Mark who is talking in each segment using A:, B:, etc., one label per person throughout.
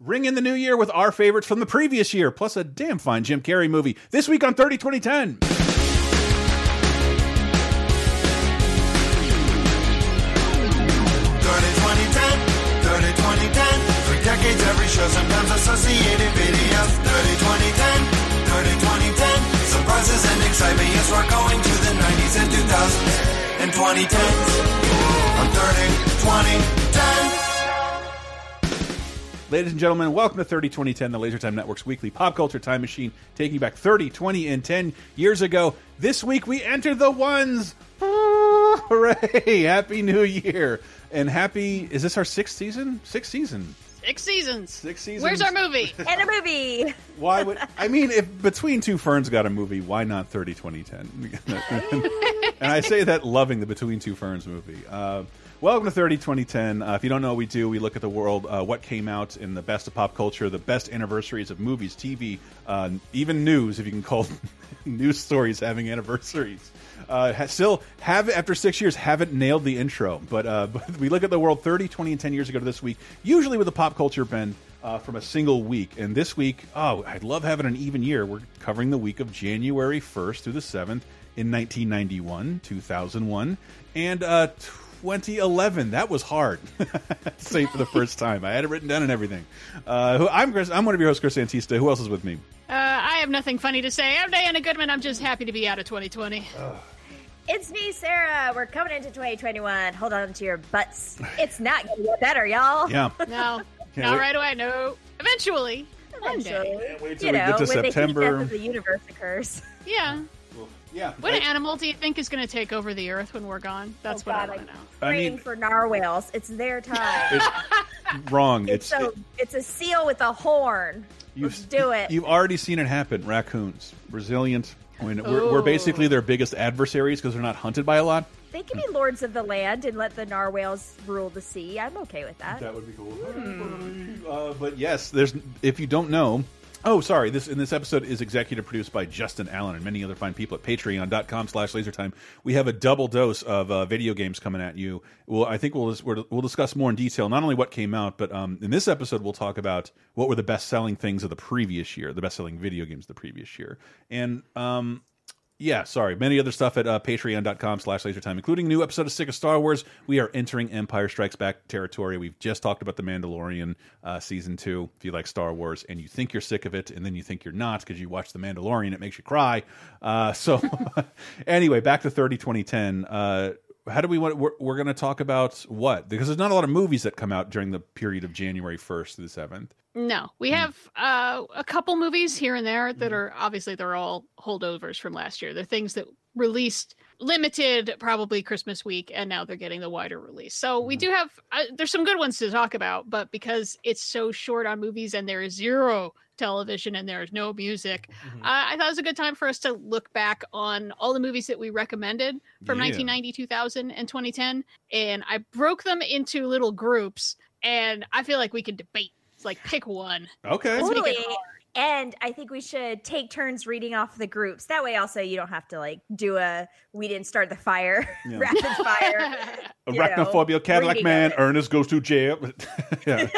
A: ring in the new year with our favorites from the previous year, plus a damn fine Jim Carrey movie. This week on 30 2010.
B: 30 2010. Three decades, every show, sometimes associated videos. 30 2010. 30 2010. Surprises and excitement. Yes, we're going to the 90s and 2000s and 2010s. On 30 2010.
A: Ladies and gentlemen, welcome to 30 2010, the Laser Time Network's weekly pop culture time machine, taking you back 30, 20, and 10 years ago. This week we enter the ones. Hooray! Happy New Year. And happy, is this our sixth season? Sixth season.
C: Six seasons.
A: Six seasons.
C: Where's our movie?
D: and a movie.
A: Why would, I mean, if Between Two Ferns got a movie, why not 30, 2010? and I say that loving the Between Two Ferns movie. Uh, welcome to 30 2010. Uh, if you don't know we do, we look at the world, uh, what came out in the best of pop culture, the best anniversaries of movies, TV, uh, even news, if you can call news stories having anniversaries. Uh, still have after six years haven't nailed the intro, but, uh, but we look at the world 30, 20, and 10 years ago to this week, usually with a pop culture bend uh, from a single week. And this week, oh, I'd love having an even year. We're covering the week of January 1st through the 7th in 1991, 2001, and uh, 2011. That was hard to say for the first time. I had it written down and everything. Uh, I'm Chris. I'm one of your hosts, Chris Antista. Who else is with me?
C: Uh, I have nothing funny to say. I'm Diana Goodman. I'm just happy to be out of 2020.
D: It's me, Sarah. We're coming into 2021. Hold on to your butts. It's not going to get better, y'all.
A: Yeah.
C: No,
A: Can't
C: not
A: wait.
C: right away. No, eventually. One day.
D: Eventually.
A: Can't wait till
D: You
A: we
D: know,
A: get to
D: when the heat
A: September.
D: death of the universe occurs.
C: Yeah.
A: Yeah.
C: What
A: I-
C: animal do you think is going to take over the Earth when we're gone? That's
D: Oh,
C: what I want to know.
A: I mean-
D: for narwhals. It's their time.
A: it's wrong.
D: it's,
A: It's,
D: so, it's a seal with a horn.
A: You've,
D: Let's do it.
A: You've already seen it happen. Raccoons, resilient. I mean, we're, we're
C: Oh.
A: basically their biggest adversaries because they're not hunted by a lot.
D: They can be lords of the land and let the narwhals rule the sea. I'm okay with that.
A: That would be cool. Uh, but yes, there's. If you don't know. Oh, sorry. This in this episode is executive produced by Justin Allen and many other fine people at patreon.com slash lasertime. We have a double dose of uh, video games coming at you. Well, I think we'll, we'll discuss more in detail, not only what came out, but um, in this episode, we'll talk about what were the best selling things of the previous year, the best selling video games of the previous year. And um, yeah, sorry. Many other stuff at uh, patreon.com slash lasertime, including a new episode of Sick of Star Wars. We are entering Empire Strikes Back territory. We've just talked about The Mandalorian uh, season two. If you like Star Wars and you think you're sick of it, and then you think you're not because you watch The Mandalorian, it makes you cry. Uh, so, anyway, back to 30 2010. How do we want? We're, we're going to talk about what? Because there's not a lot of movies that come out during the period of January 1st to the 7th.
C: No,
A: Hmm.
C: we have uh, a couple movies here and there that are obviously they're all holdovers from last year. They're things that released limited probably Christmas week, and now they're getting the wider release. So we do have uh, there's some good ones to talk about, but because it's so short on movies and there is zero television and there is no music, uh, I thought it was a good time for us to look back on all the movies that we recommended from
A: Yeah.
C: 1990, 2000, and 2010, and I broke them into little groups, and I feel like we could debate. Like pick one.
A: Okay.
C: Let's make it
D: Totally.
C: Hard.
D: And I think we should take turns reading off the groups. That way, also, you don't have to like do a "we didn't start the fire"
A: Yeah.
D: rapid fire. you know,
A: Arachnophobia, Cadillac Man. Ernest goes to jail. yeah.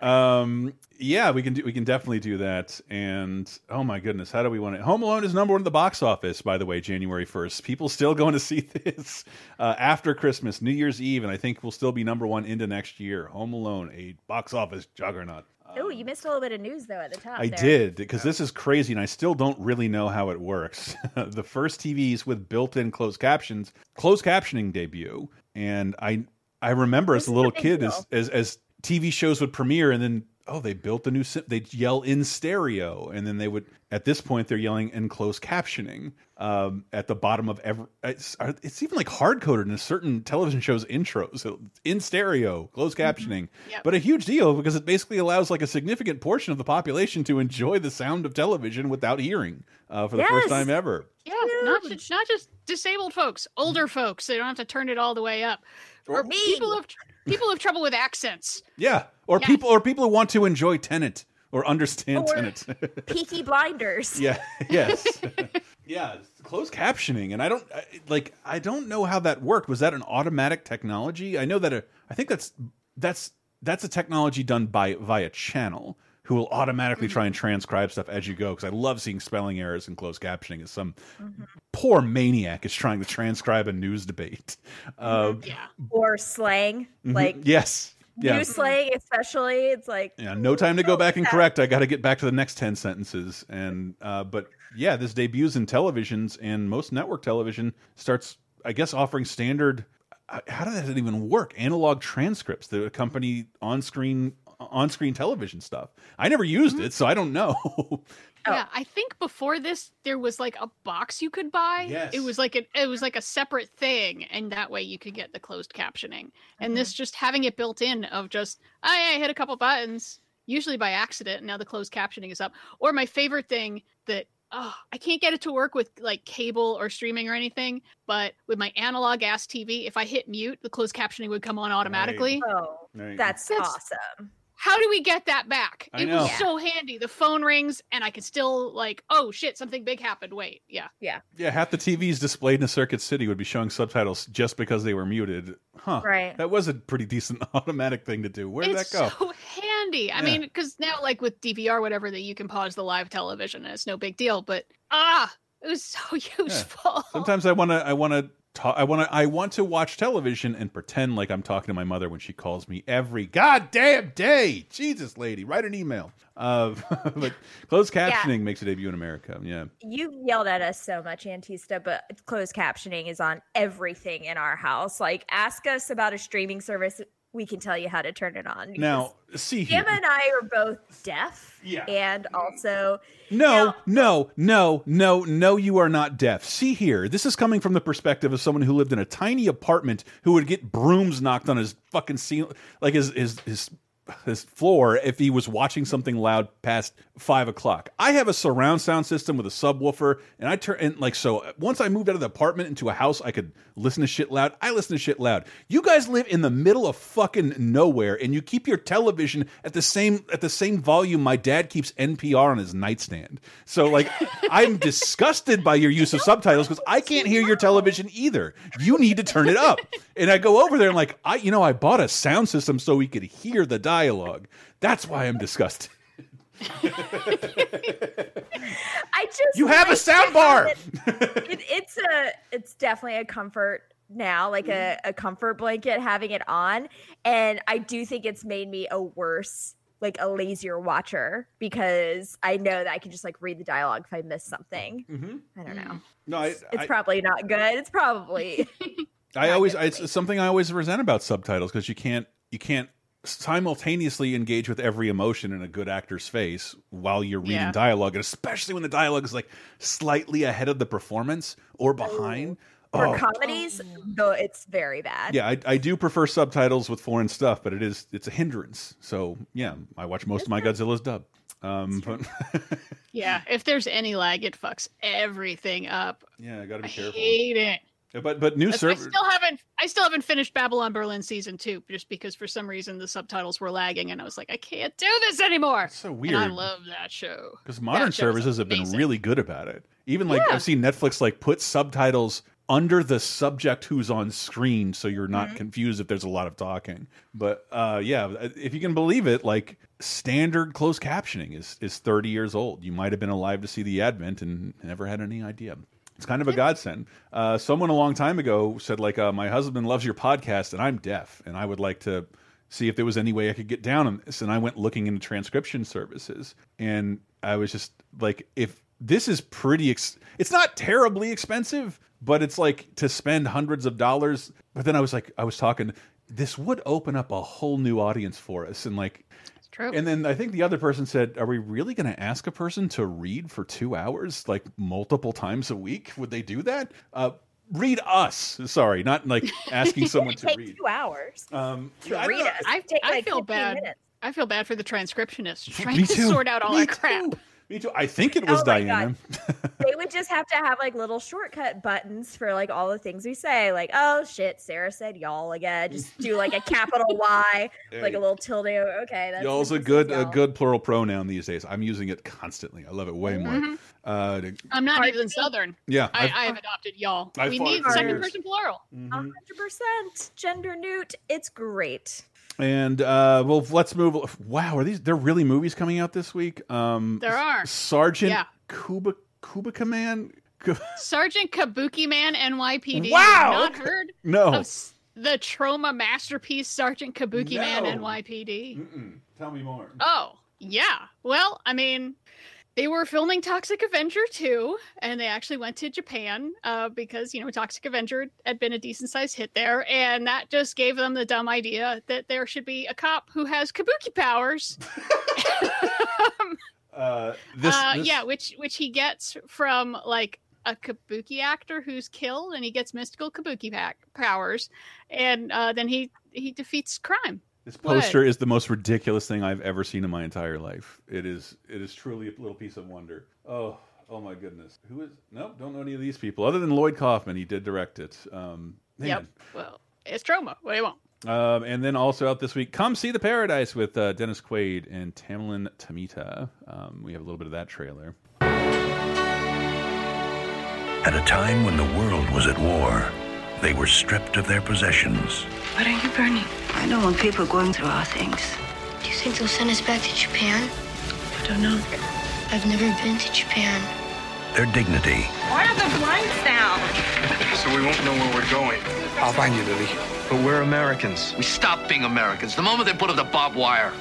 A: um, yeah, we can do. We can definitely do that. And oh my goodness, how do we want it? Home Alone is number one at the box office. By the way, January first. People still going to see this uh, after Christmas, New Year's Eve, and I think we'll still be number one into next year. Home Alone, a box office juggernaut.
D: Oh, you missed a little bit of news though at the top.
A: I
D: there.
A: did because this is crazy, and I still don't really know how it works. the first TVs with built-in closed captions, closed captioning debut, and I I remember
D: This
A: as a little
D: a
A: kid
D: deal.
A: as, as as TV shows would premiere, and then oh they built a new sim- they'd yell in stereo, and then they would at this point they're yelling in closed captioning um, at the bottom of every. It's, it's even like hard coded in a certain television shows intros so in stereo, closed captioning,
C: Yep.
A: but a huge deal because it basically allows like a significant portion of the population to enjoy the sound of television without hearing uh, for the first time ever.
C: Yeah, not just, not just disabled folks, older folks. They don't have to turn it all the way up. Or
D: Me.
C: people have people who have trouble with accents.
A: Yeah, or
C: Yeah.
A: people or people who want to enjoy Tenet or understand
D: Or-
A: Tenet.
D: Peaky Blinders.
A: yeah. Yes. yeah. Closed captioning, and I don't I, like. I don't know how that worked. Was that an automatic technology? I know that. A, I think that's that's that's a technology done by via channel who will automatically try and transcribe stuff as you go because I love seeing spelling errors and closed captioning as some poor maniac is trying to transcribe a news debate. Uh,
C: Yeah.
D: Or slang,
A: mhm,
D: like
A: yes, yeah.
D: new slang, especially. It's like
A: Yeah, no time to go back and correct. I got to get back to the next ten sentences, and uh, but yeah, this debuts in televisions, and most network television starts, I guess, offering standard. uh, How does that even work? Analog transcripts that accompany on-screen on-screen television stuff. I never used it, so I don't know.
D: Oh.
C: Yeah, I think before this there was like a box you could buy.
A: Yes.
C: It was like a it was like a separate thing, and that way you could get the closed captioning. And this just having it built in of just oh yeah, I hit a couple buttons, usually by accident, and now the closed captioning is up. Or my favorite thing that oh, I can't get it to work with like cable or streaming or anything, but with my analog ass TV, if I hit mute, the closed captioning would come on automatically.
D: oh, that's,
C: That's-
D: awesome.
C: How do we get that back?
A: I
C: It
A: know.
C: was so handy. The phone rings and I could still like, oh shit, something big happened. Wait, yeah.
A: yeah, Yeah, half the TVs displayed in a Circuit City would be showing subtitles just because they were muted. Huh?
D: Right.
A: That was a pretty decent automatic thing to do. Where did
C: it's
A: that go?
C: so handy. I
A: Yeah.
C: mean, because now like with DVR, whatever, that you can pause the live television and it's no big deal. But ah, it was so useful.
A: Sometimes I want to I want to talk I want to I want to watch television and pretend like I'm talking to my mother when she calls me every goddamn day. Jesus, lady, write an email. Uh, but closed captioning makes a debut in America. Yeah.
D: You've yelled at us so much, Antista, but closed captioning is on everything in our house. Like, ask us about a streaming service. We can tell you how to turn it on.
A: Now, see here.
D: Emma and I are both deaf.
A: Yeah.
D: And also,
A: No,
D: Now-
A: no, no, no, no, you are not deaf. See here, this is coming from the perspective of someone who lived in a tiny apartment who would get brooms knocked on his fucking ceiling, like his his his his floor if he was watching something loud past five o'clock. I have a surround sound system with a subwoofer, and I turn and like so. Once I moved out of the apartment into a house, I could listen to shit loud. I listen to shit loud. You guys live in the middle of fucking nowhere, and you keep your television at the same at the same volume my dad keeps NPR on his nightstand. So like, I'm disgusted by your use of subtitles because I can't hear your television either. You need to turn it up. And I go over there and like, I you know I bought a sound system so we could hear the dialogue. That's why I'm disgusted.
D: I just
A: You have a
D: like to
A: sound bar.
D: it- it- it's a, it's definitely a comfort now, like a, a comfort blanket having it on, and I do think it's made me a worse, like a lazier watcher because I know that I can just like read the dialogue if I miss something.
A: Mhm.
D: I don't know.
A: No, I,
D: It's, it's
A: I,
D: probably not good. It's probably
A: I always it's something I always resent about subtitles because you can't you can't simultaneously engage with every emotion in a good actor's face while you're reading
C: Yeah.
A: dialogue, and especially when the dialogue is like slightly ahead of the performance or behind.
D: for
A: Oh,
D: comedies, though it's very bad.
A: yeah, I, I do prefer subtitles with foreign stuff, but it is it's a hindrance. So yeah, I watch most of my Godzilla's dub. Um, but
C: yeah, if there's any lag, it fucks everything up.
A: yeah, I got to
C: I
A: be careful.
C: hate it.
A: But but new
C: why I still haven't I still haven't finished Babylon Berlin season two, just because for some reason the subtitles were lagging and I was like, I can't do this anymore.
A: It's so
C: And
A: weird.
C: I love that show.
A: Because modern
C: show
A: services have been really good about it. Even like
C: Yeah.
A: I've seen Netflix like put subtitles under the subject who's on screen so you're not
C: Mm-hmm.
A: confused if there's a lot of talking. But uh yeah, if you can believe it, like standard closed captioning is is 30 years old. You might have been alive to see the advent and never had any idea. It's kind of a godsend. Uh, someone a long time ago said, like, uh, my husband loves your podcast and I'm deaf, and I would like to see if there was any way I could get down on this. And I went looking into transcription services, and I was just like, if this is pretty, ex it's not terribly expensive, but it's like to spend hundreds of dollars. But then I was like, I was talking, this would open up a whole new audience for us, and like.
C: It's true.
A: And then I think the other person said, "Are we really going to ask a person to read for two hours, like multiple times a week? Would they do that? Uh, read us. Sorry, not like asking someone to
D: Take
A: read.
D: two hours
A: Um,
D: to
A: I
D: read
A: know.
D: us.
C: I-
D: Take
C: I
D: like
C: feel bad.
D: minutes.
C: I feel bad for the transcriptionist trying to sort out all
A: Me
C: that crap.
A: too. Me too. I think it was
D: Oh
A: Diana.
D: they would just have to have like little shortcut buttons for like all the things we say like oh shit sarah said y'all again just do like a capital y like a little tilde okay that's
A: Y'all's a good a
D: y'all.
A: good plural pronoun these days. I'm using it constantly. I love it way more.
C: Mhm.
A: Uh, to-
C: I'm not
D: Hard
C: even
D: to-
C: Southern.
A: yeah,
C: I,
A: I've-
C: adopted y'all.
A: I
C: we need second
A: years.
C: person plural.
A: mhm.
D: 100% gender newt it's great
A: And uh, well, let's move. Wow, are these? They're really movies coming out this week. Um,
C: There are.
A: Sergeant
C: Yeah.
A: Kuba Kubika Man.
C: Sergeant Kabuki Man NYPD.
A: Wow,
C: Not
A: okay.
C: heard
A: No.
C: of the Troma masterpiece Sergeant Kabuki Man NYPD.
A: Mm-mm. Tell me more.
C: Oh, yeah. Well, I mean, they were filming Toxic Avenger 2, and they actually went to Japan uh, because, you know, Toxic Avenger had been a decent sized hit there. And that just gave them the dumb idea that there should be a cop who has kabuki powers.
A: Uh, this,
C: uh,
A: this-
C: Yeah, which which he gets from like a kabuki actor who's killed, and he gets mystical kabuki pack powers, and uh, then he he defeats crime.
A: This poster is the most ridiculous thing I've ever seen in my entire life. It is it is truly a little piece of wonder. Oh, oh my goodness. Who is No, don't know any of these people other than Lloyd Kaufman. He did direct it. Um, man.
C: Yep. Well, it's Troma. What do you want?
A: Um, and then also out this week, Come See the Paradise with uh, Dennis Quaid and Tamlyn Tomita. Um, we have a little bit of that trailer.
E: At a time when the world was at war, they were stripped of their possessions.
F: What are you burning?
G: I don't want people going through our things.
H: Do you think they'll send us back to Japan?
F: I don't know.
H: I've never been to Japan.
E: Their dignity
F: Why are the blinds down?
I: so we won't know where we're going. I'll find you, Lily. But we're Americans.
J: We stop being Americans the moment they put up the barbed wire.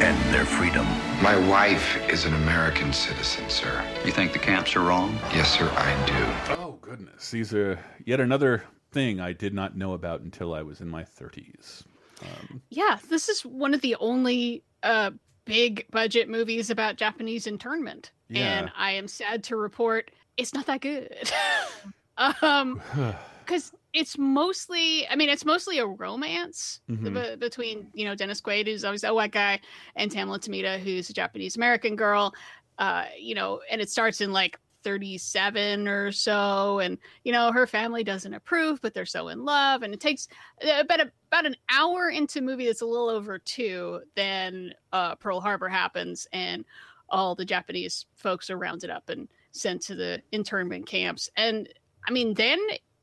E: and their freedom.
K: My wife is an American citizen, sir.
J: You think the camps are wrong?
K: Yes, sir, I do.
A: Oh, goodness. These are yet another thing I did not know about until I was in my 30s.
C: Yeah, this is one of the only uh, big budget movies about Japanese internment,
A: Yeah.
C: and I am sad to report it's not that good. um, because it's mostly, I mean, it's mostly a romance
A: Mhm.
C: be- between you know Dennis Quaid, who's always a white guy, and Tamla Tomita, who's a Japanese American girl. Uh, you know, and it starts in like 37 or so and you know her family doesn't approve but they're so in love and it takes uh, about a, about an hour into movie that's a little over two then uh, pearl harbor happens and all the japanese folks are rounded up and sent to the internment camps and i mean then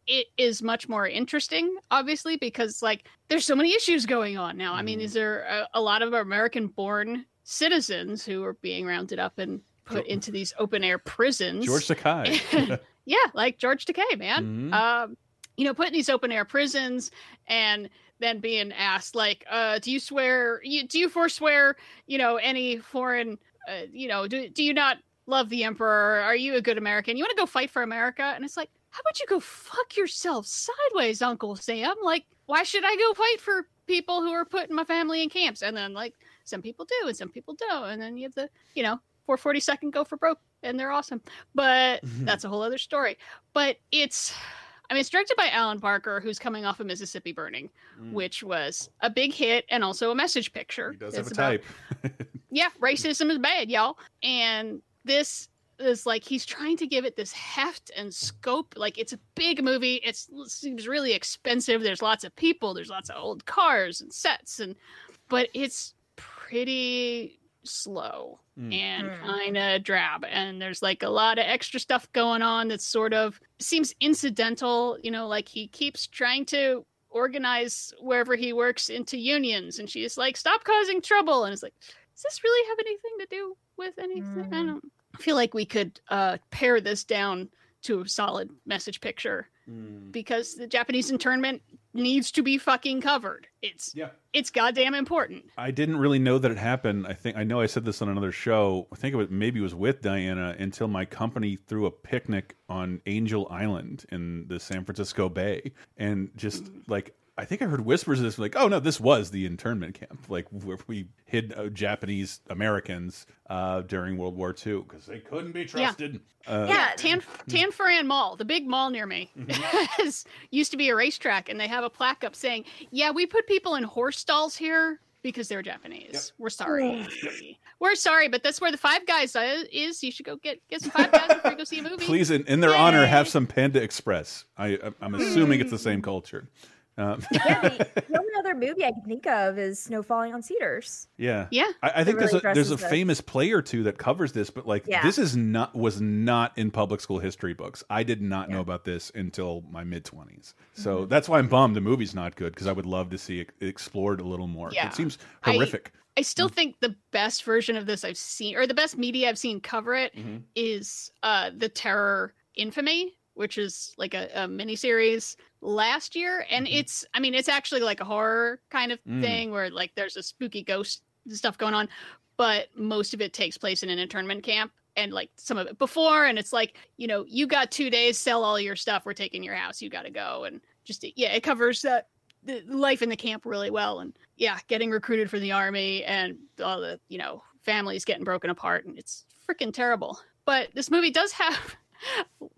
C: it is much more interesting obviously because like there's so many issues going on now i mean
A: Mhm.
C: is there a, a lot of american born citizens who are being rounded up and put into these open air prisons
A: George Takei.
C: yeah, like George Takei, man.
A: Mhm.
C: Um, you know, put in these open air prisons and then being asked, like, uh, do you swear? You do you forswear? You know, any foreign? Uh, you know, do do you not love the emperor? Are you a good American? You want to go fight for America? And it's like, how about you go fuck yourself sideways, Uncle Sam? Like, why should I go fight for people who are putting my family in camps? And then like some people do and some people don't. And then you have the, you know, 442nd go for broke and they're awesome. But mm-hmm. that's a whole other story. But it's I mean it's directed by Alan Parker, who's coming off of Mississippi Burning, mm. which was a big hit and also a message picture.
A: he does have a
C: about-
A: type.
C: yeah, racism is bad, y'all. And this is like he's trying to give it this heft and scope. Like it's a big movie. It's it seems really expensive. There's lots of people. There's lots of old cars and sets, and but it's pretty slow
A: Mm.
C: and
D: Mm.
C: kind of drab. And there's like a lot of extra stuff going on that sort of seems incidental. You know, like he keeps trying to organize wherever he works into unions, and she's like, "Stop causing trouble," and it's like does this really have anything to do with anything? I
D: Mm.
C: don't I feel like we could uh, pare this down to a solid message picture
A: Mm.
C: because the Japanese internment needs to be fucking covered. It's
A: Yeah.
C: it's goddamn important.
A: I didn't really know that it happened. I think I know I said this on another show. I think it was maybe it was with Diana until my company threw a picnic on Angel Island in the San Francisco Bay, and just like I think I heard whispers of this, like, oh no, this was the internment camp, like where we hid uh, Japanese Americans uh, during World War II because they couldn't be trusted. Uh,
D: Yeah.
C: Tan Tan Foran Mall, the big mall near me, has used to be a racetrack, and they have a plaque up saying, "Yeah, we put people in horse stalls here because they're Japanese. We're sorry. We're sorry, but that's where the Five Guys is. is. You should go get get some Five Guys before you go see a movie.
A: Please, in, in their honor, have some Panda Express. I, I'm assuming it's the same culture. Um,
D: yeah, the, the only other movie I can think of is Snow Falling on Cedars.
A: Yeah,
C: Yeah.
A: I, I think
D: really
A: there's a, there's a
D: addresses this.
A: famous play or two that covers this, but like
D: Yeah.
A: this is not was not in public school history books. I did not know about this until my mid twenties, so
D: Mm-hmm.
A: that's why I'm bummed the movie's not good because I would love to see it explored a little more.
C: Yeah.
A: It seems horrific.
C: I still think the best version of this I've seen, or the best media I've seen cover it, is
A: Mhm.
C: uh, the Terror Infamy, which is like a, a mini series last year, and
A: Mhm.
C: it's, I mean, it's actually like a horror kind of
A: Mm.
C: thing where like there's a spooky ghost stuff going on, but most of it takes place in an internment camp. And like some of it before, and it's like, you know, you got two days, sell all your stuff, we're taking your house, you got to go. And just, yeah, it covers that the life in the camp really well and yeah getting recruited for the army and all the you know families getting broken apart and it's freaking terrible but this movie does have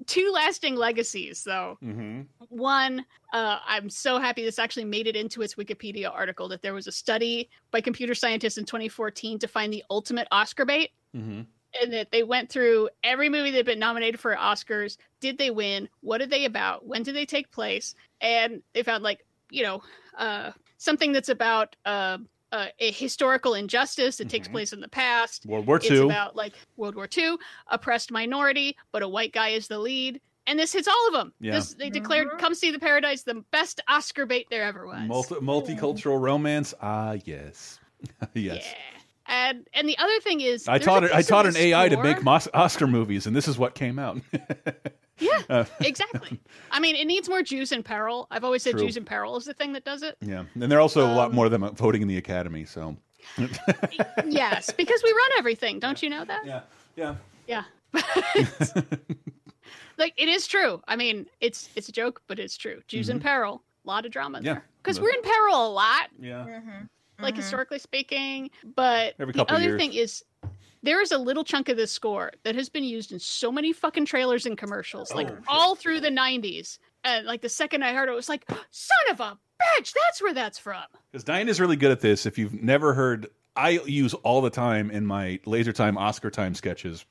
C: two lasting legacies though
A: Mm-hmm.
C: one uh, i'm so happy this actually made it into its wikipedia article that there was a study by computer scientists in 2014 to find the ultimate oscar bait
A: Mm-hmm.
C: and that they went through every movie that had been nominated for Oscars. Did they win? What are they about? When did they take place? And they found like you know uh, something that's about uh, uh, a historical injustice that takes
A: Mhm.
C: place in the past.
A: World War
C: It's about like World War II, oppressed minority, but a white guy is the lead. And this hits all of them.
A: Yeah.
C: This, they declared
D: Mhm.
C: "Come See the Paradise" the best Oscar bait there ever was.
A: Multi- multicultural romance. Ah, yes, yes.
C: Yeah. And and the other thing is,
A: I taught it. I taught an
C: the
A: AI to make Mos- Oscar movies, and this is what came out.
C: Yeah.
A: Uh,
C: exactly. I mean, it needs more Jews in peril. I've always said
A: True.
C: Jews in peril is the thing that does it.
A: yeah, and there are also a lot
C: Um,
A: more of them voting in the Academy. So
C: yes, because we run everything. Don't you know that?
A: yeah, yeah.
C: Yeah. like it is true. I mean, it's it's a joke, but it's true. Jews in peril. A lot of drama.
A: Yeah.
C: there. Because we're in peril a lot,
A: Yeah.
D: Mm-hmm.
C: Like mm-hmm. historically speaking. But
A: Every
C: the other
A: years.
C: thing is there is a little chunk of this score that has been used in so many fucking trailers and commercials, like
A: Oh, shit.
C: all through the '90s. And like the second I heard it, it was like, "Son of a bitch, that's where that's from."
A: Because Diane is really good at this. If you've never heard, I use all the time in my Laser Time Oscar Time sketches.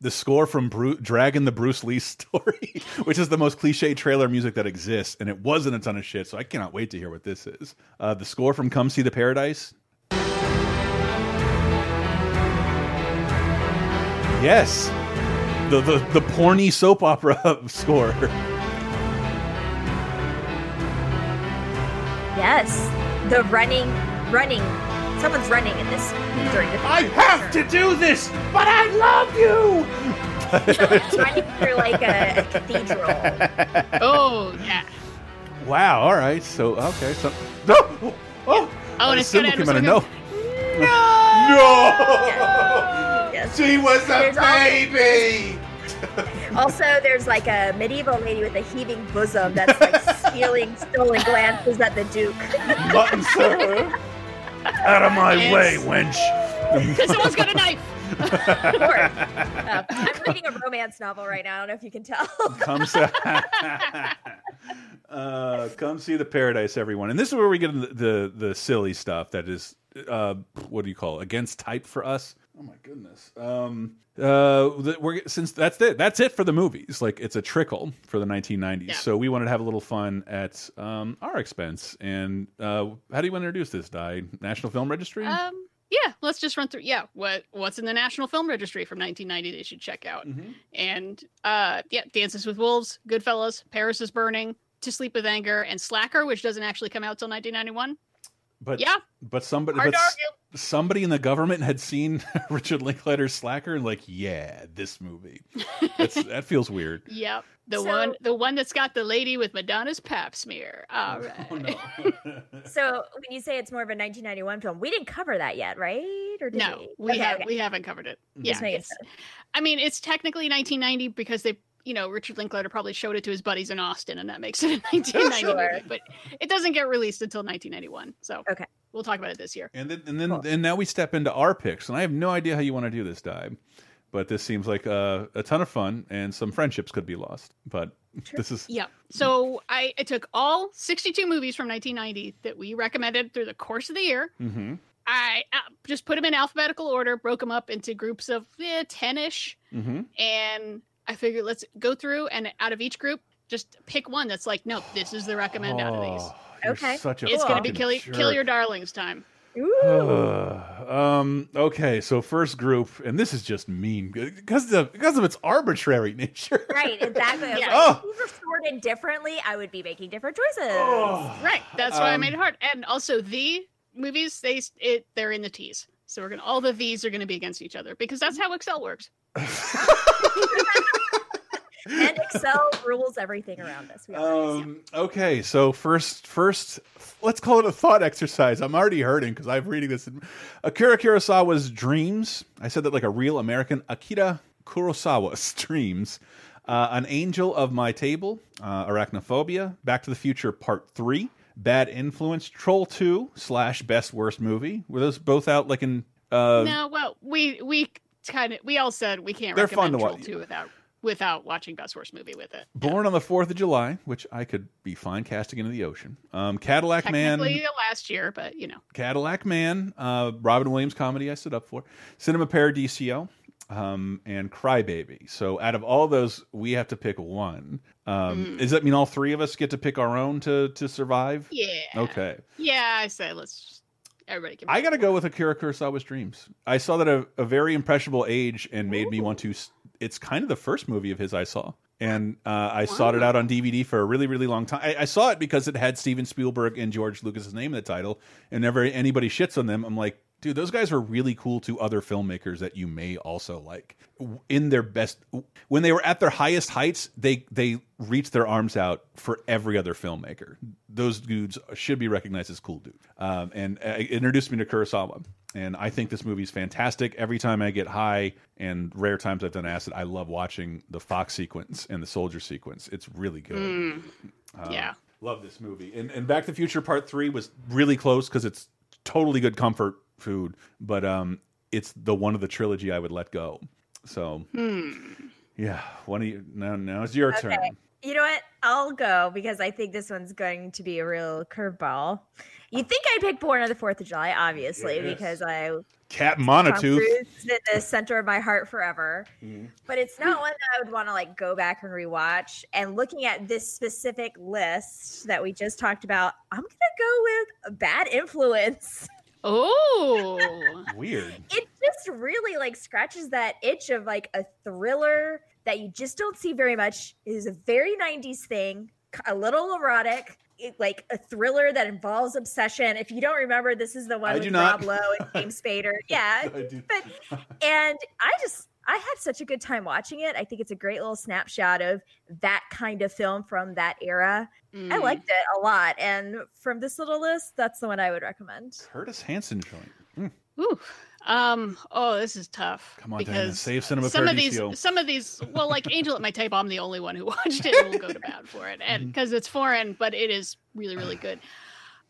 A: The score from Bru Dragon the Bruce Lee story, which is the most cliche trailer music that exists, and it wasn't a ton of shit, so I cannot wait to hear what this is. Uh, the score from Come See the Paradise. Yes, the the the porny soap opera score.
D: Yes, the running, running. Someone's running in this during the.
A: I have to do this, but I love you.
D: running through like a, a cathedral.
C: Oh yeah.
A: Wow. All right. So okay. So no. Oh.
C: Oh, and
A: the
C: it's
A: symbol
C: gonna
A: came
C: end
A: out
C: with
A: of
C: something
A: no. No.
D: Yes.
A: She was a
D: There's also-
A: baby.
D: Also, there's like a medieval lady with a heaving bosom that's like stealing stolen glances at the Duke.
A: Mutton, sir. Out of my
C: Yes.
A: way, wench.
C: Because someone's got a knife.
D: Uh, I'm reading a romance novel right now. I don't know if you can tell.
A: come see, uh, come see the paradise, everyone. And this is where we get the the, the silly stuff that is, uh, what do you call it? against type for us? Oh my goodness. Um, uh, we're since that's it. That's it for the movies. Like it's a trickle for the 1990s.
C: Yeah.
A: So we wanted to have a little fun at um, our expense. And uh, how do you want to introduce this? Die National Film Registry.
C: Um, yeah, let's just run through. Yeah, what what's in the National Film Registry from 1990 they should check out.
A: Mhm.
C: And uh, yeah, Dances with Wolves, Goodfellas, Paris is Burning, To Sleep with Anger, and Slacker, which doesn't actually come out till 1991.
A: But
C: Yeah,
A: but somebody
C: hard
A: but
C: to
A: s-
C: argue.
A: somebody in the government had seen Richard Linklater's Slacker and like, yeah, this movie. That's, that feels weird.
C: Yep, the
D: So-
C: one the one that's got the lady with Madonna's pap smear. All oh, right.
A: Oh, no.
D: so when you say it's more of a 1991 film, we didn't cover that yet, right? Or did
C: No,
D: we?
C: we
D: Okay,
C: have
D: okay.
C: we haven't covered it. Mm-hmm.
A: Just
C: Yeah, I mean it's technically 1990 because they, you know, Richard Linklater probably showed it to his buddies in Austin, and that makes it a 1990
D: Sure.
C: movie. But it doesn't get released until 1991. So
D: Okay.
C: we'll talk about it this year.
A: And then and then
D: Cool.
A: and now we step into our picks, and I have no idea how you want to do this, Dive. But this seems like a, a ton of fun, and some friendships could be lost. But this is
C: Yeah. So I, I took all 62 movies from 1990 that we recommended through the course of the year.
A: hmm
C: I uh, just put them in alphabetical order, broke them up into groups of eh, 10 ish.
A: hmm
C: And I figured let's go through and out of each group, Just pick one that's like, no, this is the recommend out of these.
A: Oh,
D: Okay.
A: such a
C: It's going to be
A: fucking
C: kill, kill your darlings time.
D: Ooh.
A: um. Okay. So first group, and this is just mean because of because of its arbitrary nature.
D: Right, exactly. I
C: Yeah.
D: like,
A: Oh.
D: if these were sorted differently, I would be making different choices.
C: Right. That's why I
A: Um,
C: made it hard. And also the movies, they it they're in the T's. So we're gonna all the V's are gonna be against each other because that's how Excel works.
D: And Excel rules everything around us. We all know.
A: Um. Okay. So first, first, let's call it a thought exercise. I'm already hurting because I'm reading this. Akira Kurosawa's Dreams. I said that like a real American. Akira Kurosawa's Dreams. Uh, An Angel of My Table. Uh, Arachnophobia. Back to the Future Part Three. Bad Influence. Troll Two slash Best Worst Movie. Were those both out like in? Uh,
C: no, well, we we kind of we all said we can't
A: They're fun to watch.
C: 2 without without watching Best Worst Movie with it.
A: Born on the Fourth of July, which I could be fine casting into the ocean. Um, Cadillac Man.
C: Last year, but you know.
A: Cadillac Man, uh, Robin Williams comedy I stood up for, Cinema Paradiso, um, and Crybaby. So out of all those, we have to pick one. Um, Does that mean all three of us get to pick our own to to survive?
C: Yeah.
A: Okay.
C: Yeah, I say let's just everybody can
A: I got to go with Akira Kurosawa's Dreams. I saw that at a, a very impressionable age and made me want to. It's kind of the first movie of his I saw. And uh, I sought it out on DVD for a really, really long time. I, I saw it because it had Steven Spielberg and George Lucas's name in the title. And never anybody shits on them, I'm like, dude, those guys are really cool to other filmmakers that you may also like. In their best, when they were at their highest heights, they they reached their arms out for every other filmmaker. Those dudes should be recognized as cool dudes. Um, and uh, introduced me to Kurosawa. And I think this movie's fantastic. Every time I get high, and rare times I've done acid, I love watching the Fox sequence and the soldier sequence. It's really good.
C: Mm,
A: Um,
C: yeah.
A: Love this movie. And, and Back to the Future Part 3 was really close because it's totally good comfort food, but um, it's the one of the trilogy I would let go. So,
C: Hmm.
A: yeah, one of you. Now, now it's your
D: Okay.
A: turn.
D: You know what? I'll go because I think this one's going to be a real curveball. You'd think I'd pick Born on the Fourth of July, obviously,
A: Yes.
D: because I
A: Cat Monotooth.
D: In the center of my heart forever.
A: Mhm.
D: But it's not one that I would want to like go back and rewatch. And looking at this specific list that we just talked about, I'm gonna go with Bad Influence.
C: Oh.
A: Weird.
D: It just really like scratches that itch of like a thriller that you just don't see very much. It is a very 90s thing, a little erotic. It, like a thriller that involves obsession. If you don't remember, this is the one
A: I
D: with
A: do not.
D: Rob Lowe and James Spader. Yeah,
A: I do.
D: but and I just I had such a good time watching it. I think it's a great little snapshot of that kind of film from that era. I
C: Mm.
D: liked it a lot, and from this little list, that's the one I would recommend.
A: Curtis Hanson joint. Mm.
C: Ooh. Um. Oh, this is tough.
A: Come on, Diana,
C: because
A: save Cinema
C: some of
A: Paradiso.
C: these, some of these, well, like Angel at My Tape, I'm the only one who watched it and will go to bat for it,
A: Mm-hmm.
C: and because it's foreign, but it is really, really good.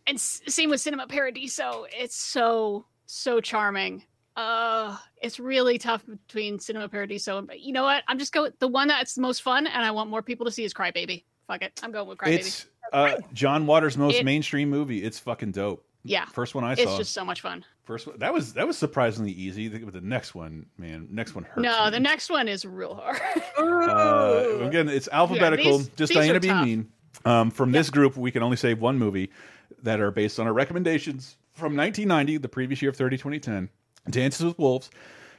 C: And s- same with Cinema Paradiso. It's so, so charming. Uh, it's really tough between Cinema Paradiso and, but you know what? I'm just going the one that's the most fun, and I want more people to see is Crybaby. Fuck it, I'm going with Crybaby.
A: It's uh, John Waters' most
C: It-
A: mainstream movie. It's fucking dope.
C: yeah,
A: First one I saw.
C: it's
A: saw.
C: just so much fun.
A: First one that was that was surprisingly easy. But the next one, man, next one hurts.
C: No,
A: me.
C: the next one is real hard.
A: Uh, again, it's alphabetical.
C: these-
A: just
C: these are
A: Diana be
C: tough.
A: mean. Um, from this group, we can only save one movie that are based on our recommendations from 1990, the previous year of 30 2010. Dances with Wolves,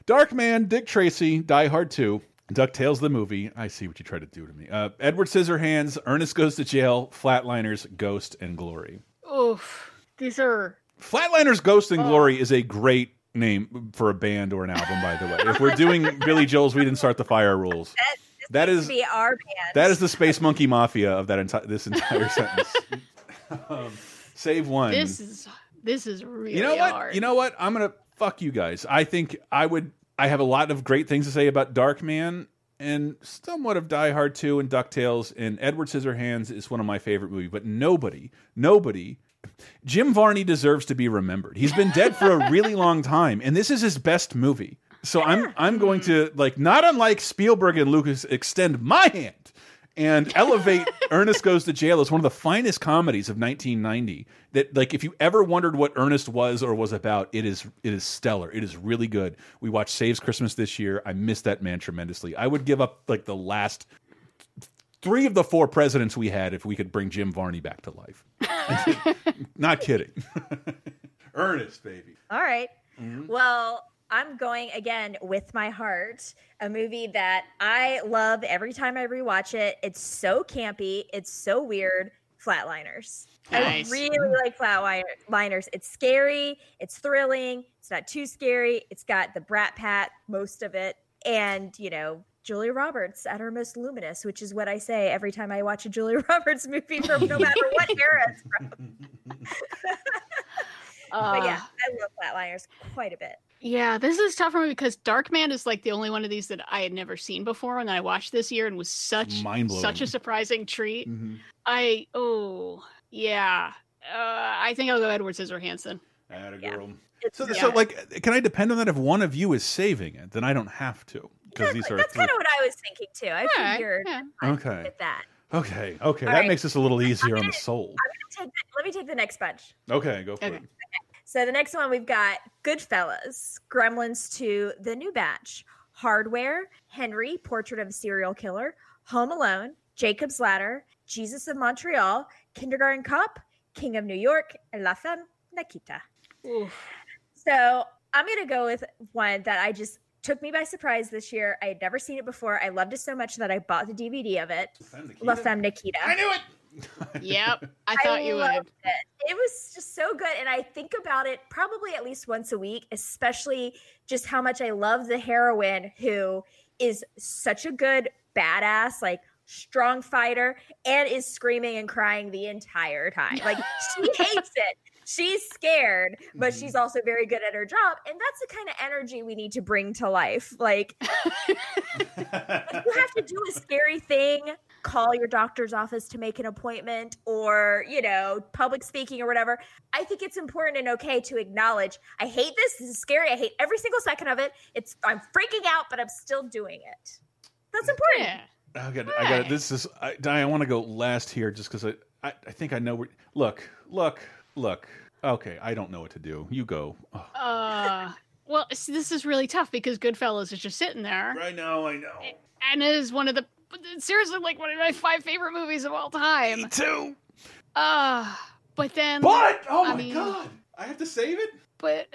A: Dark Man, Dick Tracy, Die Hard 2, DuckTales the movie. I see what you try to do to me. Uh, Edward Scissorhands, Ernest Goes to Jail, Flatliners, Ghost and Glory.
C: Oof, these are
A: Flatliners, Ghost
C: Oh.
A: and Glory is a great name for a band or an album, by the way. If we're doing Billy Joel's We Didn't Start the Fire rules, that
D: Needs
A: is
D: to be our band.
A: that is the Space Monkey Mafia of that entire this entire sentence. um, save one.
C: this is this is really
A: you know what?
C: hard.
A: You know what? I'm gonna fuck you guys. I think I would. I have a lot of great things to say about Dark Man and somewhat of Die Hard 2 and DuckTales and Edward Scissorhands is one of my favorite movies, but nobody, nobody Jim Varney deserves to be remembered. He's been dead for a really long time, and this is his best movie. So I'm I'm going to like not unlike Spielberg and Lucas extend my hand and elevate Ernest Goes to Jail is one of the finest comedies of 1990. That like if you ever wondered what Ernest was or was about, it is it is stellar. It is really good. We watched Saves Christmas this year. I miss that man tremendously. I would give up like the last three of the four presidents we had if we could bring Jim Varney back to life. Not kidding. Ernest, baby.
D: All right.
A: Mhm.
D: Well, I'm going again with my heart. A movie that I love every time I rewatch it. It's so campy. It's so weird. Flatliners.
C: Nice.
D: I really like Flatliners. It's scary. It's thrilling. It's not too scary. It's got the Brat Pack most of it, and you know. Julia Roberts at her most luminous, which is what I say every time I watch a Julia Roberts movie from no matter what era it's from. but yeah,
C: Uh,
D: I love Flatliners quite a bit.
C: Yeah, this is tough for me because Darkman is like the only one of these that I had never seen before, and that I watched this year and was such such a surprising treat.
A: Mhm.
C: I oh yeah, uh, I think I'll go Edward Scissorhansen.
A: Atta
D: Yeah.
A: girl.
D: It's,
A: So,
D: yeah.
A: so, like, can I depend on that if one of you is saving it? Then I don't have to because these are
D: That's
A: three.
D: kind of what I was thinking too. I
C: Alright,
D: figured
C: yeah.
D: I'd
A: Okay.
D: that.
A: Okay, okay,
D: All
A: that
D: right.
A: makes this a little easier on the soul.
D: I'm gonna take the, let me take the next bunch.
A: Okay, go for
C: Okay.
A: it.
D: So the next one we've got Goodfellas, Gremlins 2, The New Batch, Hardware, Henry, Portrait of a Serial Killer, Home Alone, Jacob's Ladder, Jesus of Montreal, Kindergarten Cop, King of New York, and La Femme Nikita.
C: Oof.
D: So I'm gonna go with one that I just took me by surprise this year. I had never seen it before. I loved it so much that I bought the DVD of it. La Femme Nikita.
A: I knew it.
C: Yep, I thought you would.
D: It. it was just so good. And I think about it probably at least once a week, especially just how much I love the heroine who is such a good badass, like strong fighter, and is screaming and crying the entire time. Like she hates it. She's scared, but mm-hmm. she's also very good at her job. And that's the kind of energy we need to bring to life. Like you have to do a scary thing, call your doctor's office to make an appointment or, you know, public speaking or whatever. I think it's important and okay to acknowledge, I hate this. This is scary. I hate every single second of it. It's I'm freaking out, but I'm still doing it. That's important.
C: Yeah.
A: I got, I got. This is, I, Diane. I want to go last here, just because I, I, I think I know where. Look, look, look. Okay, I don't know what to do. You go. Oh,
C: Uh, well, this is really tough because Goodfellas is just sitting there,
A: I know, I know.
C: and it is one of the seriously like one of my five favorite movies of all time.
A: Me too.
C: Uh but then
A: But oh
C: I
A: my
C: mean-
A: god, I have to save it.
C: but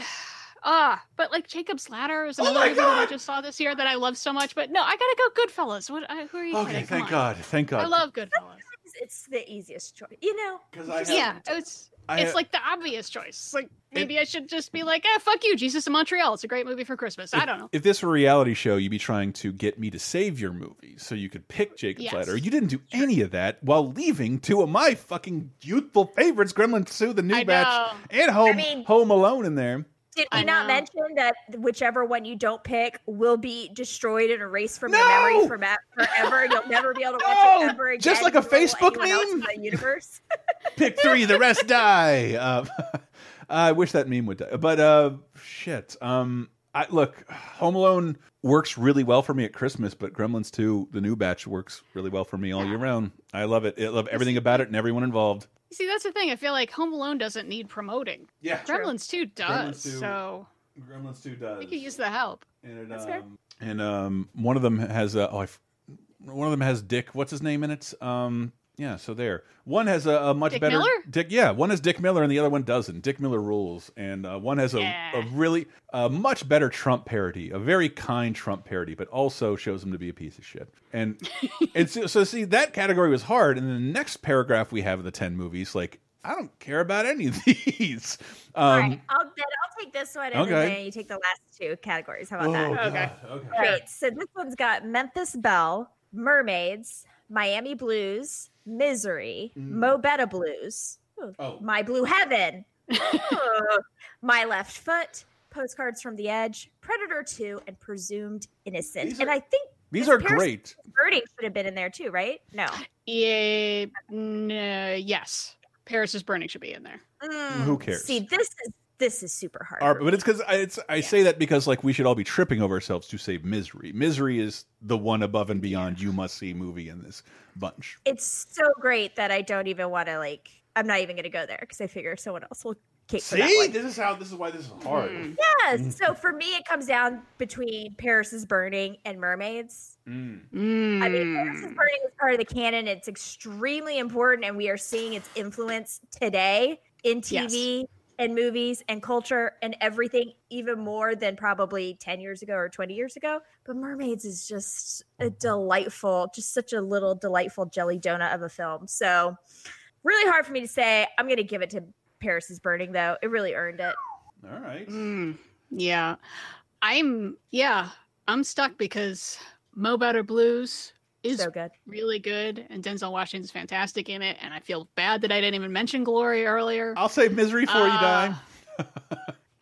C: ah, but like Jacob's Ladder is
A: Oh
C: another
A: my
C: movie that I just saw this year that I love so much. But no, I gotta go Goodfellas. What? I, who are you
A: Okay,
C: kidding?
A: Thank
C: on.
A: God, thank God.
C: I love Goodfellas.
D: It's, it's the easiest choice. You know,
A: because I have,
C: Yeah, it's
A: I
C: it's like the obvious choice. Like maybe I should just be like, eh, fuck you, Jesus in Montreal. It's a great movie for Christmas. I don't know.
A: If this were a reality show, you'd be trying to get me to save your movie so you could pick Jacob's
C: Yes.
A: Ladder. You didn't do any of that while leaving two of my fucking youthful favorites, Gremlins 2, The New
C: I
A: Batch,
C: know.
A: and Home
D: mean-
A: Home Alone in there.
D: Did we not mention that whichever one you don't pick will be destroyed and erased from
A: No!
D: your memory for ma- forever? You'll never be able to watch
A: No!
D: it ever again.
A: Just like a Facebook meme?
D: the universe.
A: Pick three, the rest die. Uh, I wish that meme would die. But uh, shit. Um, I look, Home Alone works really well for me at Christmas, but Gremlins 2, the new batch, works really well for me all year round. I love it. I love everything about it and everyone involved.
C: See, that's the thing. I feel like Home Alone doesn't need promoting.
A: Yeah,
C: Gremlins 2 does.
A: Gremlins 2
C: So
A: Gremlins 2 does.
C: I could use the help.
A: And it,
D: That's fair.
A: um, and um, one of them has uh, oh, I f one of them has Dick. What's his name in it? Um, yeah. So there, one has a, a much
C: Dick
A: better
C: Miller?
A: Dick. Yeah, one has Dick Miller, and the other one doesn't. Dick Miller rules, and uh, one has a,
C: Yeah.
A: a really a much better Trump parody, a very kind Trump parody, but also shows him to be a piece of shit. And and so, so see that category was hard. And the next paragraph we have of the ten movies, like I don't care about any of these. Um,
D: All right, I'll, then I'll take this one, and
A: Okay.
D: then you take the last two categories. How about
A: oh,
D: that?
C: Okay.
A: God, okay.
D: All right, so this one's got Memphis Belle, Mermaids, Miami Blues, Misery, Mo Better Blues,
A: Oh.
D: My Blue Heaven, My Left Foot, Postcards from the Edge, Predator 2, and Presumed Innocent.
A: These
D: and
A: are-
D: I think
A: These are
D: Paris
A: great.
D: Birding should have been in there too, right? No.
C: Yeah, no, yes. Paris is Burning should be in there.
D: Mm,
A: Who cares?
D: See, this is this is super hard.
A: Our- but it's because I, it's, I say that because like we should all be tripping over ourselves to save misery. Misery is the one above and beyond you must see movie in this bunch.
D: it's so great that I don't even want to like. I'm not even going to go there because I figure someone else will kick for that
A: See,
D: one.
A: this is how this is why this is hard.
C: Mm.
D: Yes. So for me, it comes down between Paris is Burning and Mermaids.
C: Mm.
D: I mean, Paris is Burning is part of the canon. It's extremely important, and we are seeing its influence today in TV and movies and culture and everything, even more than probably 10 years ago or 20 years ago. But Mermaids is just a delightful, just such a little delightful jelly donut of a film. So, really hard for me to say. I'm going to give it to Paris is Burning, though. It really earned it.
A: All right.
C: Mm, yeah. I'm yeah, I'm stuck because Mo Better Blues is
D: So good.
C: really good and Denzel Washington's fantastic in it and I feel bad that I didn't even mention Glory earlier.
A: I'll save misery for you,
C: Uh,
A: Dime.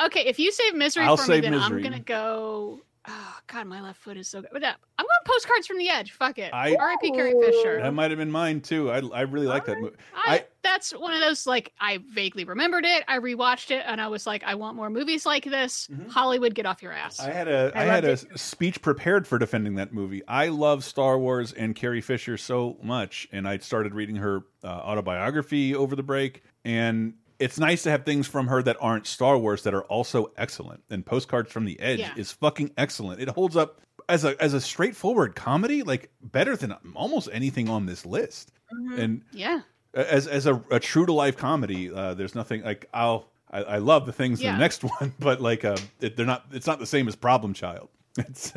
C: Okay, if you save misery
A: I'll
C: for
A: save
C: me, then
A: Misery.
C: I'm gonna go. Oh God, my left foot is so good. But, uh, I'm going postcards from the edge. Fuck it.
A: I-
C: R.I.P. Carrie Fisher.
A: That might have been mine too. I I really like that movie.
C: I,
A: I
C: that's one of those like I vaguely remembered it. I rewatched it and I was like, I want more movies like this. Hollywood, get off your ass.
A: I had a
C: I
A: I, had a
C: loved
A: s- speech prepared for defending that movie. I love Star Wars and Carrie Fisher so much, and I started reading her uh, autobiography over the break, and it's nice to have things from her that aren't Star Wars that are also excellent. And Postcards from the Edge
C: Yeah.
A: is fucking excellent. It holds up as a as a straightforward comedy, like better than almost anything on this list. And
C: yeah.
A: As as a, a true to life comedy, uh, there's nothing like I'll I, I love the things in the next one, but like uh, it, they're not. It's not the same as Problem Child. It's,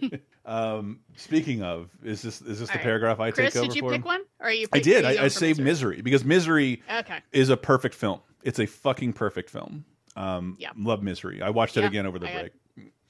A: um, speaking of, is this is this the
C: All right.
A: paragraph I
C: Chris,
A: take over
C: did you
A: for?
C: pick one? Or are you?
A: I did. I, I saved
C: Misery?
A: Misery because Misery
C: Okay.
A: is a perfect film. It's a fucking perfect film. Um,
C: Yeah.
A: love Misery. I watched it
C: Yeah,
A: again over the
C: I
A: break.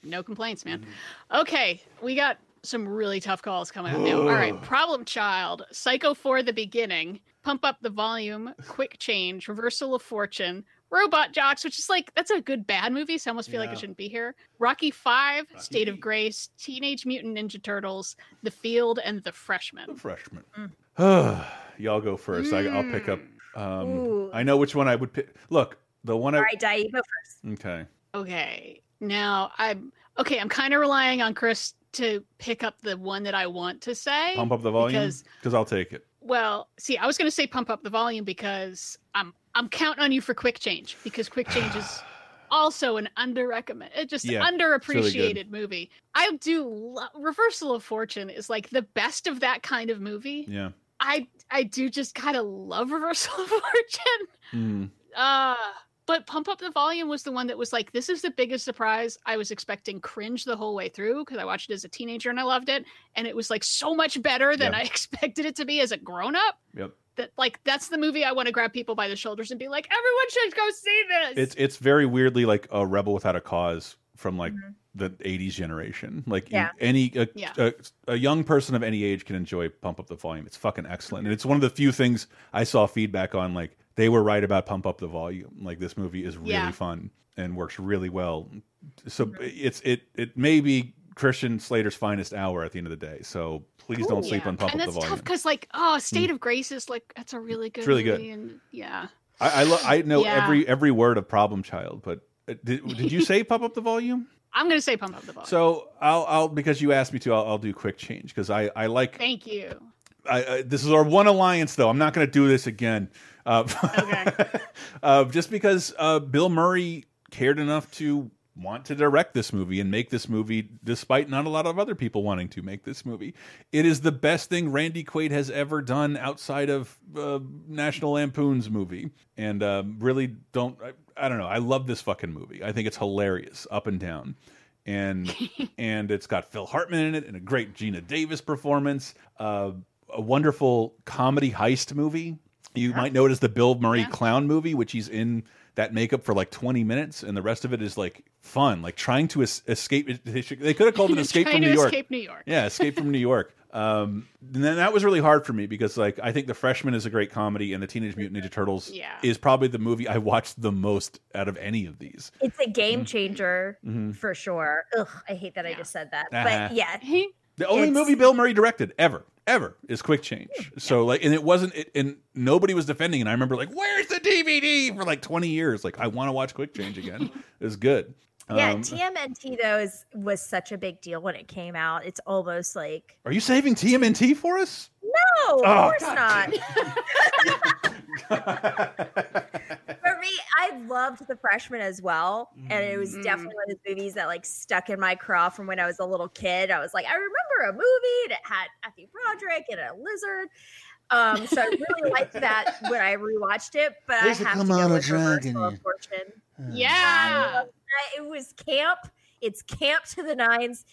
C: No complaints, man. Okay, we got some really tough calls coming up now. All right, Problem Child, Psycho for the Beginning, Pump Up the Volume, Quick Change, Reversal of Fortune, Robot Jox, which is like that's a good bad movie, so I almost feel like
A: Yeah.
C: it shouldn't be here. Rocky Five, State of Grace, Teenage Mutant Ninja Turtles, The Field, and The Freshman.
A: Freshman.
C: Mm.
A: Y'all go first. I, I'll pick up. Um, I know which one I would pick. Look, the one I.
D: All right, Di, you go first.
A: Okay.
C: Okay. Now I'm okay. I'm kind of relying on Chris to pick up the one that I want to say.
A: Pump up the volume
C: because
A: because I'll take it.
C: Well, see, I was going to say pump up the volume because I'm I'm counting on you for quick change because quick change is also an under recommend, just
A: Yeah, it's really
C: underappreciated movie. I do lo- Reversal of Fortune is like the best of that kind of movie.
A: Yeah.
C: I I do just kind of love Reversal of Fortune.
A: Mm.
C: Uh but Pump Up the Volume was the one that was like, this is the biggest surprise. I was expecting cringe the whole way through because I watched it as a teenager and I loved it. And it was like so much better than
A: Yeah.
C: I expected it to be as a grown up.
A: Yep.
C: That like that's the movie I want to grab people by the shoulders and be like, everyone should go see this.
A: It's it's very weirdly like a rebel without a cause from like mm-hmm. The '80s generation. Like
C: Yeah.
A: any a,
C: Yeah.
A: a, a young person of any age can enjoy Pump Up the Volume. It's fucking excellent, and it's one of the few things I saw feedback on. Like they were right about Pump Up the Volume. Like this movie is really
C: Yeah.
A: fun and works really well. So it's it it may be Christian Slater's finest hour at the end of the day. So please don't sleep
C: Yeah.
A: on Pump
C: and
A: Up the
C: that's tough
A: Volume.
C: because like oh State of Grace is like that's a really good
A: really good.
C: and yeah.
A: I I, I know every every word of Problem Child, but uh, did, did you say Pump Up the Volume?
C: I'm gonna say Pump Up the Volume.
A: So I'll, I'll because you asked me to, I'll, I'll do quick change because I, I like.
C: Thank you.
A: I, I, this is our one alliance, though. I'm not going to do this again. Uh, uh, just because uh, Bill Murray cared enough to want to direct this movie and make this movie, despite not a lot of other people wanting to make this movie. It is the best thing Randy Quaid has ever done outside of uh, National Lampoon's movie, and um, really don't. I, I don't know. I love this fucking movie. I think it's hilarious, up and down and and it's got Phil Hartman in it and a great Geena Davis performance. Uh, a wonderful comedy heist movie. You might notice the Bill Murray clown movie, which he's in that makeup for like 20 minutes, and the rest of it is like fun, like trying to es escape. They, should, they could have called it Escape from New York.
C: escape New York.
A: Yeah, Escape from New York. Um, and then that was really hard for me because like I think The Freshman is a great comedy, and the Teenage Mutant Ninja Turtles
C: Yeah.
A: is probably the movie I watched the most out of any of these.
D: It's a game changer
A: Mhm.
D: for sure. Ugh, I hate that I just said that.
A: Uh-huh.
D: But yeah,
A: The only
D: It's-
A: movie Bill Murray directed ever, ever is Quick Change. So like, and it wasn't, it, and nobody was defending. it. And I remember like, "Where's the DVD?" for like twenty years. Like, I want to watch Quick Change again. it was good.
D: Yeah.
A: Um,
D: TMNT though is was such a big deal when it came out. It's almost like
A: are you saving TMNT for us?
D: no, of
A: Oh,
D: course
A: God
D: not. but me, I loved The Freshman as well, and it was
C: Mm.
D: definitely one of the movies that like stuck in my craw from when I was a little kid. I was like, I remember a movie that had Matthew Broderick and a lizard. Um, so I really liked that when I rewatched it, but
A: There's a
D: I have to
A: Komodo
D: go with
A: dragon.
D: Reversal of Fortune.
C: Yeah.
D: Uh, It was camp. It's camp to the nines.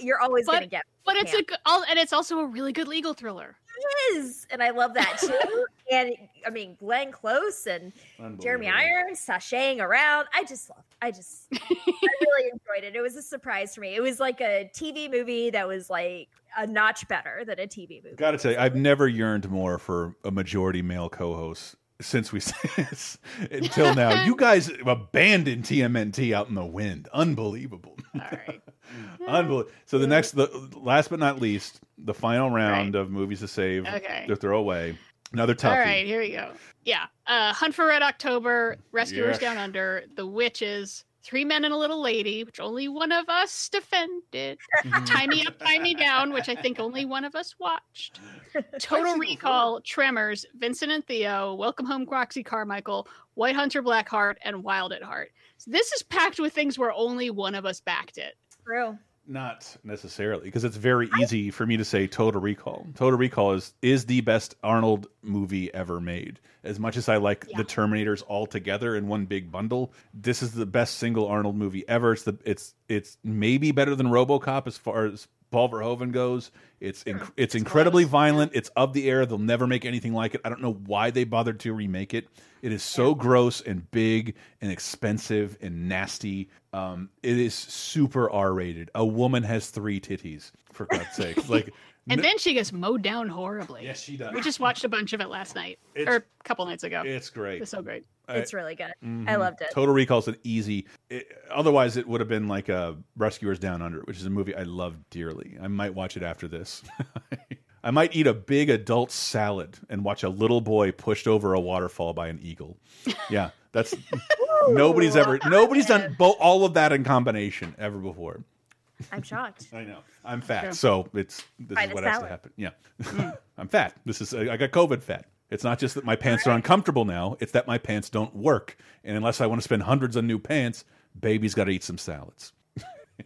D: You're always
C: But-
D: gonna get,
C: But it's a good, and it's also a really good legal thriller.
D: It is, and I love that too. and I mean, Glenn Close and Jeremy Irons sashaying around. I just love. I just, I really enjoyed it. It was a surprise for me. It was like a TV movie that was like a notch better than a TV movie.
A: Got to tell you, I've never yearned more for a majority male co-host since we say until now. You guys abandoned TMNT out in the wind. Unbelievable.
C: All right.
A: Unbelievable. So the next, the last but not least, the final round of movies to save
C: Okay.
A: to throw away. Another toughie.
C: All right, here we go. Yeah. Uh, Hunt for Red October, Rescuers
A: Yes.
C: Down Under, The Witches, Three Men and a Little Lady, which only one of us defended. Mm-hmm. Tie Me Up, Tie Me Down, which I think only one of us watched. Total Recall, Tremors, Vincent and Theo, Welcome Home, Roxy Carmichael, White Hunter, Black Heart, and Wild at Heart. So this is packed with things where only one of us backed it.
D: True.
A: Not necessarily, because it's very easy for me to say Total Recall. Total Recall is is the best Arnold movie ever made. As much as I like the Terminators all together in one big bundle, this is the best single Arnold movie ever. It's the it's it's maybe better than RoboCop as far as Paul Verhoeven goes. It's inc it's incredibly violent. It's of the era. They'll never make anything like it. I don't know why they bothered to remake it. It is so gross and big and expensive and nasty. Um, it is super R rated. A woman has three titties, for God's sake. Like,
C: And then she gets mowed down horribly.
A: Yes, she does.
C: We just watched a bunch of it last night,
A: It's-
C: or a couple nights ago.
A: it's great.
C: It's so great.
D: It's really good. I
A: Mhm.
D: loved it.
A: Total Recall's an easy. It, otherwise, it would have been like a Rescuers Down Under, which is a movie I love dearly. I might watch it after this. I might eat a big adult salad and watch a little boy pushed over a waterfall by an eagle. Yeah, that's nobody's ever nobody's done all of that in combination ever before.
D: I'm shocked.
A: I know. I'm fat,
D: Sure.
A: so it's this
D: Find
A: is what has to happen. Yeah, I'm fat. This is I got COVID fat. It's not just that my pants are uncomfortable now; it's that my pants don't work. And unless I want to spend hundreds on new pants, baby's got to eat some salads.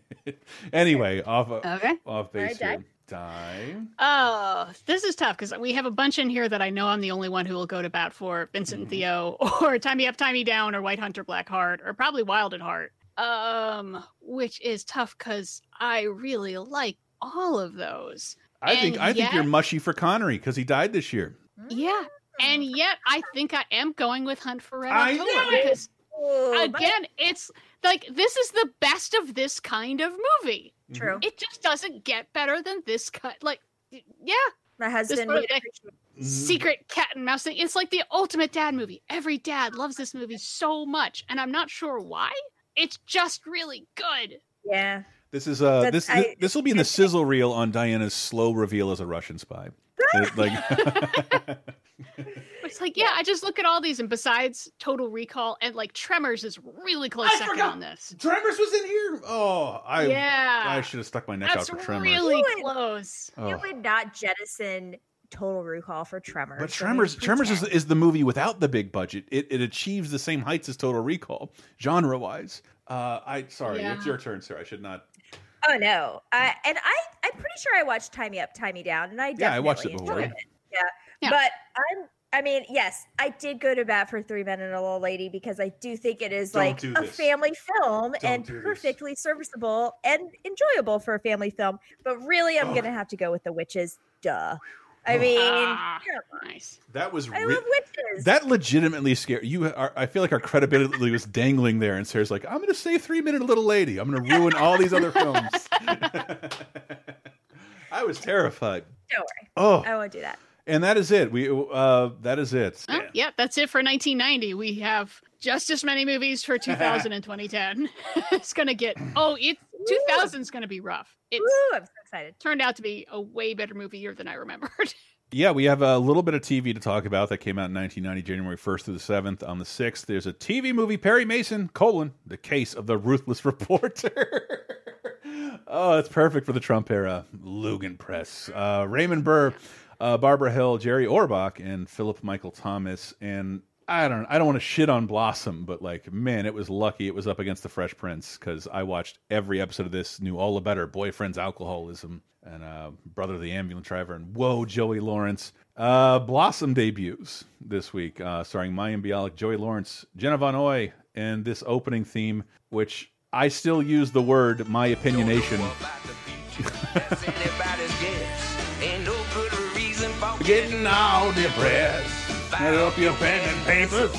A: anyway, off
C: Okay.
A: off base
C: right,
A: here. Di.
C: Oh, this is tough because we have a bunch in here that I know I'm the only one who will go to bat for Vincent and Theo, or Tie Me Up, Tie Me Down, or White Hunter, Black Heart, or probably Wild at Heart. Um, which is tough because I really like all of those.
A: I think
C: And
A: I think you're mushy for Connery because he died this year.
C: Yeah, and yet I think I am going with Hunt for Red
A: I
C: October
A: it!
C: because
D: Ooh, but-
C: again, it's like this is the best of this kind of movie.
D: True.
C: It just doesn't get better than this kind. Like, yeah,
D: My
C: this
D: husband.
C: sort of, like, secret cat and mouse thing. It's like the ultimate dad movie. Every dad loves this movie so much, and I'm not sure why. It's just really good.
D: Yeah.
A: This is uh
D: That's-
A: this
D: I-
A: this will be in the sizzle reel on Diana's slow reveal as a Russian spy. It- like
C: It's like, yeah, I just look at all these, and besides Total Recall and like Tremors is really close
A: I
C: second
A: forgot.
C: on this.
A: Tremors was in here. Oh, I
C: Yeah.
A: I should have stuck my neck
C: That's
A: out for Tremors.
C: really
D: You would-
C: close.
A: Oh.
D: You would not jettison Total Recall for Tremors.
A: But Tremors,
D: mean,
A: Tremors is, is the movie without the big budget. It, it achieves the same heights as Total Recall, genre wise. Uh, I sorry,
D: Yeah.
A: it's your turn, sir. I should not.
D: Oh no! I and I I'm pretty sure I watched Tie Me Up, Tie Me Down, and I
A: Yeah, I watched it before.
D: it. Yeah. but I'm. I mean, yes, I did go to bat for Three Men and a Little Lady because I do think it is
A: Don't
D: like a
A: this.
D: family film
A: Don't
D: and
A: do this.
D: perfectly serviceable and enjoyable for a family film. But really, I'm gonna have to go with The Witches. Duh. I mean,
C: Ah, nice.
A: That was
D: I love witches.
A: that legitimately scared you. Are, I feel like our credibility was dangling there, and Sarah's like, "I'm going to say Three Minute Little Lady. I'm going to ruin all these other films." I was terrified.
D: Don't worry.
A: Oh.
D: I won't do that.
A: And that is it. We uh, that is it.
C: Oh, yeah, that's it for 1990. We have just as many movies for 2000 and 2010. it's gonna get oh, it 2000 is gonna be rough. It's
D: Woo, I'm so excited.
C: turned out to be a way better movie year than I remembered.
A: Yeah, we have a little bit of TV to talk about that came out in 1990, January 1st through the 7th. On the 6th, there's a TV movie, Perry Mason, colon, the case of the ruthless reporter. oh, it's perfect for the Trump era. Lugan Press. Uh, Raymond Burr, uh, Barbara Hale, Jerry Orbach, and Philip Michael Thomas. And I don't I don't want to shit on Blossom, but like man, it was lucky it was up against the Fresh Prince because I watched every episode of this, knew all the better. Boyfriend's alcoholism and uh, brother the ambulance driver, and whoa, Joey Lawrence. Uh, Blossom debuts this week, uh, starring Mayim Bialik, Joey Lawrence, Jenna Von Oy, and this opening theme, which I still use the word my opinionation. Getting all depressed. Head up your pen and papers.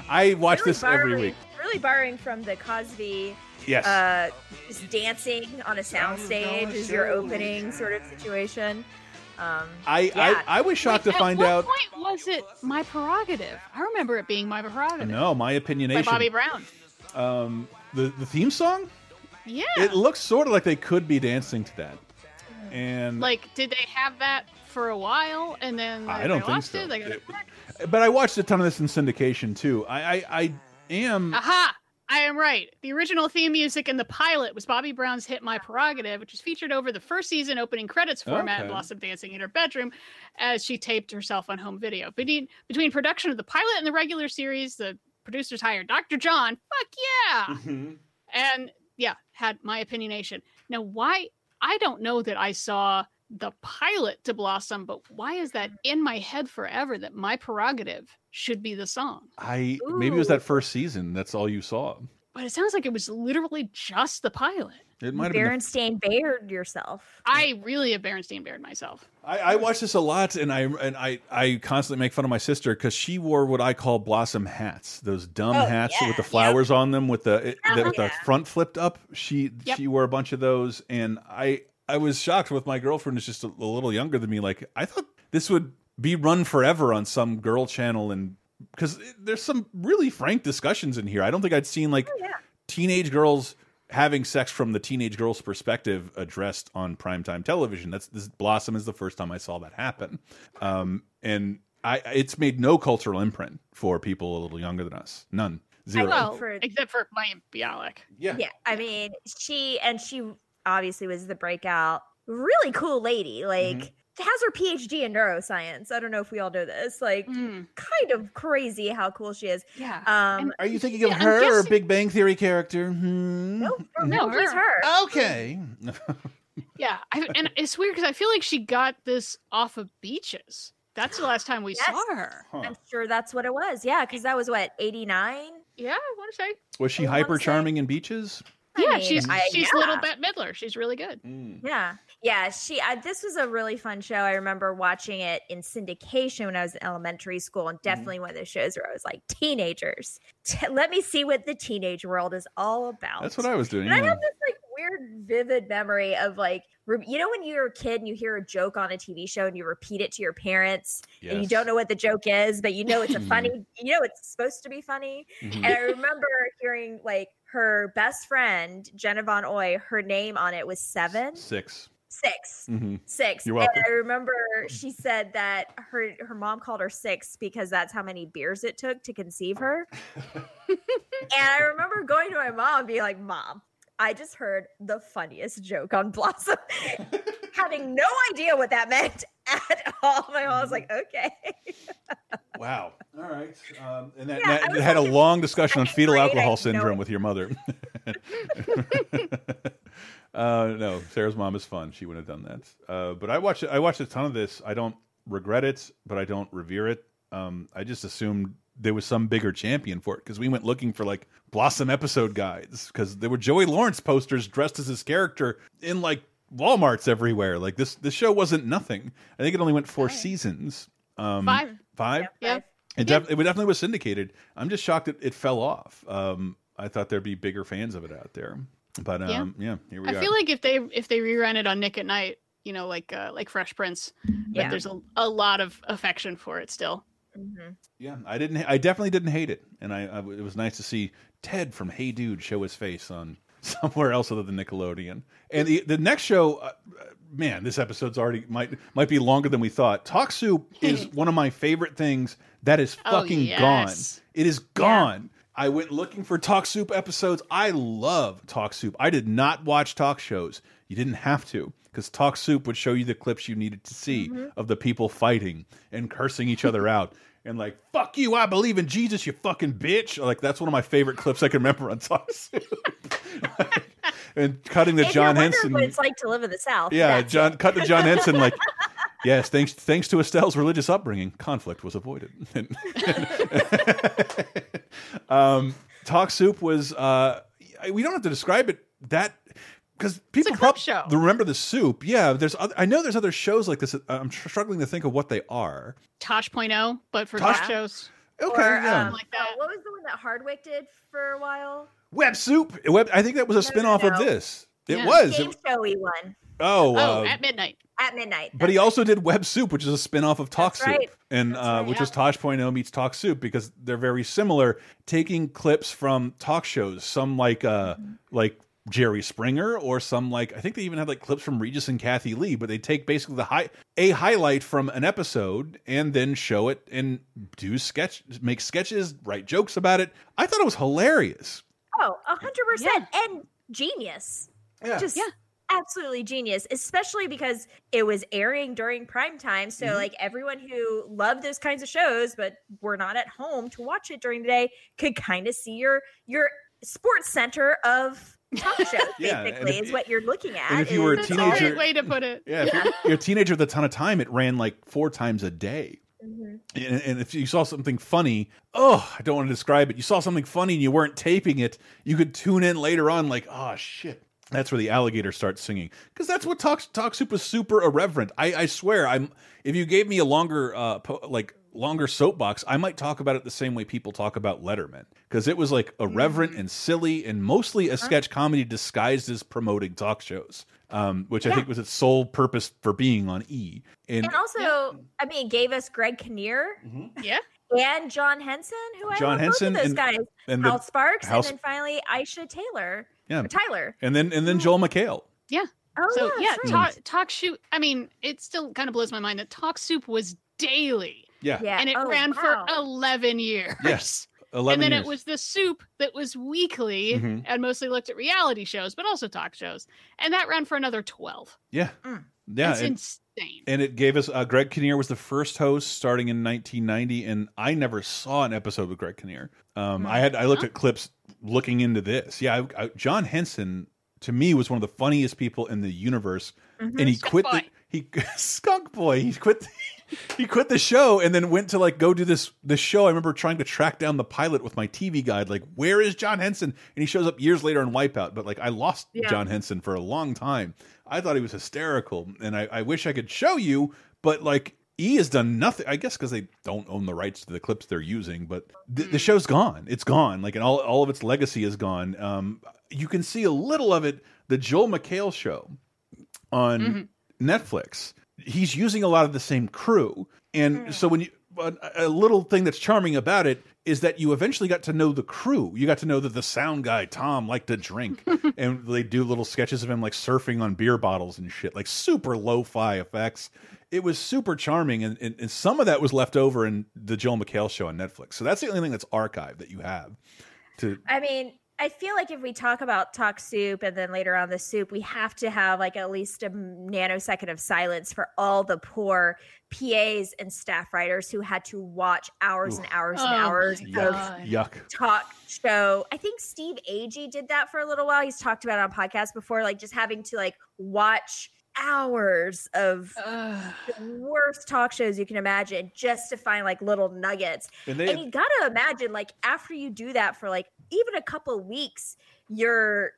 A: I watch
D: Really
A: this every week.
D: Really borrowing from the Cosby.
A: Yes.
D: Uh, just dancing on a soundstage is your opening sort of situation. Um,
A: I,
D: yeah.
A: I I was shocked
C: Wait,
A: to find
C: at
A: out.
C: what point was it my prerogative? I remember it being my prerogative.
A: No, my opinionation.
C: By
A: opinionation.
C: Bobby Brown.
A: Um, the the theme song.
C: Yeah.
A: It looks sort of like they could be dancing to that, and
C: like, did they have that for a while and then
A: I don't think
C: lost
A: so.
C: it? They got it
A: but I watched a ton of this in syndication too. I I, I am
C: Aha! I am right. The original theme music in the pilot was Bobby Brown's hit My Prerogative, which was featured over the first season opening credits format
A: Okay.
C: Blossom dancing in her bedroom as she taped herself on home video. Between, between production of the pilot and the regular series, the producers hired Dr. John. Fuck yeah!
A: Mm-hmm.
C: and yeah, had my opinionation. Now, why? I don't know that I saw the pilot to Blossom, but why is that mm. in my head forever that My Prerogative should be the song?
A: I maybe it was that first season. That's all you saw.
C: But it sounds like it was literally just the pilot.
A: It might have been. the-
D: Berenstain Baird yourself.
C: I really have Berenstain Baird myself.
A: I, I watch this a lot, and I and I I constantly make fun of my sister because she wore what I call blossom hats, those dumb
D: Oh,
A: hats
D: yeah,
A: with the flowers on them, with the eh, oh, it, the, with the front flipped up. She
C: Yep.
A: she wore a bunch of those, and I I was shocked with my girlfriend, who's just a, a little younger than me. Like I thought this would be run forever on some girl channel, and because there's some really frank discussions in here. I don't think I'd seen like teenage girls having sex from the teenage girl's perspective addressed on primetime television. That's this Blossom is the first time I saw that happen. Um, and I it's made no cultural imprint for people a little younger than us. None. Zero.
C: Well,
D: For-
C: except for Mayim Bialik.
A: yeah.
D: Yeah, I mean, she and she obviously was the breakout, really cool lady. Like,
A: Mm-hmm.
D: Has her PhD in neuroscience. I don't know if we all know this. Like,
C: Mm,
D: kind of crazy how cool she is.
C: yeah.
D: Um,
A: Are you thinking of
C: Yeah, I'm
A: her or Big Bang Theory character? Hmm.
D: no, for
C: No,
D: real, she's
C: her.
D: her.
A: Okay.
C: yeah. I, and it's weird because I feel like she got this off of beaches. That's the last time we
D: Yes.
C: saw her.
A: Huh.
D: I'm sure that's what it was. Yeah, because that was what 89.
C: Yeah, I want to say.
A: Was she
D: I
A: hyper charming in beaches?
D: I
C: Yeah,
D: mean,
C: she's
D: I-
C: she's
D: yeah.
C: little Bette Midler. She's really good. Mm.
D: Yeah, yeah. She. I, this was a really fun show. I remember watching it in syndication when I was in elementary school, and mm-hmm. definitely one of those shows where I was like, teenagers. T- let me see what the teenage world is all about.
A: That's what I was doing.
D: And I have this like weird, vivid memory of like, re- you know, when you're a kid and you hear a joke on a TV show and you repeat it to your parents, and you don't know what the joke is, but you know it's a mm-hmm. funny, you know it's supposed to be funny.
A: Mhm.
D: And I remember hearing like her best friend Jenna Von Oy, her name on it was seven,
A: Six.
D: six.
A: Mm-hmm.
D: Six.
A: You're welcome.
D: And I remember she said that her her mom called her six because that's how many beers it took to conceive her. and I remember going to my mom and being like, Mom, I just heard the funniest joke on Blossom, having no idea what that meant at all. My mom was like, okay.
A: Wow. All right. Um, and that,
D: Yeah,
A: that had a
D: like in
A: long discussion on fetal alcohol syndrome
D: it.
A: with your mother. uh, no, Sarah's mom is fun. She wouldn't have done that. Uh, but I watched. I watched a ton of this. I don't regret it, but I don't revere it. Um, I just assumed there was some bigger champion for it because we went looking for like Blossom episode guides because there were Joey Lawrence posters dressed as his character in like Walmart's everywhere. Like this, this show wasn't nothing. I think it only went four seasons. Um,
C: Five.
A: Five.
C: Yeah.
A: It, def it definitely was syndicated. I'm just shocked that it fell off. Um, I thought there'd be bigger fans of it out there, but
C: Yeah.
A: um, yeah, here we go.
C: I
A: go.
C: feel like if they if they rerun it on Nick at Night, you know, like uh, like Fresh Prince,
D: Yeah.
C: like there's a, a lot of affection for it still.
D: Mhm.
A: yeah, I didn't. I definitely didn't hate it, and I, I it was nice to see Ted from Hey Dude show his face on somewhere else other than Nickelodeon. And the the next show, uh, uh, man, this episode's already might might be longer than we thought. Talk Soup is one of my favorite things that is
C: Oh,
A: fucking
C: yes.
A: gone. It is gone. I went looking for Talk Soup episodes. I love Talk Soup. I did not watch talk shows. You didn't have to because Talk Soup would show you the clips you needed to see of the people fighting and cursing each other out. And like "fuck you, I believe in Jesus, you fucking bitch." Like that's one of my favorite clips I can remember on Talk Soup. and cutting the
D: if
A: John Henson.
D: what it's like to live in the South.
A: Yeah, John
D: it.
A: cut to John Henson like yes, thanks thanks to Estelle's religious upbringing, conflict was avoided. um Talk Soup was uh we don't have to describe it that because people
C: clip
A: prob-
C: show.
A: remember the soup. Yeah, there's other, I know there's other shows like this. I'm tr- struggling to think of what they are.
C: Tosh.0, but for
A: Tosh-
C: talk shows.
A: Okay,
D: Or,
A: yeah.
D: um,
C: Like that.
D: uh, what was the one that Hardwick did for a while?
A: Web Soup. Web I think that was a
D: No, no,
A: spin-off of this. It
C: Yeah.
A: was.
D: Game
A: It-
D: showy one
A: oh,
C: Oh,
A: uh,
C: at midnight.
D: at midnight.
A: But he
D: That's
A: also did Web Soup, which is a spin-off of Talk
D: That's
A: Soup,
D: right.
A: and
D: That's
A: uh,
D: right.
A: which
C: Yeah.
A: is Tosh.0 meets Talk Soup because they're very similar, taking clips from talk shows, some like uh
D: Mm-hmm.
A: like Jerry Springer, or some like I think they even had like clips from Regis and Kathie Lee, but they take basically the high a highlight from an episode and then show it and do sketch, make sketches, write jokes about it. I thought it was hilarious.
D: Oh, a hundred percent, and genius.
A: Yeah.
D: Just
C: Yeah.
D: absolutely genius, especially because it was airing during prime time. So,
A: Mm-hmm.
D: like everyone who loved those kinds of shows, but were not at home to watch it during the day, could kind of see your your sports center of talk shows.
A: Yeah,
D: basically,
A: if-
D: is what you're looking at.
A: and if you were a teenager-
C: way to put it.
A: Yeah, if you're, you're a teenager with a ton of time, it ran like four times a day.
D: Mhm.
A: and, and if you saw something funny, oh, I don't want to describe it. You saw something funny and you weren't taping it, you could tune in later on, like, oh shit. That's where the alligator starts singing because that's what talk talk soup was super irreverent. I, I swear, I'm if you gave me a longer uh po like longer soapbox, I might talk about it the same way people talk about Letterman because it was like irreverent and silly and mostly a sketch comedy disguised as promoting talk shows, um, which I think was its sole purpose for being on E. And,
D: And also, I mean, it gave us Greg Kinnear
C: Yeah.
D: and John Henson, who I
A: John
D: love
A: Henson
D: both of those
A: and-
D: guys.
A: and the-
D: Hal Sparks,
A: Hal-
D: and then finally Aisha Taylor.
A: Yeah.
D: Tyler.
A: and then and then Joel McHale.
C: Yeah.
D: Oh,
C: so yeah,
D: that's right.
C: talk talk shoot. I mean, it still kind of blows my mind that Talk Soup was daily,
A: Yeah,
D: Yeah.
C: and it
D: oh,
C: ran
D: wow.
C: for eleven years.
A: Yes. eleven
C: and then
A: years.
C: it was the soup that was weekly
A: Mhm.
C: and mostly looked at reality shows, but also talk shows, and that ran for another twelve.
A: yeah,
D: Mm.
A: yeah,
C: That's
A: and,
C: insane.
A: and it gave us uh, Greg Kinnear was the first host starting in 1990, and I never saw an episode with Greg Kinnear. Um, I had I looked
C: Huh?
A: at clips looking into this. Yeah, I, I, John Henson to me was one of the funniest people in the universe, and he
C: Skunk
A: quit
C: Boy.
A: the he skunk boy. He quit. The, he quit the show and then went to like go do this this show. I remember trying to track down the pilot with my TV guide, like where is John Henson? And he shows up years later on Wipeout. But like I lost
D: Yeah.
A: John Henson for a long time. I thought he was hysterical, and I, I wish I could show you, but like. E has done nothing, I guess, because they don't own the rights to the clips they're using. But the, the show's gone; it's gone. Like, and all all of its legacy is gone. Um, you can see a little of it. The Joel McHale show on
C: Mm-hmm.
A: Netflix. He's using a lot of the same crew, and hmm. so when you a, a little thing that's charming about it is that you eventually got to know the crew. You got to know that the sound guy Tom liked to drink, and they do little sketches of him like surfing on beer bottles and shit, like super lo-fi effects. It was super charming, and, and, and some of that was left over in the Joel McHale show on Netflix. So that's the only thing that's archived that you have. To
D: I mean, I feel like if we talk about talk soup and then later on the soup, we have to have like at least a nanosecond of silence for all the poor PAs and staff writers who had to watch hours and hours and
C: Oh
D: hours of
A: yuck.
D: talk show. I think Steve Agee did that for a little while. He's talked about it on podcasts before, like just having to like watch hours of
C: Ugh.
D: the worst talk shows you can imagine just to find like little nuggets.
A: And they
D: and you gotta imagine, like after you do that for like even a couple weeks, your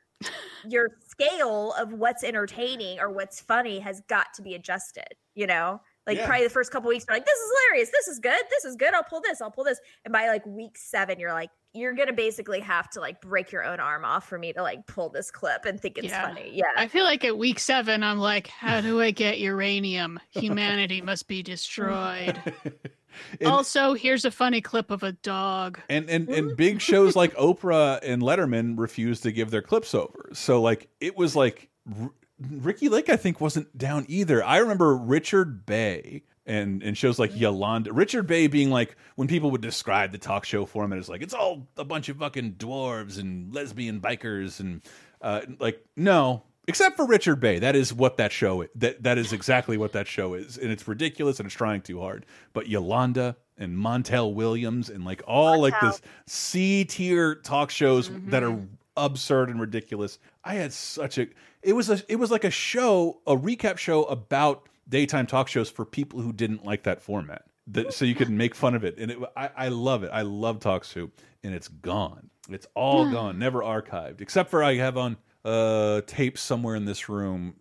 D: your scale of what's entertaining or what's funny has got to be adjusted. You know, like
A: Yeah.
D: probably the first couple weeks, you're like, "This is hilarious. This is good. This is good. I'll pull this. I'll pull this." And by like week seven, you're like, you're gonna basically have to like break your own arm off for me to like pull this clip and think it's
C: Yeah.
D: funny. Yeah.
C: I feel like at week seven, I'm like, how do I get uranium? Humanity must be destroyed.
A: And-
C: also, here's a funny clip of a dog.
A: and and and big shows like Oprah and Letterman refused to give their clips over. So like it was like R Ricki Lake I think wasn't down either. I remember Richard Bey and and shows like Yolanda. Richard Bey being like when people would describe the talk show format as like it's all a bunch of fucking dwarves and lesbian bikers and uh like no except for Richard Bey. That is what that show is. That that is exactly what that show is, and it's ridiculous and it's trying too hard. But Yolanda and Montel Williams and like all like this C tier talk shows that are mm-hmm. absurd and ridiculous. I had such a it was a it was like a show, a recap show about daytime talk shows for people who didn't like that format. That, so you could make fun of it, and it, I, I love it. I love Talk Soup, and it's gone. It's all gone, never archived, except for I have on uh tapes somewhere in this room.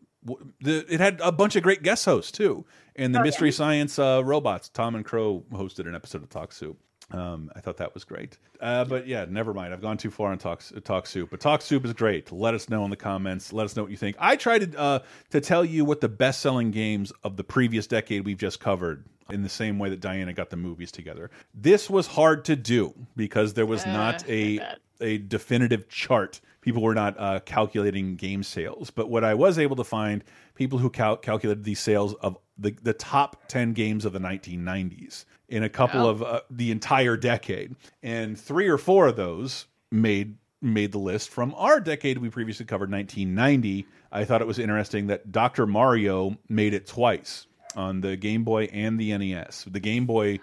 A: The, it had a bunch of great guest hosts too, and the Mystery Science uh, robots. Tom and Crow hosted an episode of Talk Soup. Um, I thought that was great. Uh, but yeah, never mind. I've gone too far on Talk Talk Soup. But Talk Soup is great. Let us know in the comments. Let us know what you think. I tried to uh, to tell you what the best selling games of the previous decade we've just covered. In the same way that Diana got the movies together, this was hard to do because there was not a a definitive chart. People were not uh, calculating game sales, but what I was able to find, people who cal calculated the sales of the the top ten games of the 1990s in a couple
C: Wow.
A: of uh, the entire decade, and three or four of those made made the list. From our decade we previously covered 1990 i thought it was interesting that dr mario made it twice on the game boy and the nes the game boy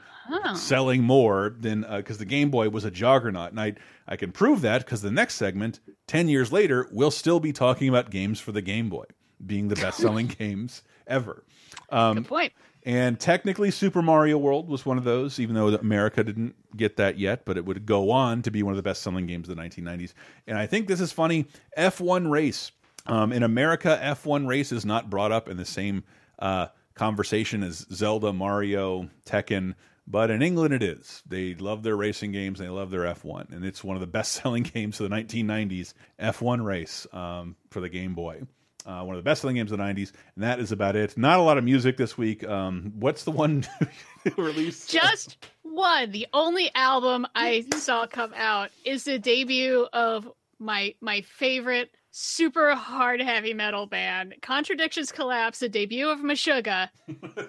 A: selling more than because the game boy was a juggernaut and i i can prove that because the next segment 10 years later we'll still be talking about games for the game boy being the best selling games ever um,
C: Good point.
A: and technically, Super Mario World was one of those, even though America didn't get that yet, but it would go on to be one of the best selling games of the 1990s. And I think this is funny F1 Race. Um, in America, F1 Race is not brought up in the same uh, conversation is Zelda, Mario, Tekken. But in England, it is. They love their racing games. They love their F1, and it's one of the best-selling games of the 1990s. F1 Race um, for the Game Boy uh, one of the best-selling games of the '90s, and that is about it. Not a lot of music this week. Um, what's the one release?
C: Just one. The only album I saw come out is the debut of my my favorite super hard heavy metal band, Contradictions Collapse, the debut of Meshuggah,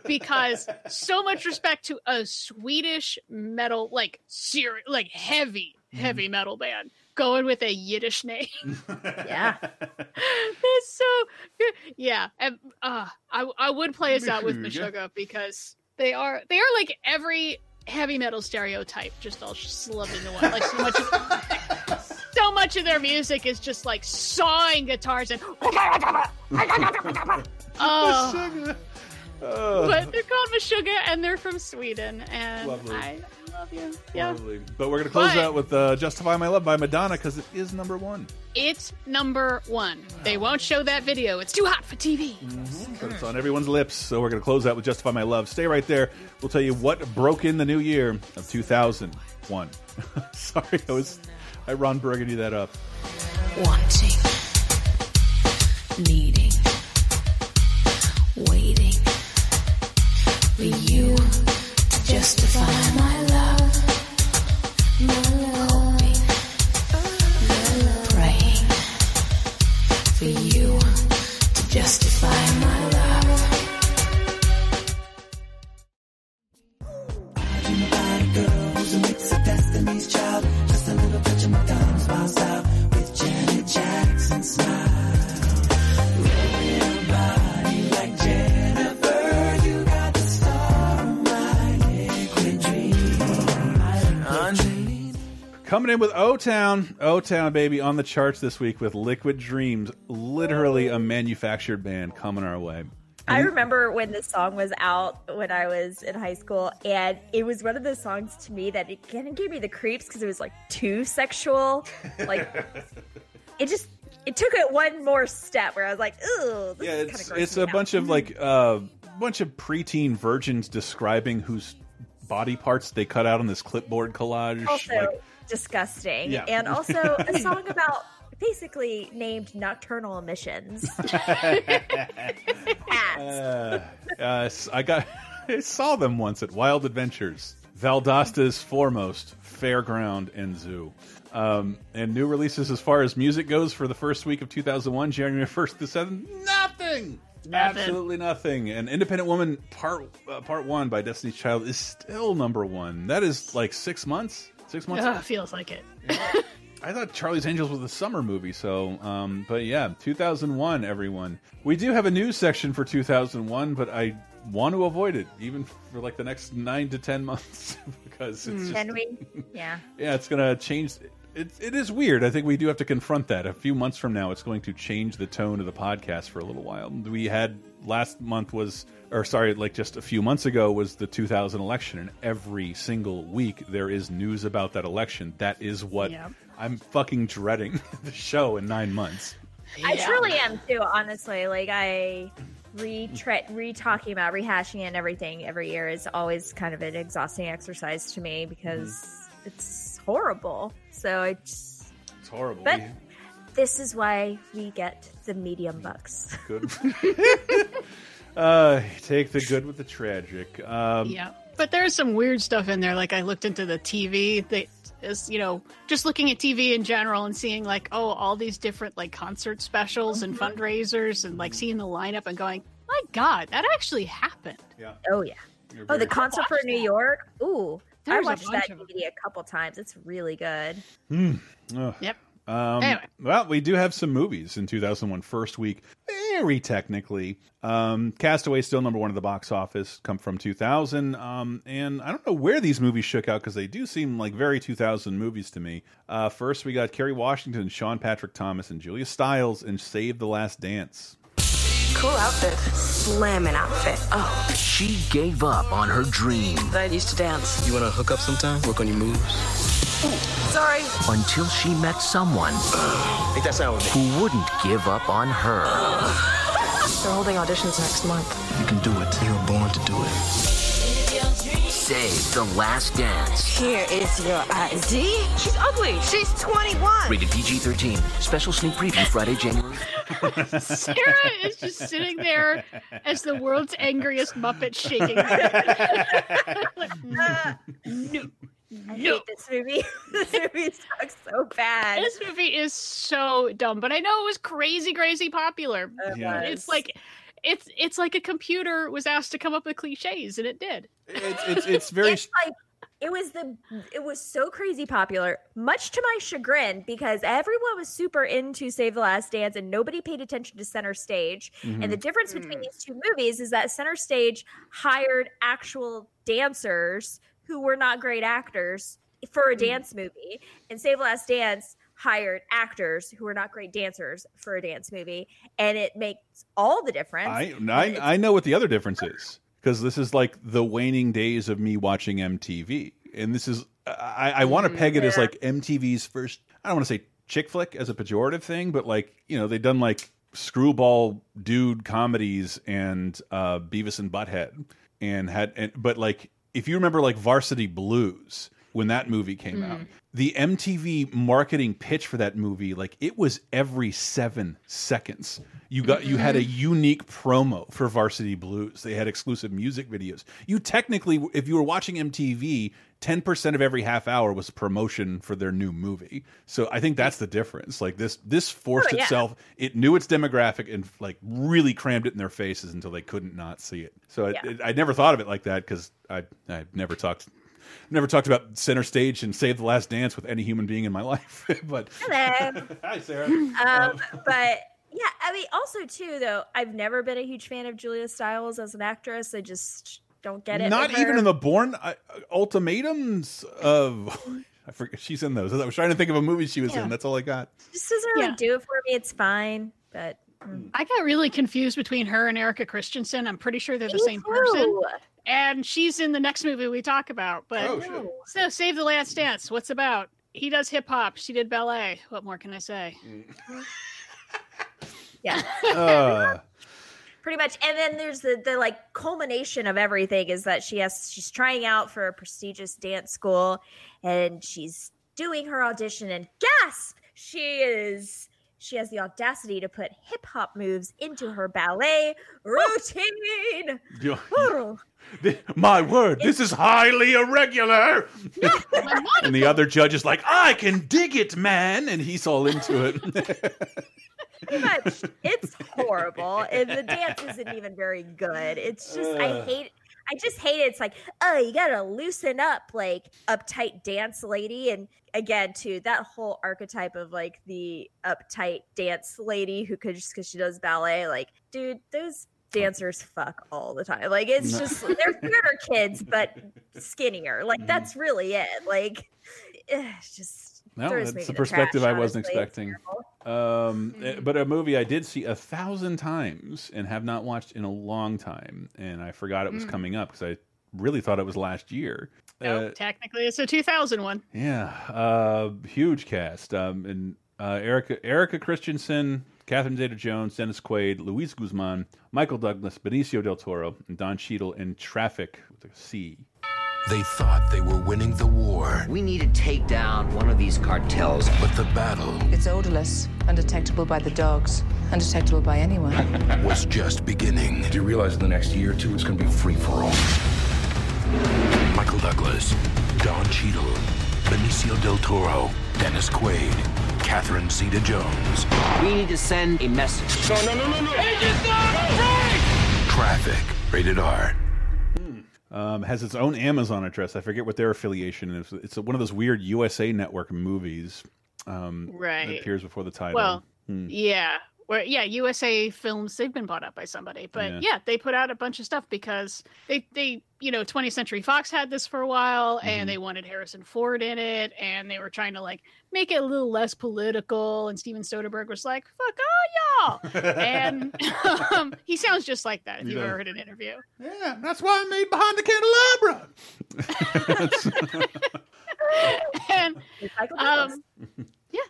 C: because so much respect to a Swedish metal, like ser- like heavy, heavy metal band, going with a Yiddish name.
D: Yeah.
C: That's so good. Yeah, and uh, I I would play us out with
A: Meshuggah.
C: Meshuggah because they are they are like every heavy metal stereotype, just all slumped into one. Like so much, of, so much of their music is just like sawing guitars and. oh,
A: Oh,
C: but they're called Meshuggah and they're from Sweden, and
A: Lovely.
C: I love you. Yeah,
A: lovely. But we're gonna close
C: But-
A: out with uh, "Justify My Love" by Madonna because it is number one.
C: it's number one. They won't show that video; it's too hot for TV.
A: But it's on everyone's lips, so we're gonna close out with "Justify My Love." Stay right there. We'll tell you what broke in the new year of 2001. Sorry, I was I Ron Burgundy that up.
L: wanting, needing, waiting for you to justify my love, my hoping, praying for you to justify
A: Coming in with O Town, O Town baby on the charts this week with Liquid Dreams, literally a manufactured band coming our way.
D: I remember when this song was out when I was in high school, and it was one of those songs to me that it kind of gave me the creeps because it was like too sexual. Like it just it took it one more step where I was like, "Ooh, this
A: Yeah,
D: is
A: it's
D: of
A: it's a bunch of like a bunch of preteen virgins describing whose body parts they cut out on this clipboard collage.
D: also
A: like,
D: disgusting,
A: Yeah.
D: and also a song about basically named nocturnal emissions.
A: uh, uh, I got I saw them once at Wild Adventures, Valdosta's Foremost, Fairground, and Zoo. Um, and new releases as far as music goes for the first week of 2001, January 1st to 7th, nothing.
C: Nothing.
A: Absolutely nothing. And Independent Woman Part uh, Part One by Destiny's Child is still number one. That is like six months. Six months.
C: Ugh, feels like it.
A: I thought Charlie's Angels was a summer movie. So, um, but yeah, 2001. Everyone, we do have a news section for 2001, but I want to avoid it even for like the next nine to ten months because it's just,
D: Can we? Yeah.
A: yeah, it's gonna change. It, it is weird. I think we do have to confront that. A few months from now, it's going to change the tone of the podcast for a little while. We had last month was, or sorry, like just a few months ago was the 2000 election, and every single week there is news about that election. That is what
C: Yep.
A: I'm fucking dreading the show in nine months.
D: I truly am too, honestly. Like I re re talking about rehashing it and everything every year is always kind of an exhausting exercise to me because
A: Mm-hmm.
D: it's horrible. So it's
A: It's horrible.
D: But-
A: We-
D: this is why we get the medium bucks.
A: good. uh, take the good with the tragic. Um,
C: Yeah. But there's some weird stuff in there. Like I looked into the TV that is, you know, just looking at TV in general and seeing like, oh, all these different like concert specials and fundraisers and like seeing the lineup and going, my God, that actually happened.
A: Yeah.
D: Oh yeah.
A: You're
D: Oh, the
A: very-
D: concert for New York. Ooh,
C: There's a
D: I watched that
C: of 'em.
D: DVD a couple times. It's really good.
A: Ugh.
C: Yep.
A: Um,
C: Anyway.
A: Well, we do have some movies in 2001 first week, very technically. Um, Castaway still number one at the box office, come from 2000. Um, and I don't know where these movies shook out because they do seem like very 2000 movies to me. Uh, first, we got Kerry Washington, Sean Patrick Thomas, and Julia Stiles in Save the Last Dance.
M: Cool outfit. Slamming outfit. Oh.
N: She gave up on her dream
M: I used to dance.
I: You wanna hook up sometime? Work on your moves?
M: Sorry.
N: until she met someone
I: Make that sound with me.
N: who wouldn't give up on her.
M: They're holding auditions next month.
I: You can do it. You were born to do it.
N: Save the Last Dance.
M: Here is your ID. She's ugly. She's 21.
N: Rated PG 13. Special sneak preview Friday, January.
C: Sarah is just sitting there as the world's angriest Muppet shaking. her head. Like, no, no, Mm-hmm.
D: I
C: no.
D: hate this movie. this movie sucks so bad.
C: This movie is so dumb, but I know it was crazy, crazy popular.
D: It
A: Yeah.
C: It's like it's it's like a computer was asked to come up with cliches, and it did.
A: It's, it's, it's very.
D: it's like it was the it was so crazy popular much to my chagrin because everyone was super into save the last dance and nobody paid attention to center stage and the mm-hmm. difference between mm. these two movies is that center stage hired actual dancers who were not great actors for a dance movie. And save last dance hired actors who were not great dancers for a dance movie. And it makes all the difference.
A: I, I, I know what the other difference is because this is like the waning days of me watching MTV, and this is I, I want to peg it as like MTV's first. I don't want to say chick flick as a pejorative thing, but like you know they've done like screwball dude comedies and uh, Beavis and Butthead, and had and but like if you remember like Varsity Blues when that movie came out, mm. the MTV marketing pitch for that movie like it was every seven seconds. You got you had a mm-hmm. unique promo for Varsity Blues. They had exclusive music videos. You technically, if you were watching MTV, ten percent of every half hour was promotion for their new movie. So I think that's the difference. Like this, this forced
D: Oh, yeah.
A: itself. It knew its demographic and like really crammed it in their faces until they couldn't not see it. So
D: Yeah.
A: I, I never thought of it like that because I I never talked. Never talked about center stage and save the last dance with any human being in my life, but
D: Hello.
A: hi Sarah.
D: um, but yeah, I mean, also too, though, I've never been a huge fan of Julia Stiles as an actress. I just don't get it.
A: Not even
D: her.
A: in the Bourne uh, Ultimatums of. I forget she's in those. I was trying to think of a movie she was
C: Yeah.
A: in. That's all I got.
D: Just doesn't really
C: Yeah.
D: do it for me. It's fine, but
C: I got really confused between her and Erika Christensen. I'm pretty sure they're the
D: Me
C: same person. And she's in the next movie we talk about. But
A: Oh, shit.
C: so Save the Last Dance. What's about? He does hip hop. She did ballet. What more can I say?
D: Yeah,
A: Uh,
D: pretty much. And then there's the the like culmination of everything is that she has she's trying out for a prestigious dance school, and she's doing her audition, and gasp, she is. She has the audacity to put hip hop moves into her ballet routine.
A: my word, this is highly irregular. and the other judge is like, I can dig it, man, and he's all into it.
D: pretty much it's horrible and the dance isn't even very good. It's just i hate i just hate it. It's like oh you gotta loosen up like uptight dance lady and again too that whole archetype of like the uptight dance lady who could just because she does ballet like dude those dancers fuck all the time. Like it's
A: No.
D: just they're theater kids but skinnier. Like
A: Mm-hmm.
D: that's really it. Like it's just
A: No,
D: throws
A: that's the perspective
D: trash,
A: I wasn't expecting. Um, eh, but a movie I did see a thousand times and have not watched in a long time, and I forgot it was
C: Mm.
A: coming up because I really thought it was last year.
C: No,
A: Uh,
C: technically, it's a 2000 one.
A: yeah, uh, huge cast. Um, and uh, Erica Erika Christensen, Catherine Zeta-Jones, Dennis Quaid, Luis Guzman, Michael Douglas, Benicio del Toro, and Don Cheadle in Traffic with a C.
O: They thought they were winning the war.
N: We need to take down one of these cartels.
O: But the battle
P: It's odorless, undetectable by the dogs, undetectable by anyone.
O: was just beginning.
E: Do you realize in the next year or two it's going to be free for all?
O: Michael Douglas, Don Cheadle, Benicio del Toro, Dennis Quaid, Catherine Zeta Jones.
N: We need to send a message.
O: No, no, no, no, no! Traffic, rated R.
A: Um, has its own Amazon address. I forget what their affiliation is. It's one of those weird USA Network movies. Um, that
C: Right.
A: appears before the title.
C: Well,
A: Hmm.
C: yeah. Where yeah, USA Films they've been bought up by somebody, but
A: Yeah.
C: yeah. they put out a bunch of stuff because they they you know 20th Century Fox had this for a while,
A: Mm-hmm.
C: and they wanted Harrison Ford in it, and they were trying to like make it a little less political. And Steven Soderbergh was like, "Fuck all y'all," and um, he sounds just like that if
A: He
C: you've
A: does.
C: ever heard an interview.
A: Yeah, that's why I made Behind the Candelabra.
C: and um, yeah,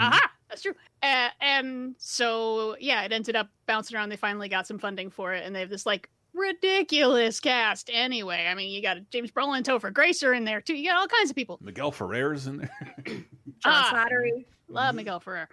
C: aha, that's true. Uh, and so yeah, it ended up bouncing around. They finally got some funding for it, and they have this like ridiculous cast. Anyway, I mean, you got James Brolin and Topher Grace are in there too. You got all kinds of people.
A: Miguel Ferrer's in there.
D: John
C: Ah.
D: Slattery.
C: Love Miguel Ferrer,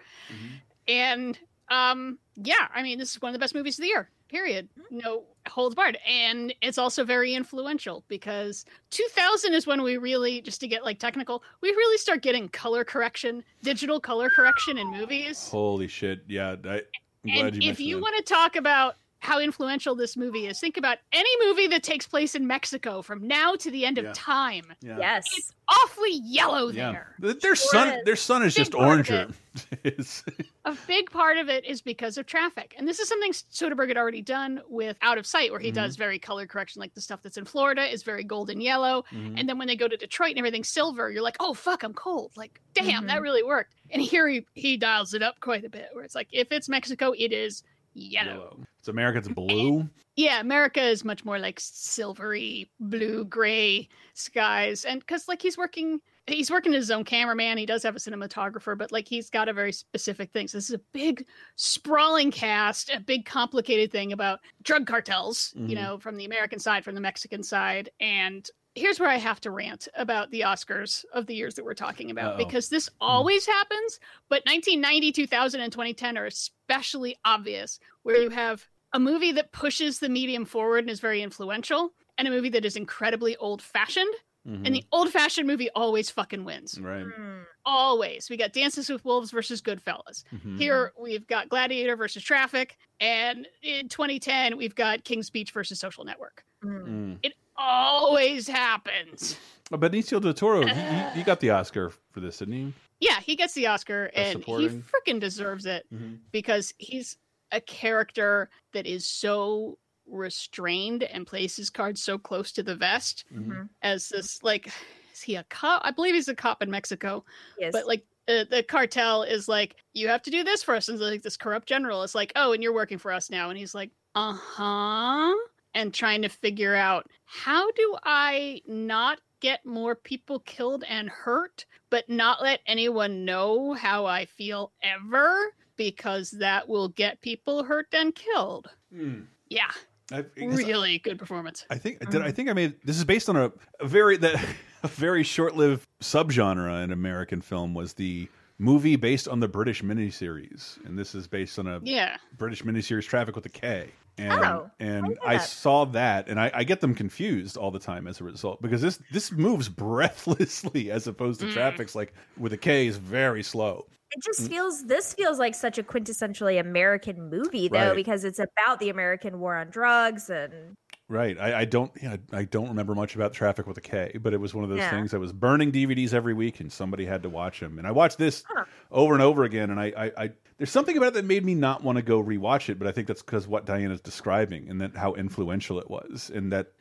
C: and um, yeah, I mean, this is one of the best movies of the year. Period. No holds barred, and it's also very influential because 2000 is when we really, just to get like technical, we really start getting color correction, digital color correction in movies.
A: Holy shit! Yeah, I, I'm glad
C: and
A: you
C: if you want to talk about how influential this movie is, think about any movie that takes place in Mexico from now to the end of
A: Yeah.
C: time.
A: Yeah.
D: Yes.
C: It's awfully yellow
A: Yeah,
C: there.
A: Th- their sun,
C: is.
A: their sun is just
C: part
A: oranger.
C: A big part of it is because of traffic. And this is something Soderbergh had already done with Out of Sight, where he
A: Mhm.
C: does very color correction. Like the stuff that's in Florida is very golden yellow.
A: Mhm.
C: And then when they go to Detroit and everything's silver, you're like, oh, fuck, I'm cold. Like, damn, that
D: Mhm.
C: really worked. And here he, he dials it up quite a bit, where it's like, if it's Mexico, it is yellow.
A: It's America's blue.
C: Yeah, America is much more like silvery, blue, gray skies, and because like he's working, he's working as his own cameraman. He does have a cinematographer, but like he's got a very specific thing. So this is a big, sprawling cast, a big, complicated thing about drug cartels.
A: Mhm.
C: You know, from the American side, from the Mexican side, and here's where I have to rant about the Oscars of the years that we're talking about
A: Uh-oh.
C: because this always happens, but 1990, 2000, and 2010 are especially obvious where you have a movie that pushes the medium forward and is very influential, and a movie that is incredibly old fashioned. And the old fashioned movie always fucking wins.
A: right.
D: Mm.
C: Always. We got Dances with Wolves versus Goodfellas.
A: Mhm.
C: Here we've got Gladiator versus Traffic. And in 2010, we've got King's Speech versus Social Network.
A: Mm.
C: It always happens.
A: Oh, Benicio del Toro, he, he- he got the Oscar for this, didn't he?
C: Yeah, he gets the Oscar
A: Best
C: and
A: supporting.
C: he freaking deserves it
A: Mhm.
C: because he's a character that is so restrained and plays his cards so close to the vest
D: Mhm.
C: as this like is he a cop? I believe he's a cop in Mexico.
D: Yes.
C: But like uh, the cartel is like, you have to do this for us. And like this corrupt general is like, oh, and you're working for us now. And he's like, uh huh. And trying to figure out how do I not get more people killed and hurt, but not let anyone know how I feel ever, because that will get people hurt and killed.
A: Mm.
C: Yeah,
A: I, I
C: really good performance.
A: I think did I think I made this is based on a, a very that a very short-lived subgenre in American film was the movie based on the British miniseries, and this is based on a
C: Yeah.
A: British miniseries Traffic with a K. and
D: Oh,
A: and
D: I
A: I saw that, and I, I get them confused all the time as a result because this this moves breathlessly as opposed to
D: Mm.
A: traffic's like with a K is very slow.
D: It just
A: Mm.
D: feels this feels like such a quintessentially American movie though
A: Right.
D: because it's about the American war on drugs and
A: Right. I, I don't yeah, I don't remember much about Traffic with a K, but it was one of those
D: Yeah.
A: things that was burning DVDs every week and somebody had to watch them. And I watched this
D: Huh.
A: over and over again and I, I, I there's something about it that made me not want to go rewatch it, but I think that's because what Diana's describing and that how influential it was and that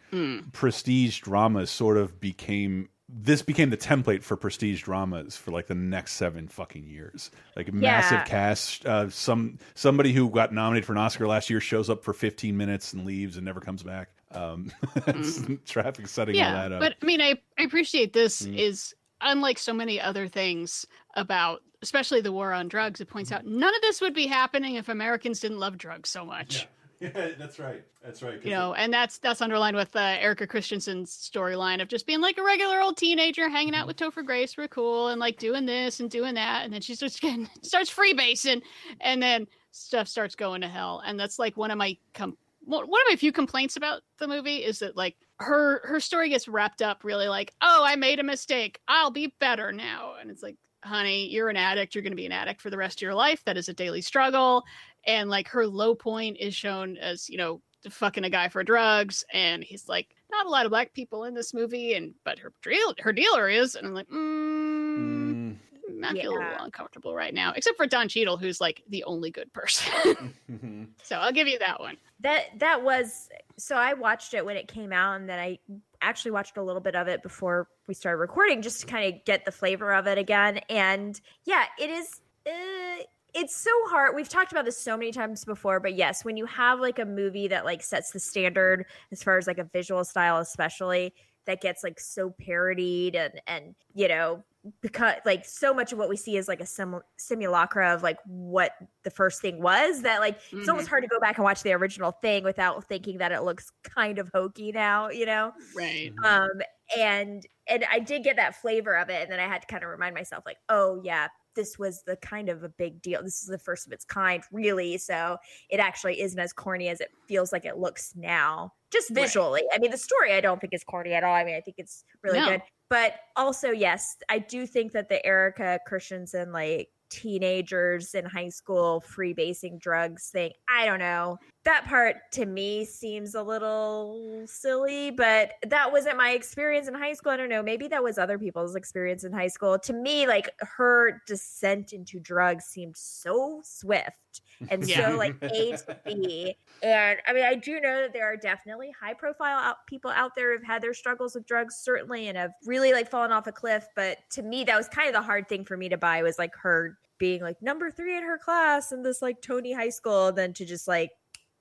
A: prestige dramas sort of became this became the template for prestige dramas for like the next seven fucking years. Like massive cast. Uh, some somebody who got nominated for an Oscar last year shows up for 15 minutes and leaves and never comes back. Um, traffic setting all that up.
C: but i mean i, I appreciate this
A: Mm.
C: is unlike so many other things about especially the war on drugs it points out none of this would be happening if americans didn't love drugs so much
A: yeah, that's right. That's right.
C: you know and that's that's underlined with uh, erika christensen's storyline of just being like a regular old teenager hanging
A: Mm-hmm.
C: out with topher grace we're cool and like doing this and doing that and then she starts getting starts freebasing and then stuff starts going to hell and that's like one of my com- one of my few complaints about the movie is that like her her story gets wrapped up really like oh i made a mistake. I'll be better now. And it's like honey you're an addict. You're going to be an addict for the rest of your life. That is a daily struggle. And like her low point is shown as you know fucking a guy for drugs and he's like not a lot of black people in this movie and but her her dealer is and i'm like mm, i feel a little uncomfortable right now except for don Cheadle, who's like the only good person. So i'll give you that one.
D: That that was so I watched it when it came out and then I actually watched a little bit of it before we started recording just to kind of get the flavor of it again. And yeah it is uh, it's so hard we've talked about this so many times before but yes when you have like a movie that like sets the standard as far as like a visual style especially that gets like so parodied and and you know because like so much of what we see is like a sim- simulacra of like what the first thing was that like it's almost
C: Mhm.
D: hard to go back and watch the original thing without thinking that it looks kind of hokey now you know?
C: Right.
D: Um and and i did get that flavor of it and then i had to kind of remind myself like oh yeah this was the kind of a big deal. This is the first of its kind really so it actually isn't as corny as it feels like it looks now. Just
C: Right.
D: visually. I mean the story i don't think is corny at all. I mean i think it's really
C: No.
D: good but also yes i do think that the erika christensen like teenagers in high school freebasing drugs thing. I don't know. That part to me seems a little silly but that wasn't my experience in high school. I don't know. Maybe that was other people's experience in high school. To me like her descent into drugs seemed so swift and
C: Yeah.
D: so like a to b. And i mean i do know that there are definitely high profile out, people out there who've had their struggles with drugs certainly and have really like fallen off a cliff but to me that was kind of the hard thing for me to buy was like her being like number three in her class in this like tony high school than to just like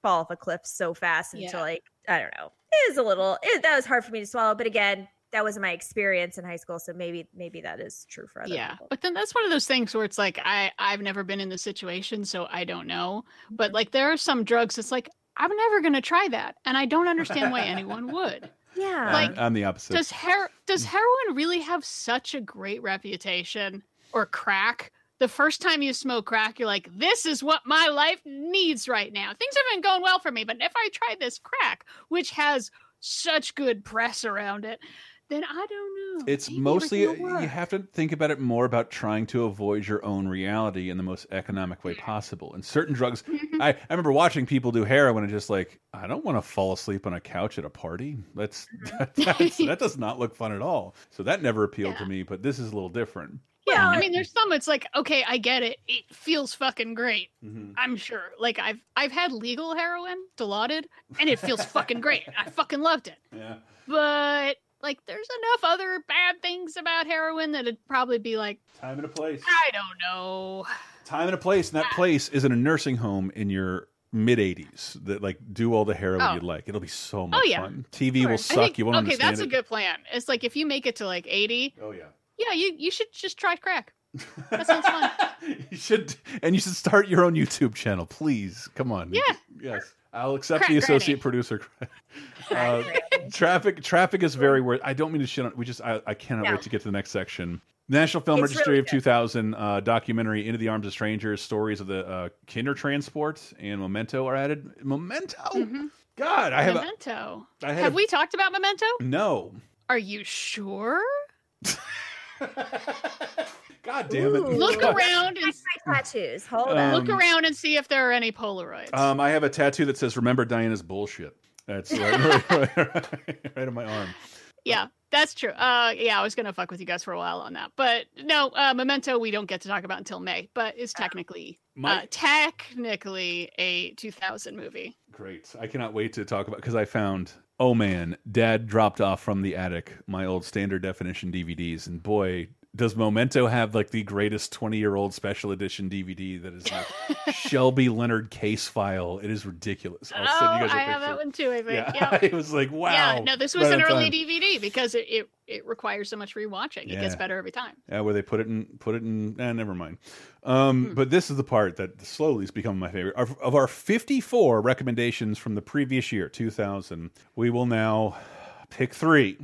D: fall off a cliff so fast and
C: Yeah.
D: like i don't know. It is a little it, that was hard for me to swallow but again that wasn't my experience in high school so maybe maybe that is true for other
C: yeah
D: people.
C: but then that's one of those things where it's like i i've never been in the situation so i don't know but mm-hmm. like there are some drugs it's like i'm never going to try that and i don't understand why anyone would.
D: Yeah.
C: Like,
A: I'm, I'm the opposite.
C: does her does heroin really have such a great reputation or crack the first time you smoke crack you're like this is what my life needs right now. Things have been going well for me but if i try this crack which has such good press around it then i don't know.
A: It's
C: Maybe
A: mostly you have to think about it more about trying to avoid your own reality in the most economic way possible. And certain drugs
C: Mm-hmm.
A: I, I remember watching people do heroin and just like i don't want to fall asleep on a couch at a party. That's,
C: Mm-hmm.
A: that's that does not look fun at all. So that never appealed to me but this is a little different
C: Yeah, I mean, there's some. It's like, okay, I get it. It feels fucking great.
A: Mhm.
C: I'm sure. Like, I've I've had legal heroin, Dilaudid, and it feels fucking great. I fucking loved it.
A: yeah
C: But like, there's enough other bad things about heroin that it'd probably be like,
A: time and a place
C: I don't know.
A: time and a place and that place is in a nursing home in your mid 80s that like do all the heroin
C: Oh.
A: you'd like it'll be so much oh,
C: yeah.
A: fun tv will suck
C: think-
A: you won't
C: okay,
A: understand
C: that's
A: it
C: a good plan. It's like if you make it to like 80,
A: oh yeah
C: yeah, you you should just try crack. That sounds fun.
A: you should and you should start your own youtube channel please come on
C: Yeah.
A: yes i'll accept
C: Crack
A: the associate
C: granny.
A: producer uh, traffic traffic is very worth i don't mean to shit on we just i, I cannot
D: No.
A: wait to get to the next section National Film
D: It's
A: Registry
D: really
A: of 2000 uh, documentary Into the Arms of Strangers stories of the uh, Kindertransport and Memento are added. Memento? God, I have
C: Memento.
A: I had
C: have
A: a-
C: we talked about Memento?
A: no.
C: Are you sure?
A: God damn it.
C: Look around and
D: My tattoos. Hold
A: Um,
D: on.
C: look around and see if there are any Polaroids.
A: Um, I have a tattoo that says "Remember Diana's bullshit." That's right, right, right, right on my arm.
C: yeah, that's true. Uh, yeah, I was gonna fuck with you guys for a while on that, but no, uh, Memento we don't get to talk about until May, but it's technically,
A: My-
C: uh, technically a 2000 movie.
A: Great. I cannot wait to talk about because I found. Oh man, Dad dropped off from the attic my old standard definition DVDs, and boy, does Memento have like the greatest twenty year old special edition DVD that is like Shelby Leonard case file. It is ridiculous. I'll
C: oh,
A: send you guys a
C: I have that one too. I think.
A: Yeah,
C: Yeah.
A: it was like wow.
C: Yeah, no, this was
A: Right
C: an early
A: time.
C: DVD because it, it it requires so much rewatching. Yeah. It gets better every time.
A: Yeah, where they put it in, put it in. Eh, never mind. Um, But this is the part that slowly has become my favorite. Of, of our fifty-four recommendations from the previous year, two thousand, we will now pick three.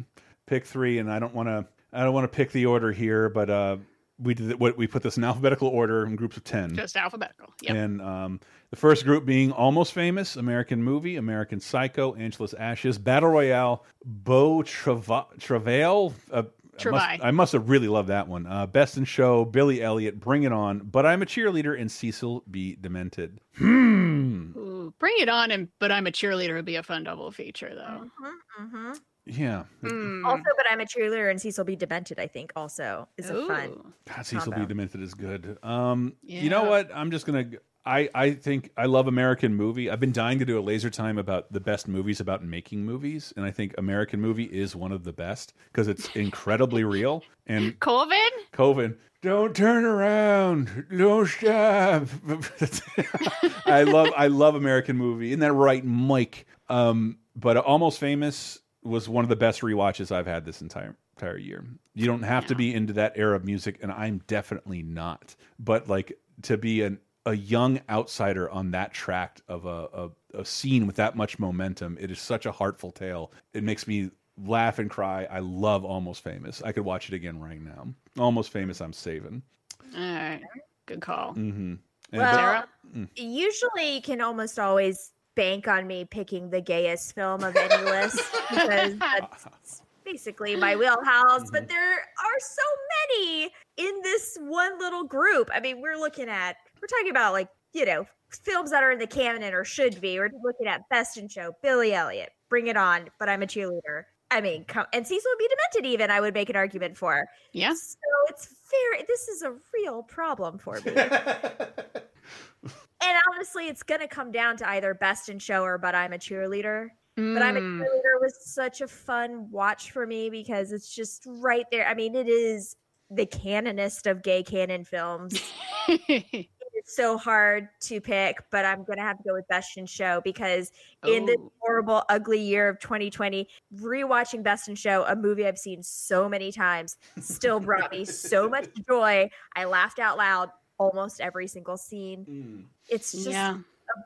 A: Pick three, and I don't want to. I don't want to pick the order here, but uh, we did what we put this in alphabetical order in groups of ten.
C: Just alphabetical. Yep.
A: And um, the first group being Almost Famous, American Movie, American Psycho, Angela's Ashes, Battle Royale, Beau Trava Travail. Uh, I must, I must have really loved that one. Uh, Best in Show, Billy Elliot, Bring It On, But I'm a Cheerleader, and Cecil B. Demented. Hmm.
C: Ooh, bring it on, and but I'm a cheerleader would be a fun double feature though.
D: hmm
A: Yeah.
C: Mm.
D: Also, but I'm a cheerleader and Cecil B. Demented. I think also is a fun.
C: Ooh.
A: God, Cecil B.
D: combo.
A: Demented is good. Um, You know what? I'm just gonna. I I think I love American movie. I've been dying to do a laser time about the best movies about making movies, and I think American movie is one of the best because it's incredibly real. And
C: Colvin?
A: Coven, don't turn around, don't stop. I love I love American movie. Isn't that right, Mike? Um, but Almost Famous was one of the best rewatches I've had this entire entire year. You don't have to be into that era of music, and I'm definitely not. But like to be an a young outsider on that tract of a, a, a scene with that much momentum, it is such a heartful tale. It makes me laugh and cry. I love Almost Famous. I could watch it again right now. Almost Famous, I'm saving.
C: All right, good call.
A: Mm-hmm.
D: Well,
C: Sarah?
D: usually you can almost always bank on me picking the gayest film of any list because that's basically my wheelhouse. But mm-hmm. there are so many in this one little group. I mean, we're looking at we're talking about like you know films that are in the canon or should be. We're looking at Best in Show, Billy Elliot, Bring It On, but I'm a cheerleader. I mean, come, and Cecil would be demented. Even I would make an argument for.
C: Yeah.
D: So it's fair. This is a real problem for me. And honestly, it's gonna come down to either best in show or but I'm a cheerleader. But I'm a
C: Mm.
D: cheerleader was such a fun watch for me because it's just right there. I mean, it is the canonist of gay canon films. it's so hard to pick, but I'm gonna have to go with best in show because in this
C: Oh.
D: horrible, ugly year of 2020, rewatching Best in Show, a movie I've seen so many times, still brought me so much joy. I laughed out loud almost every single scene. It's just
C: Yeah.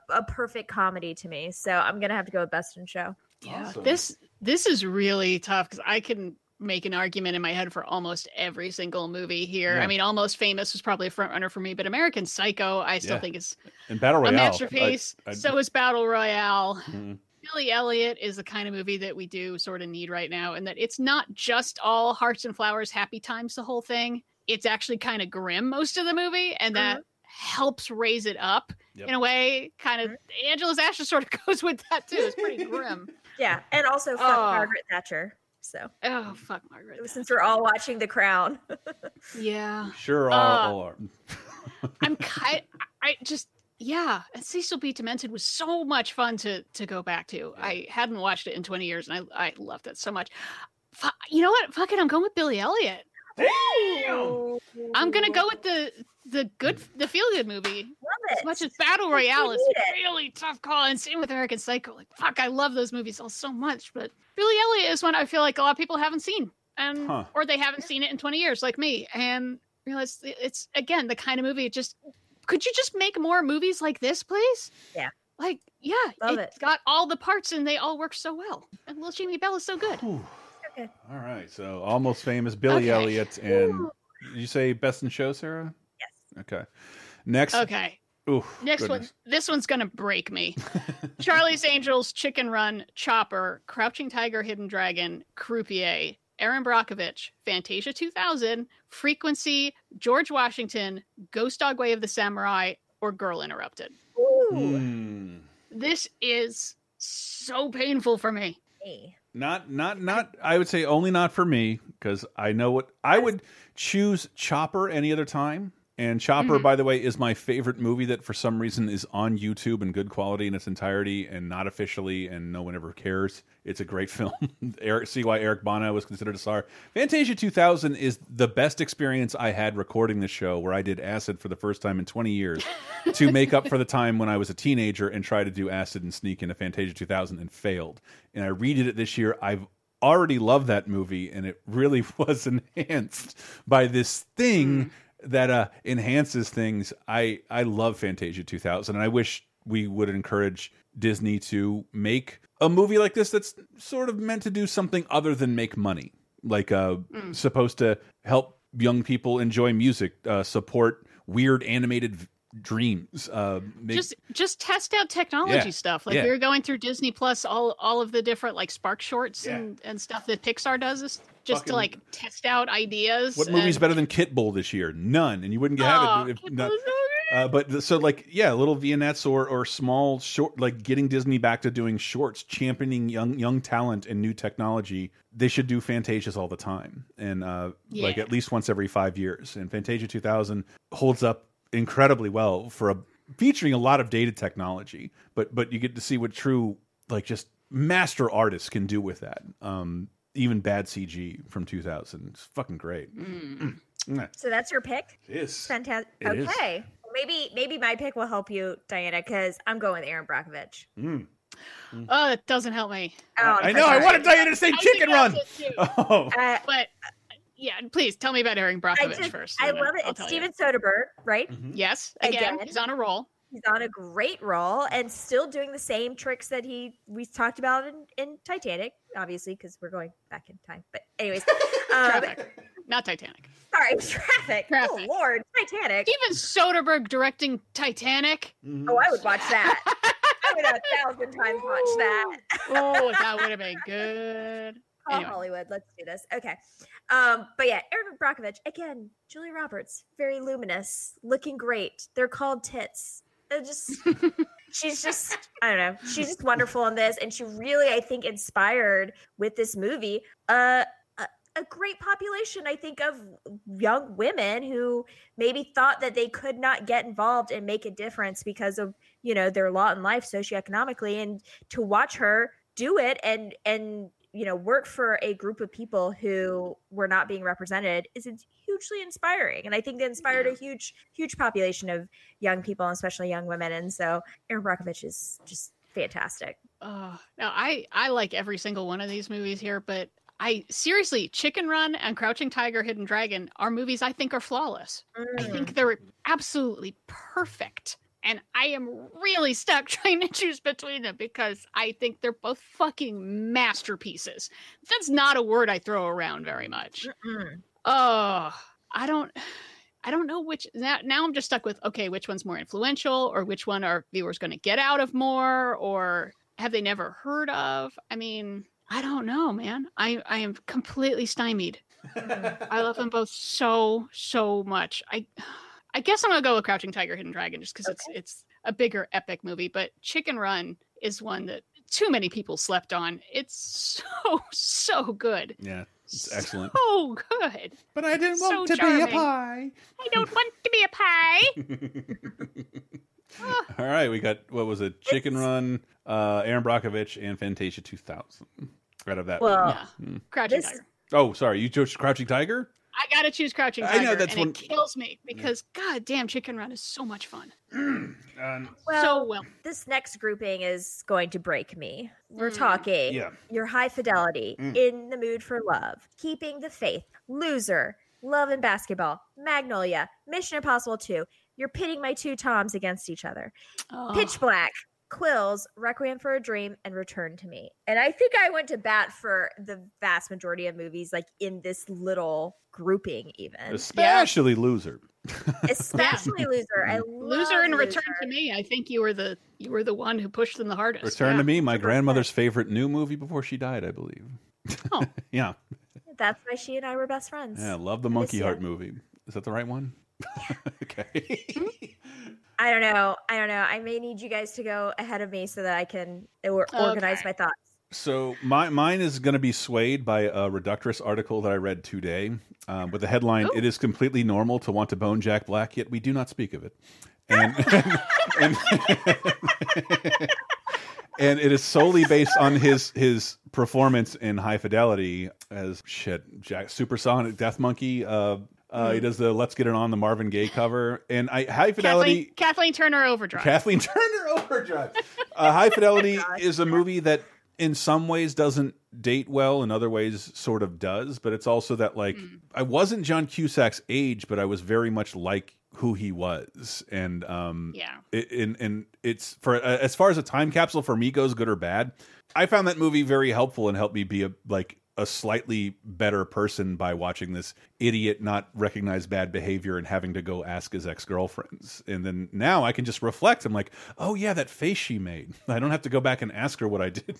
D: a, a perfect comedy to me. So I'm gonna have to go with Best in Show.
C: Yeah, this this is really tough because I can make an argument in my head for almost every single movie here.
A: Yeah.
C: I mean, Almost Famous was probably a front runner for me, but American Psycho, I still
A: Yeah.
C: think is
A: And Battle Royale.
C: a
A: I-
C: masterpiece.
A: I-
C: so is Battle Royale.
A: Mhm.
C: Billy Elliot is the kind of movie that we do sort of need right now, and that it's not just all hearts and flowers, happy times, the whole thing. It's actually kind of grim most of the movie, and that helps raise it up
A: Yep.
C: in a way. Kind of Angela's Ashes sort of goes with that too. It's pretty grim.
D: Yeah, and also fuck
C: Oh.
D: Margaret Thatcher. So
C: Oh fuck, Margaret.
D: since we're all watching The Crown,
C: Yeah.
A: Sure, all,
C: Uh,
A: are.
C: I'm kind. I just yeah. And Cecil B. Demented was so much fun to to go back to. I hadn't watched it in 20 years, and I I loved it so much. Fu- You know what? Fuck it. I'm going with Billy Elliot. I'm gonna go with the the good the feel good movie.
D: Love
C: As much as Battle Royale is a really tough call, and same with American Psycho. Like fuck, I love those movies all so much, but Billy Elliot is one I feel like a lot of people haven't seen, and
A: Huh.
C: or they haven't seen it in 20 years, like me, and realize it- it's again the kind of movie. It just could you just make more movies like this, please?
D: Yeah.
C: Like yeah,
D: Love
C: it's
D: it.
C: got all the parts and they all work so well. And little Jamie Bell is so good.
A: All right, so almost famous Billy
C: Okay.
A: Elliot and Did you say best in show, Sarah?
D: Yes.
A: Okay. Next.
C: Okay.
A: Ooh,
C: Next
A: goodness.
C: one. This one's gonna break me. Charlie's Angels, Chicken Run, Chopper, Crouching Tiger, Hidden Dragon, Croupier, Erin Brockovich, Fantasia 2000, Frequency, George Washington, Ghost Dog Way of the Samurai, or Girl Interrupted.
D: Ooh.
A: Hmm.
C: This is so painful for me.
D: Hey.
A: Not, not, not. I would say only not for me because I know what I would choose. Chopper any other time. And Chopper,
C: Mhm.
A: by the way, is my favorite movie that for some reason is on YouTube in good quality in its entirety and not officially, and no one ever cares. It's a great film. Eric, see why Eric Bana was considered a star. Fantasia 2000 is the best experience I had recording the show, where I did acid for the first time in 20 years to make up for the time when I was a teenager and tried to do acid and sneak into Fantasia 2000 and failed. And I redid it this year. I've already loved that movie, and it really was enhanced by this thing that uh, enhances things. I I love Fantasia 2000, and I wish we would encourage Disney to make a movie like this that's sort of meant to do something other than make money, like uh,
C: Mm.
A: supposed to help young people enjoy music, uh, support weird animated v- dreams. Uh, make,
C: just just test out technology
A: Yeah,
C: stuff. Like
A: yeah.
C: we were going through Disney Plus, all all of the different like Spark shorts
A: Yeah.
C: and, and stuff that Pixar does, is just
A: Fucking-
C: to like test out ideas.
A: What movie's
C: and-
A: better than Kitbull this year? None, and you wouldn't have
C: Aw,
A: it if not. Uh, but so like yeah, little vignettes or or small short like getting Disney back to doing shorts, championing young young talent and new technology. They should do Fantasias all the time, and uh, like at least once every five years. And Fantasia 2000 holds up incredibly well for a featuring a lot of dated technology, but but you get to see what true like just master artists can do with that. Um, even bad CG from 2000, it's fucking great.
C: Mm.
A: Mm.
D: So that's your pick.
A: It is.
D: Fantastic.
A: It is.
D: Okay. Well, maybe maybe my pick will help you, Diana, because I'm going with Erin Brockovich.
A: Mm.
C: Oh, it doesn't help me.
D: Oh,
A: I know. I wanted Diana to say
C: I think
A: Chicken Run.
C: that's it too.
A: Oh,
D: Uh,
C: But uh, yeah, please tell me about Erin
D: I
C: Brockovich
D: just
C: first.
D: I love it.
C: I'll
D: It's
C: tell you.
D: Steven Soderbergh, right?
C: Yes, again,
D: Again.
C: he's on a roll.
D: He's on a great roll and still doing the same tricks that he we talked about in, in Titanic, obviously, because we're going back in time. But anyways, um,
C: not Titanic.
D: Sorry, traffic. Oh Lord, Titanic.
C: Even Soderbergh directing Titanic.
D: Oh, I would watch that. I would a thousand times watch that.
C: Oh, that would have been good.
D: Call
C: Anyway.
D: Hollywood. Let's do this. Okay. Um, but yeah, Erin Brockovich, again, Julia Roberts, very luminous, looking great. They're called tits. They're just she's just I don't know. She's just wonderful in this. And she really, I think, inspired with this movie uh a, great population, I think, of young women who maybe thought that they could not get involved and make a difference because of, you know, their lot in life socioeconomically. And to watch her do it and and you know work for a group of people who were not being represented is hugely inspiring and i think that inspired a huge huge population of young people especially young women and so erin brockovich is just fantastic
C: Uh, no, I I like every single one of these movies here, but I seriously, Chicken Run and Crouching Tiger, Hidden Dragon are movies I think are flawless. I
D: Mm.
C: think they're absolutely perfect. And I am really stuck trying to choose between them because I think they're both fucking masterpieces. That's not a word I throw around very much.
D: Mm-mm.
C: Oh, I don't I don't know which now, now I'm just stuck with okay, which one's more influential or which one are viewers going to get out of more or have they never heard of? I mean, I don't know, man. I I am completely stymied. I love them both so so much. I I guess I'm gonna go with Crouching Tiger, Hidden Dragon just because it's it's a bigger epic movie. But Chicken Run is one that too many people slept on. It's so so good,
A: yeah, it's excellent.
C: so good.
A: But I didn't
C: So
A: want to be a pie.
C: I don't want to be a pie.
A: All right, we got what was it? Chicken Run, uh, Erin Brockovich, and Fantasia 2000. Out of that.
D: Well,
C: Yeah.
A: Hmm.
C: Crouching
D: This-
C: Tiger.
A: Oh, sorry, you chose Crouching Tiger.
C: I gotta choose Crouching Tiger.
A: I know, that's
C: and
A: one-
C: it kills me because God damn, Chicken Run is so much fun.
A: Um,
D: well,
C: so well.
D: this next grouping is going to break me we're
C: Mm.
D: talking
A: Yeah.
D: your high fidelity
A: Mm.
D: in the mood for love keeping the faith loser love and basketball magnolia mission impossible 2 you're pitting my two toms against each other
C: Oh,
D: Pitch Black, Quills, Requiem for a Dream, and Return to Me. And I think I went to bat for the vast majority of movies, like in this little grouping, even.
A: Especially Loser.
D: Especially Loser. I
C: Loser and Return
D: Loser.
C: to Me. I think you were the you were the one who pushed them the hardest.
A: Return
C: Yeah.
A: to Me, my grandmother's favorite new movie before she died, I believe.
C: Oh.
A: yeah.
D: That's why she and I were best friends.
A: Yeah, love the Monkey. Heart movie. Is that the right one? okay.
D: I don't know. I don't know. I may need you guys to go ahead of me so that I can or- organize
C: Okay.
D: my thoughts.
A: So my mine is going to be swayed by a Reductress article that I read today, um, with the headline: "It is completely normal to want to bone Jack Black, yet we do not speak of it." And and, and it is solely based on his his performance in High Fidelity as shit Jack Supersonic Death Monkey. Uh, uh, He does the "Let's Get It On" the Marvin Gaye cover, and I High Fidelity.
C: Kathleen, Kathleen Turner Overdrive.
A: Kathleen Turner Overdrive. Uh, High Fidelity is a movie that, in some ways, doesn't date well, in other ways, sort of does. But it's also that, like, I wasn't John Cusack's age, but I was very much like who he was, and um,
C: Yeah.
A: it, and and it's for uh, as far as a time capsule for me goes, good or bad. I found that movie very helpful and helped me be a like a slightly better person by watching this idiot not recognize bad behavior and having to go ask his ex-girlfriends. And then now I can just reflect. I'm like, oh yeah, that face she made. I don't have to go back and ask her what I did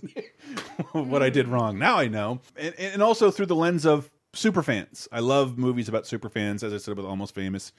A: what I did wrong. Now I know. And and also through the lens of superfans. I love movies about superfans, as I said with Almost Famous.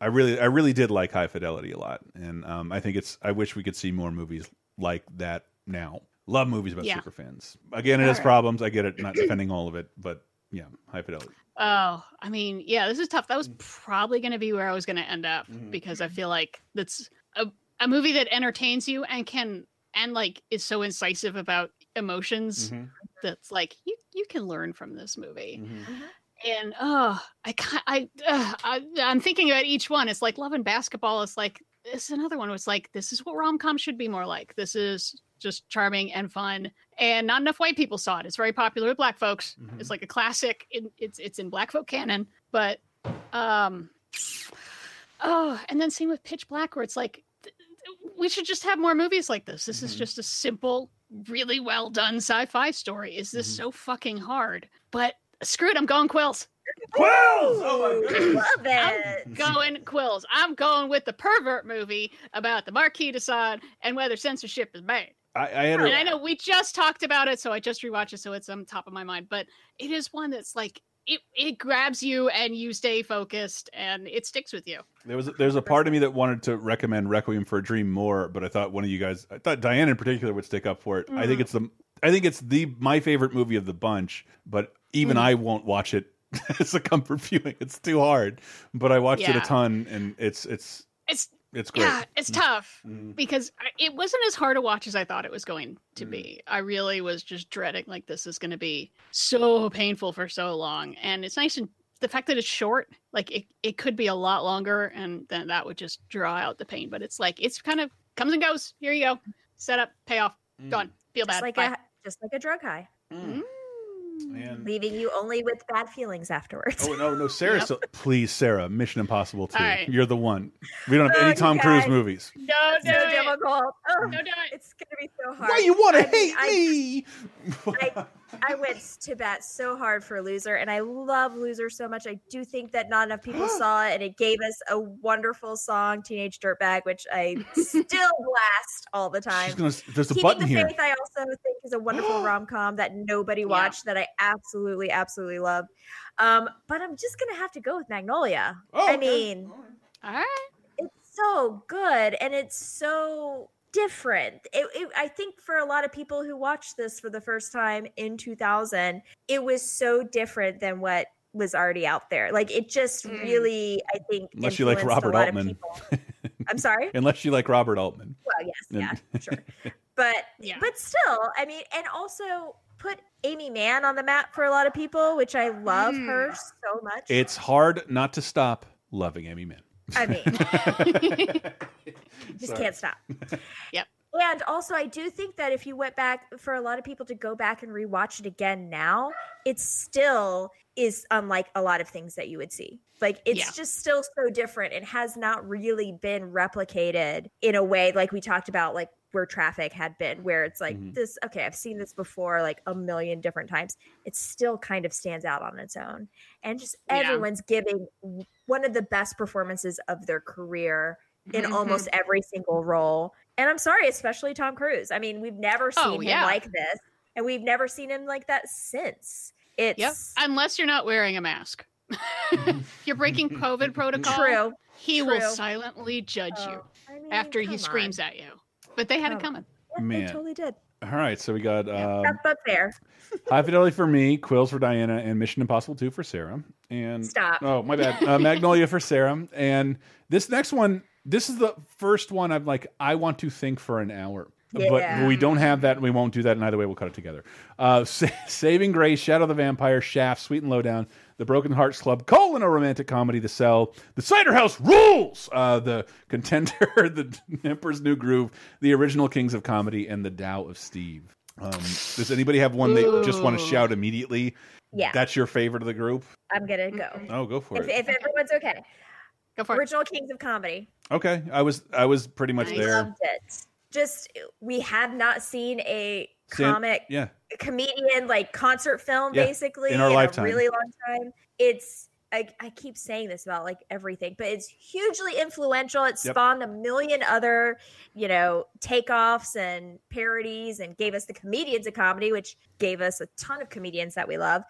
A: I really I really did like High Fidelity a lot. And um, I think it's I wish we could see more movies like that now. Love movies about
C: Yeah.
A: superfans. Again, it has
C: Alright.
A: problems. I get it, not defending all of it, but yeah, High Fidelity.
C: Oh, I mean, yeah, this is tough. That was probably going to be where I was going to end up
A: Mm-hmm.
C: because I feel like that's a, a movie that entertains you and can and like is so incisive about emotions
A: Mm-hmm.
C: that's like you you can learn from this movie.
A: Mm-hmm.
C: And oh, I can't, I, uh, I I'm thinking about each one. It's like Love and Basketball. It's like it's another one. where It's like this is what rom com should be more like. This is just charming and fun, and not enough white people saw it. It's very popular with black folks. It's mm-hmm. like a classic. In, it's it's in black folk canon, but um, oh, and then same with Pitch Black, where it's like th- th- we should just have more movies like this. This is mm-hmm. just a simple, really well done sci-fi story. Is this mm-hmm. so fucking hard? But screw it, I'm going quills.
A: Quills! Oh my
D: Love it.
C: I'm going quills. I'm going with the pervert movie about the Marquis de Sade and whether censorship is bad.
A: I, I had
C: And
A: a,
C: I know we just talked about it, so I just rewatched it, so it's on top of my mind. But it is one that's like it, it grabs you and you stay focused and it sticks with you.
A: There was there's a part of me that wanted to recommend Requiem for a Dream more, but I thought one of you guys, I thought Diane in particular would stick up for it. I think
C: Mm.
A: it's the I think it's the my favorite movie of the bunch, but even
C: Mm.
A: I won't watch it as a comfort viewing. It's too hard. But I watched it a ton, and it's it's
C: It's
A: it's great.
C: yeah, it's tough
A: Mhm.
C: because it wasn't as hard to watch as I thought it was going to
A: Mm.
C: be. I really was just dreading like this is going to be so painful for so long, and it's nice and the fact that it's short, like it, it could be a lot longer, and then that would just draw out the pain. But it's like it's kind of comes and goes. Here you go, set up, payoff, gone. Feel
D: Just
C: bad.
D: like
C: Bye.
D: a just like a drug high,
A: And
D: leaving you only with bad feelings afterwards.
A: oh no, no, Sarah,
C: Yep.
A: still, please, Sarah, Mission Impossible two.
C: All right.
A: You're the one. We don't have
D: Oh,
A: any
D: you
A: Tom Cruise movies.
C: No,
D: so
C: no, it.
D: difficult. Oh,
C: no, do it.
D: it's gonna be so hard.
A: Why you want to hate
D: I-
A: me?
D: I, I went to bat so hard for Loser, and I love Loser so much. I do think that not enough people saw it, and it gave us a wonderful song, Teenage Dirtbag, which I still blast all the time.
A: She's gonna. There's a
D: Keeping
A: button
D: the
A: here.
D: Faith, I also think is a wonderful rom com that nobody watched that I absolutely, absolutely love. Um, but I'm just gonna have to go with Magnolia.
A: Oh,
D: I
A: okay.
D: mean,
C: All right.
D: it's so good and it's so different. It, it, I think for a lot of people who watched this for the first time in 2000, it was so different than what was already out there. Like it just
C: Mm.
D: really, I think,
A: Unless you like
D: influenced a
A: Robert
D: lot of
A: Altman.
D: people. I'm sorry.
A: Unless you like Robert Altman.
D: Well, yes, yeah, sure. But
C: Yeah.
D: but still, I mean, and also put Aimee Mann on the map for a lot of people, which I love her
C: Mm.
D: so much.
A: It's hard not to stop loving Aimee Mann.
D: I mean, just
A: Sorry.
D: can't stop.
C: Yep.
D: And also, I do think that if you went back for a lot of people to go back and rewatch it again now, it still is unlike a lot of things that you would see. Like it's
C: Yeah.
D: just still so different It has not really been replicated in a way like we talked about, like where traffic had been where it's like
A: Mhm.
D: this okay i've seen this before like a million different times it still kind of stands out on its own and just
C: Yeah.
D: everyone's giving one of the best performances of their career in almost every single role and i'm sorry especially tom cruise i mean we've never seen
C: Oh,
D: him
C: yeah.
D: like this and we've never seen him like that since it's
C: Yep. Unless you're not wearing a mask. you're breaking COVID protocol.
D: True.
C: He will silently judge you
D: Oh, I mean,
C: after he screams
D: on.
C: at you. But they had it coming.
D: Yeah, they
A: Man.
D: totally did
A: All right, so we got um,
D: that's but fair
A: High Fidelity for me, Quills for Diana, and Mission Impossible 2 for Sarah. And
D: Stop.
A: Oh, my bad. Uh, Magnolia for Sarah. And this next one, this is the first one I'm like, I want to think for an hour. But
D: Yeah.
A: we don't have that, and we won't do that. And either way, we'll cut it together. Uh, Sa- Saving Grace, Shadow the Vampire, Shaft, Sweet and Lowdown, The Broken Hearts Club, colon a romantic comedy, The Cell, The Cider House Rules, uh, The Contender, The Emperor's New Groove, The Original Kings of Comedy, and The Tao of Steve. Um, does anybody have one they just want to shout immediately?
D: yeah
A: That's your favorite of the group?
D: i'm gonna go
A: Oh, go for
D: if,
A: it.
D: if everyone's okay
C: Go for it.
D: original kings of comedy
A: Okay, I was I was pretty much
C: Nice.
A: there.
D: loved it just we have not seen a comic
A: yeah,
D: comedian like concert film
A: Yeah,
D: basically
A: in our lifetime.
D: a really long time it's I, I keep saying this about like everything but it's hugely influential it
A: Yep.
D: spawned a million other you know takeoffs and parodies and gave us the comedians of comedy which gave us a ton of comedians that we love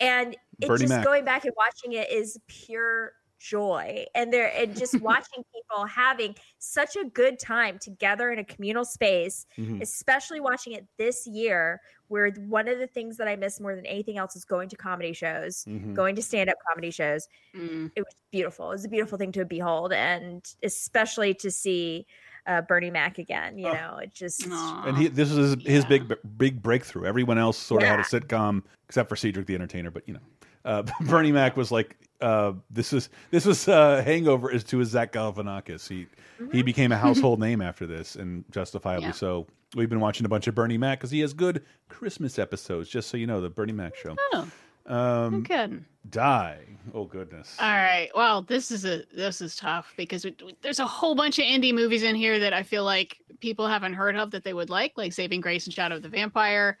D: and it's
A: Bernie
D: just
A: Mac.
D: going back and watching it is pure joy and there and just watching people having such a good time together in a communal space
A: Mhm.
D: especially watching it this year where one of the things that i miss more than anything else is going to comedy shows
A: Mhm.
D: going to stand-up comedy shows
C: Mm.
D: it was beautiful it was a beautiful thing to behold and especially to see uh, bernie mac again you
A: Oh.
D: know it just
C: Aw.
A: and he this was his, his
C: Yeah.
A: big big breakthrough. Everyone else sort of had a sitcom except for Cedric the Entertainer, but you know, uh, Bernie Mac was like, uh, this is this was uh, Hangover is to his Zach Galifianakis. He he became a household name after this, and justifiably
C: Yeah.
A: so. We've been watching a bunch of Bernie Mac because he has good Christmas episodes. Just so you know, the Bernie Mac show.
C: Oh,
A: Um,
C: good.
A: Die. Oh goodness.
C: All right. Well, this is a this is tough because it, there's a whole bunch of indie movies in here that I feel like people haven't heard of that they would like, like Saving Grace and Shadow of the Vampire.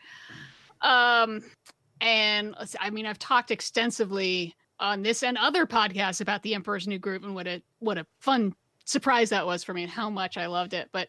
C: Um, and I mean, I've talked extensively on this and other podcasts about the Emperor's New Groove and what a what a fun surprise that was for me and how much I loved it. But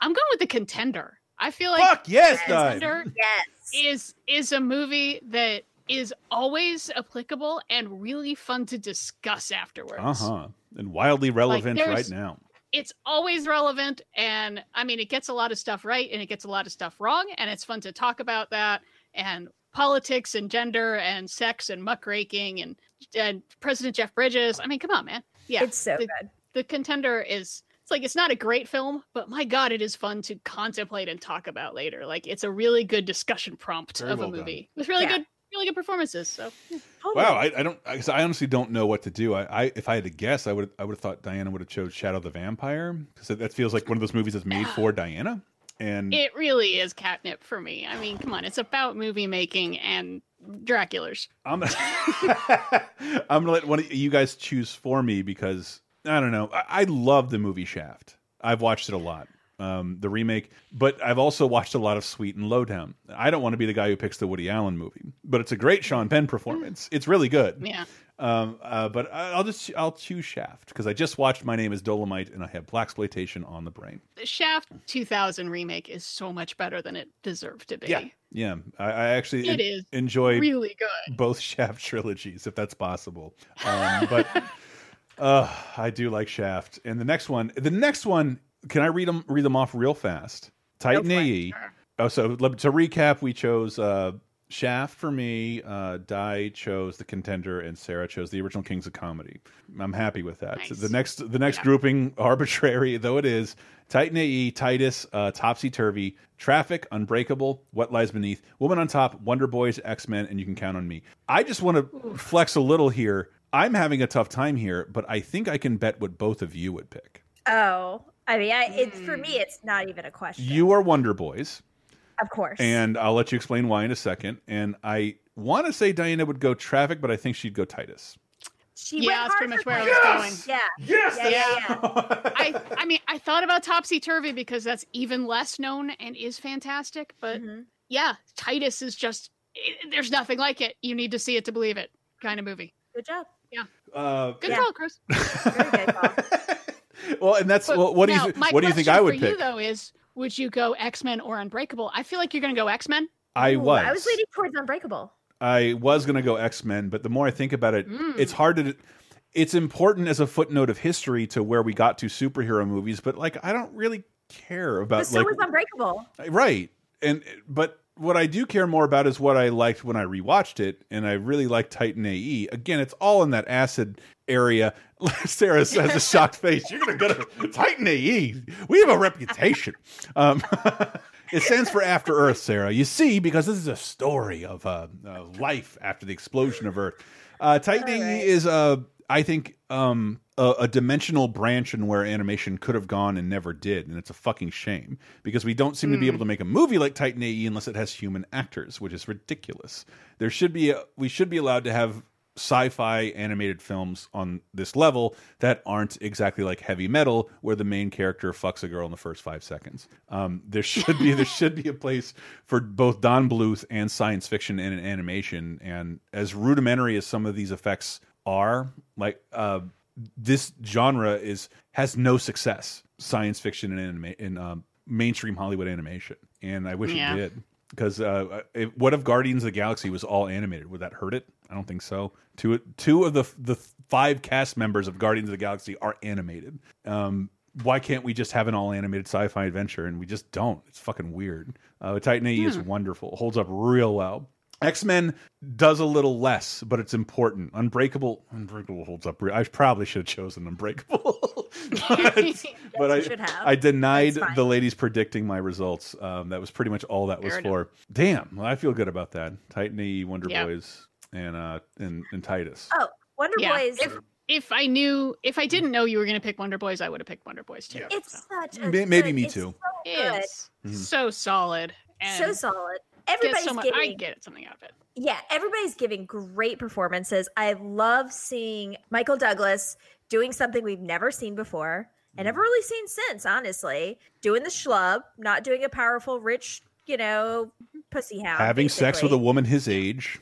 C: I'm going with the Contender. I feel like
A: Fuck yes, Die.
C: Contender
D: yes
C: is is a movie that is always applicable and really fun to discuss afterwards.
A: Uh huh. And wildly relevant right now.
C: It's always relevant and I mean it gets a lot of stuff right and it gets a lot of stuff wrong and it's fun to talk about that and politics and gender and sex and muckraking and and President Jeff Bridges. I mean, come on, man. Yeah.
D: it's so
C: the,
D: good
C: the contender is it's like it's not a great film, but my god, it is fun to contemplate and talk about later. Like it's a really good discussion prompt
A: Very
C: of
A: well
C: a
A: done.
C: movie with really
D: Yeah.
C: good, really good performances. So
D: Totally.
A: Wow, I, I don't. I, 'cause I honestly don't know what to do. I, I if I had to guess, I would I would have thought Diana would have chose Shadow the Vampire because that feels like one of those movies that's made for Diana. And
C: it really is catnip for me. I mean, come on, it's about movie making and Draculas.
A: I'm gonna, I'm gonna let one of you guys choose for me because I don't know. I, I love the movie Shaft. I've watched it a lot, um, the remake, but I've also watched a lot of Sweet and Lowdown. I don't want to be the guy who picks the Woody Allen movie, but it's a great Sean Penn performance. It's really good.
C: Yeah.
A: Um, uh, but I'll just I'll choose Shaft because I just watched My Name Is Dolomite and I have black exploitation on the brain.
C: The Shaft 2000 remake is so much better than it deserved to be.
A: Yeah, yeah. I, I actually
C: It
A: en-
C: is
A: enjoyed
C: really good.
A: both Shaft trilogies, if that's possible. Um, but uh, I do like Shaft. And the next one, the next one, can I read them read them off real fast? Titan
C: it,
A: AE. Oh, so to recap, we chose uh, Shaft for me. Uh, Di chose the contender, and Sarah chose the original Kings of Comedy. I'm happy with that.
C: Nice.
A: The next, the next
C: Yeah.
A: grouping, arbitrary though it is, Titan AE, Titus, uh, Topsy Turvy, Traffic, Unbreakable, What Lies Beneath, Woman on Top, Wonder Boys, X Men, and You Can Count on Me. I just want to flex a little here. I'm having a tough time here, but I think I can bet what both of you would pick.
D: oh i mean I, it's for me it's not even a question
A: You are Wonder Boys.
D: of course
A: And I'll let you explain why in a second. And I want to say Diana would go traffic, but I think she'd go Titus.
D: She
C: Yeah,
D: went
C: that's pretty much
D: for
C: where I
D: Titus.
C: was
D: Yeah.
A: Yes!
D: Yeah, yeah, yeah.
C: I I mean, I thought about Topsy Turvy because that's even less known and is fantastic. But
D: Mm-hmm.
C: yeah, Titus is just it, there's nothing like it. You need to see it to believe it. Kind of movie.
D: Good job.
C: Yeah.
A: Uh,
C: Good
D: Yeah.
C: call, Chris.
A: well, and that's
C: But
A: well, what do
C: now,
A: you thi- what do you think I would
C: for
A: pick?
C: You though is would you go X Men or Unbreakable? I feel like you're going to go X Men.
A: I
D: Ooh,
A: was.
D: I was leaning towards Unbreakable.
A: I was going to go X Men, but the more I think about it,
C: Mm.
A: it's hard to. It's important as a footnote of history to where we got to superhero movies, but like I don't really care about
D: But so
A: like
D: was Unbreakable.
A: right. And but what I do care more about is what I liked when I rewatched it, and I really like Titan AE. Again, it's all in that acid area. Sarah has a shocked face. You're going to go to Titan AE. We have a reputation. Um, it stands for After Earth, Sarah. You see, because this is a story of uh, uh, life after the explosion of Earth. Uh, Titan AE is uh, I think um, a, a dimensional branch in where animation could have gone and never did, and it's a fucking shame because we don't seem to be
Q: Hmm.
A: able to make a movie like Titan AE unless it has human actors, which is ridiculous. There should be a, we should be allowed to have sci-fi animated films on this level that aren't exactly like heavy metal where the main character fucks a girl in the first five seconds um, there should be there should be a place for both don bluth and science fiction and animation and as rudimentary as some of these effects are like uh, this genre is has no success science fiction and anima in um, mainstream hollywood animation and i wish
C: Yeah.
A: it did because uh, what if Guardians of the Galaxy was all animated? Would that hurt it? I don't think so. Two two of the the five cast members of Guardians of the Galaxy are animated. Um, why can't we just have an all animated sci-fi adventure? And we just don't. It's fucking weird. Uh, Titan AE is
Q: Hmm.
A: wonderful. Holds up real well. X Men does a little less, but it's important. Unbreakable, Unbreakable holds up. I probably should have chosen Unbreakable, but, but I. I denied the ladies predicting my results. Um, that was pretty much all that was
C: Fair
A: for. Damn, well, I feel good about that. Titan AE, Wonder
C: Yeah.
A: Boys, and uh, and, and Titus.
D: Oh, Wonder
C: Yeah.
D: Boys.
C: If if I knew if I didn't know you were going to pick Wonder Boys, I would have picked Wonder Boys too. Yeah.
D: It's such a
A: May- maybe
D: good-
A: me
D: it's
A: too.
D: So good.
C: It's
A: Mhm.
C: so solid and
D: So solid. Everybody's
C: so much,
D: giving
C: I get something out of it.
D: yeah, everybody's giving great performances. I love seeing Michael Douglas doing something we've never seen before and never really seen since, honestly. Doing the schlub, not doing a powerful, rich, you know, pussy hound.
A: Having sex with a woman his age.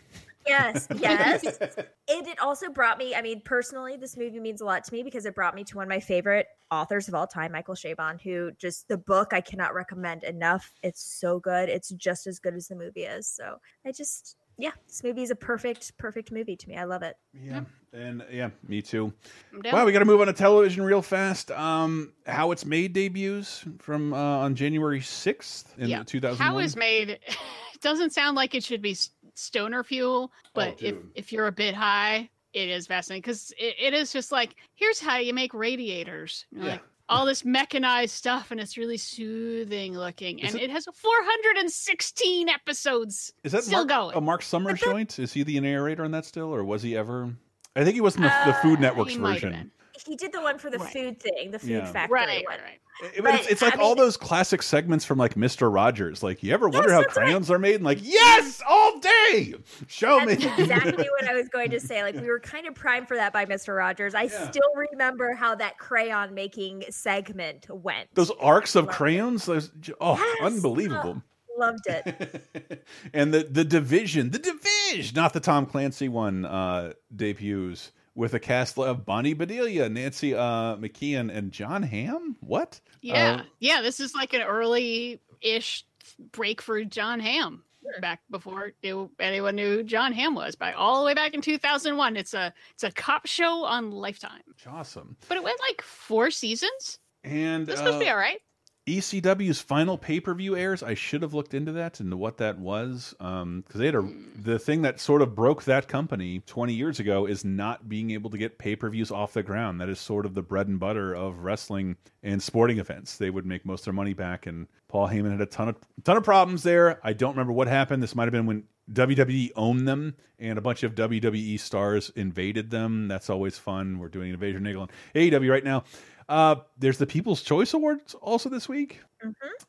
D: Yes, yes. and it also brought me, I mean, personally, this movie means a lot to me because it brought me to one of my favorite authors of all time, Michael Chabon, who just the book I cannot recommend enough. It's so good. It's just as good as the movie is. So I just, yeah, this movie is a perfect, perfect movie to me. I love it.
A: Yeah. And yeah, me too. Wow, we got to move on to television real fast. Um, How It's Made debuts from uh, on January sixth in
C: yeah.
A: two thousand
C: How
A: one.
C: is made it doesn't sound like it should be s- stoner fuel, oh, but if
A: Oh, dude.
C: if you're a bit high, it is fascinating because it, it is just like here's how you make radiators. You know,
A: Yeah.
C: Like all this mechanized stuff, and it's really soothing looking,
A: Is
C: and
A: it-
C: it, has 416 episodes.
A: Is that
C: still
A: Mark,
C: going?
A: a Mark Summers joint? Is he the narrator on that still, or was he ever? I think he was in the, the uh, Food Network's
C: he might have
A: version.
D: He did the one for the food thing, the food
A: Yeah.
D: factory
C: Right,
D: one.
C: right,
A: It- but it's, it's like
D: I
A: all
D: mean-
A: those classic segments from like Mister Rogers. Like, you ever wonder
D: Yes,
A: how
D: that's right.
A: crayons are made? And like, yes, all day. Show
D: That's
A: me.
D: exactly what I was going to say. Like we were kind of primed for that by Mr. Rogers. I still remember how that crayon making segment went.
A: Those arcs of crayons. Those, oh,
D: Yes.
A: unbelievable.
D: Loved it.
A: and the the division, the division, not the Tom Clancy one, uh, debuts with a cast of Bonnie Bedelia, Nancy uh, McKeon, and Jon Hamm. What?
C: Yeah,
A: Uh,
C: yeah. This is like an early-ish break for Jon Hamm. Back before knew- anyone knew who Jon Hamm was, by all the way back in 2001. It's a it's a cop show on Lifetime,
A: awesome.
C: but it went like four seasons.
A: And
C: It's supposed to be
A: uh,
C: all right.
A: ECW's final pay per view airs. I should have looked into that and what that was, um, because they had a the thing that sort of broke that company twenty years ago is not being able to get pay per views off the ground. That is sort of the bread and butter of wrestling and sporting events. They would make most of their money back, and Paul Heyman had a ton of ton of problems there. I don't remember what happened. This might have been when WWE owned them and a bunch of WWE stars invaded them. That's always fun. We're doing Invasion Nigel on AEW right now. Uh, there's the People's Choice Awards also this week.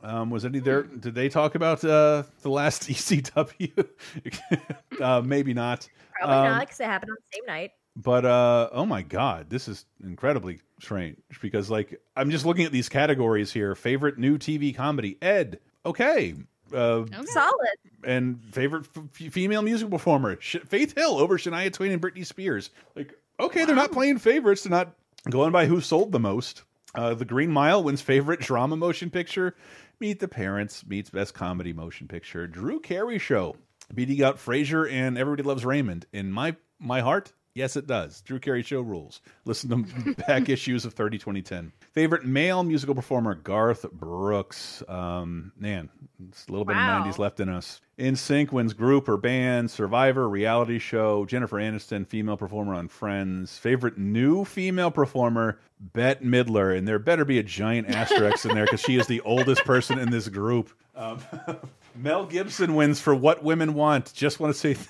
A: Um, was any there? Did they talk about uh, the last ECW? uh, maybe not.
D: Probably
A: Um,
D: not because it happened on the same night.
A: but uh, oh my god, this is incredibly strange because like I'm just looking at these categories here. Favorite new TV comedy, Ed. Okay. Uh,
D: Solid.
A: and favorite f female musical performer, Sh Faith Hill over Shania Twain and Britney Spears. Like, okay, they're not playing favorites. They're not going by who sold the most. Uh, the Green Mile wins favorite drama motion picture. Meet the Parents meets best comedy motion picture. Drew Carey Show beating out Frasier and Everybody Loves Raymond. In my my heart, yes, it does. Drew Carey Show rules. Listen to back issues of 30 2010. Favorite male musical performer Garth Brooks. Um, man, it's a little bit of 90s left in us. NSYNC wins group or band. Survivor reality show. Jennifer Aniston, female performer on Friends. Favorite new female performer Bette Midler, and there better be a giant asterisk in there because she is the oldest person in this group. Um, Mel Gibson wins for What Women Want. Just want to say,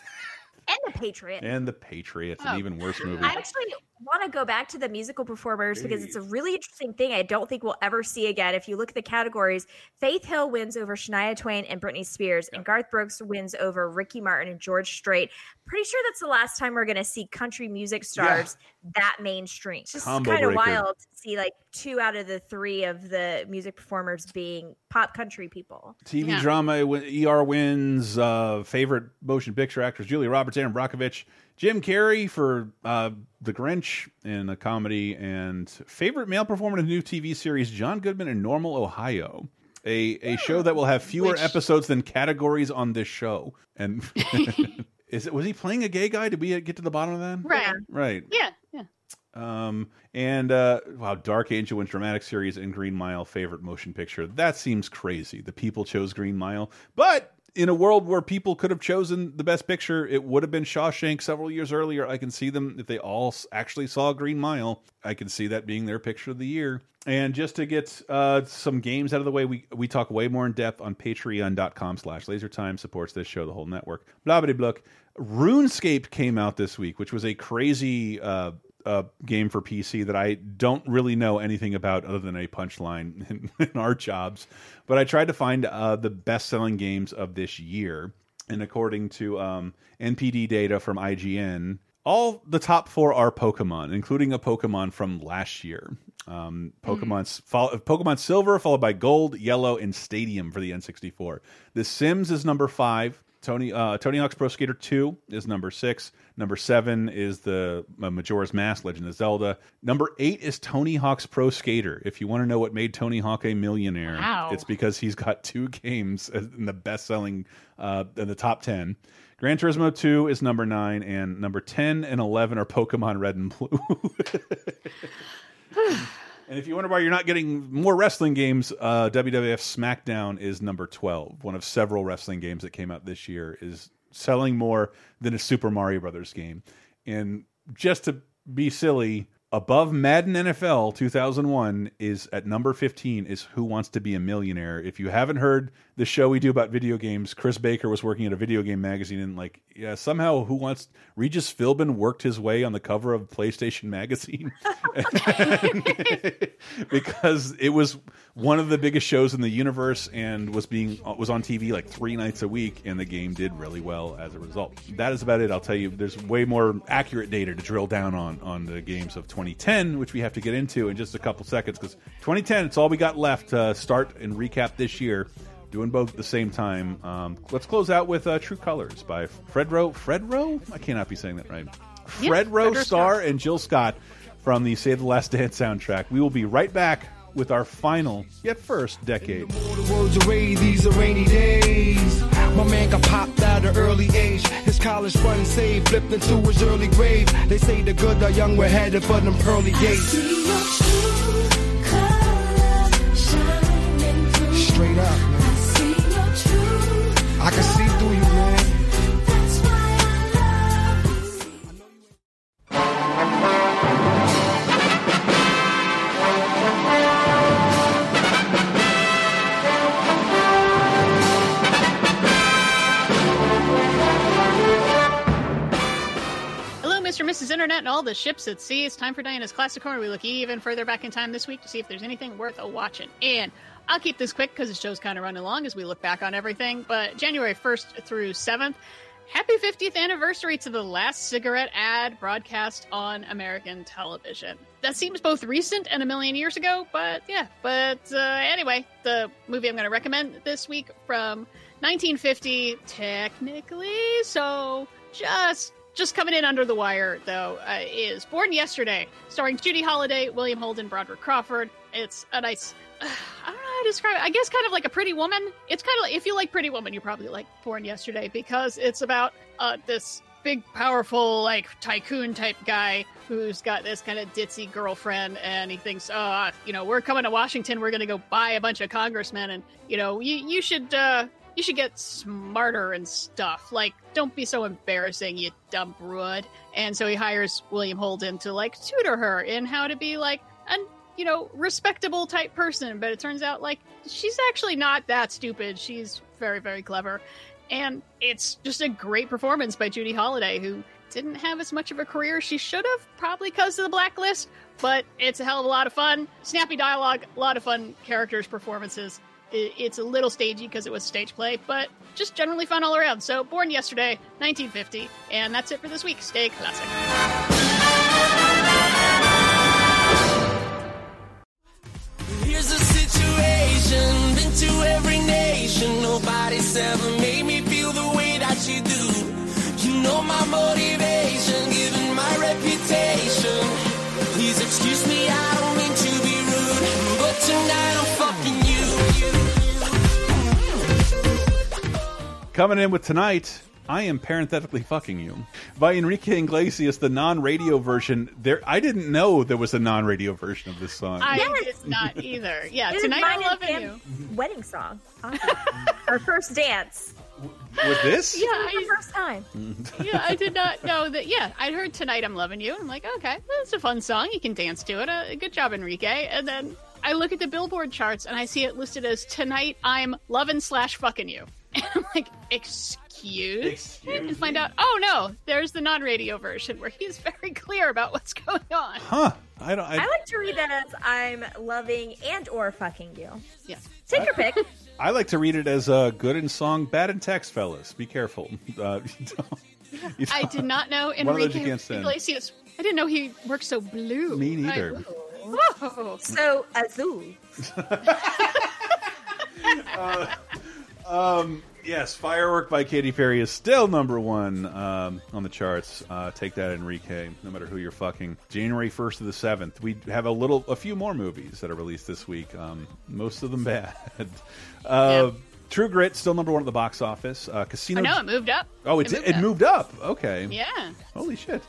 D: And the Patriot.
A: and The Patriots, an
D: Oh.
A: even worse movie.
D: I actually want to go back to the musical performers because it's a really interesting thing I don't think we'll ever see again. If you look at the categories, Faith Hill wins over Shania Twain and Britney Spears, and Garth Brooks wins over Ricky Martin and George Strait. Pretty sure that's the last time we're going to see country music stars that mainstream. It's just kind of wild to see like two out of the three of the music performers being pop country people.
A: TV drama, ER wins. Uh, favorite motion picture actors: Julia Roberts, Erin Brockovich, Jim Carrey for uh, The Grinch in a comedy, and favorite male performer in a new TV series: John Goodman in Normal, Ohio. A a show that will have fewer
C: Which-
A: episodes than categories on this show. And is it was he playing a gay guy? Did we get to the bottom of that?
C: Right.
A: Right.
C: Yeah. Yeah.
A: Um, and uh, wow, Dark Angel wins dramatic series and Green Mile favorite motion picture. That seems crazy. The people chose Green Mile, but in a world where people could have chosen the best picture, it would have been Shawshank several years earlier. I can see them if they all actually saw Green Mile. I can see that being their picture of the year. And just to get uh, some games out of the way, we we talk way more in depth on patreon.com slash lasertime supports this show, the whole network. Blah blah blah. RuneScape came out this week, which was a crazy uh, uh, game for PC that I don't really know anything about other than a punchline in, in our jobs. But I tried to find uh, the best selling games of this year. And according to um, NPD data from IGN, all the top four are Pokemon, including a Pokemon from last year. Um, Pokemon's fol Pokemon Silver, followed by Gold, Yellow, and Stadium for the N64. The Sims is number five. Tony uh, Tony Hawk's Pro Skater 2 is number six. Number seven is the uh, Majora's Mask Legend of Zelda. Number eight is Tony Hawk's Pro Skater. If you want to know what made Tony Hawk a millionaire,
C: Wow.
A: it's because he's got two games in the best selling uh, in the top 10. Gran Turismo 2 is number nine, and number 10 and 11 are Pokemon Red and Blue. And if you wonder why you're not getting more wrestling games, uh, WWF SmackDown is number 12. One of several wrestling games that came out this year is selling more than a Super Mario Brothers game. And just to be silly, above Madden NFL 2001 is at number 15 is Who Wants to Be a Millionaire. If you haven't heard the show we do about video games, Chris Baker was working at a video game magazine and like, yeah, somehow Who Wants Regis Philbin worked his way on the cover of PlayStation magazine. because it was one of the biggest shows in the universe and was being was on TV like three nights a week, and the game did really well as a result. That is about it. I'll tell you, there's way more accurate data to drill down on on the games of 2010, which we have to get into in just a couple seconds because 2010 it's all we got left to start and recap this year. Doing both at the same time. Um, let's close out with uh, True Colors by Fredro. Fred Rowe? I cannot be saying that right.
C: Yeah, Fredro
A: Starr and Jill Scott from the Save the Last Dance soundtrack. We will be right back with our final, yet first, decade.
Q: The words of these are rainy days. My man got popped at an early age. His college fund saved, flipped into his early grave. They say the good, the young, we're headed for them pearly gates. Straight up, man. I can see through you, man.
C: Hello, Mr. and Mrs. Internet and all the ships at sea. It's time for Diana's Classic Corner. We look even further back in time this week to see if there's anything worth a watching. And I'll keep this quick because the show's kind of running long as we look back on everything. But January 1st through 7th, happy 50th anniversary to the last cigarette ad broadcast on American television. That seems both recent and a million years ago, but yeah. But uh, anyway, the movie I'm going to recommend this week from 1950, technically, so just just coming in under the wire though uh, is Born Yesterday, starring Judy Holliday, William Holden, Broderick Crawford. It's a nice. I don't know how to describe it. I guess kind of like a Pretty Woman. It's kind of like if you like Pretty Woman, you probably like Born Yesterday because it's about uh, this big, powerful, like tycoon type guy who's got this kind of ditzy girlfriend, and he thinks, oh, you know, we're coming to Washington. We're going to go buy a bunch of congressmen, and you know, you you should. Uh, you should get smarter and stuff. Like, don't be so embarrassing, you dumb broad. And so he hires William Holden to like tutor her in how to be like an you know respectable type person. But it turns out like she's actually not that stupid. She's very very clever, and it's just a great performance by Judy Holliday, who didn't have as much of a career she should have, probably because of the blacklist. But it's a hell of a lot of fun. Snappy dialogue, a lot of fun characters, performances it's a little stagey because it was stage play, but just generally fun all around. So, born yesterday, 1950, and that's it for this week. Stay classic.
R: Here's a situation, been to every nation. Nobody's ever made me feel the way that you do. You know my motivation, given my reputation. Please excuse me, I don't mean to be rude, but tonight I'm fucking you.
A: Coming in with tonight, I am parenthetically fucking you by Enrique Iglesias, the non-radio version. There, I didn't know there was a non-radio version of this song.
C: I did not either. Yeah,
D: It is
C: tonight I'm loving you.
D: Wedding song. Awesome. Our first dance.
A: With this?
C: Yeah,
D: For the
C: I,
D: first time.
C: yeah, I did not know that. Yeah, I heard tonight I'm loving you. I'm like, okay, that's a fun song. You can dance to it. Uh, good job, Enrique. And then I look at the Billboard charts and I see it listed as tonight I'm loving slash fucking you. And I'm like, excuse,
A: Excuse
C: and find out. Oh no, there's the non-radio version where he's very clear about what's going on.
A: Huh? I don't. I,
D: I like to read that as I'm loving and or fucking you.
C: Yeah.
D: Take your pick.
A: I like to read it as uh, good in song, bad in text, fellas. Be careful. Uh, you don't- you
C: I
A: don't-
C: did not know
A: One of those you
C: Enrique. Iglesias. I didn't know he worked so blue.
A: Me neither.
C: I- Whoa.
D: So azul.
A: Um, yes, Firework by Katy Perry is still number one um, on the charts. Uh, take that, Enrique. No matter who you're fucking. January 1st to the 7th. We have a little, a few more movies that are released this week. Um, most of them bad. Uh, True Grit still number one at the box office. Uh, Casino.
C: I know it moved up.
A: Oh, it,
C: moved
A: it
C: up.
A: moved up. Okay.
C: Yeah.
A: Holy shit.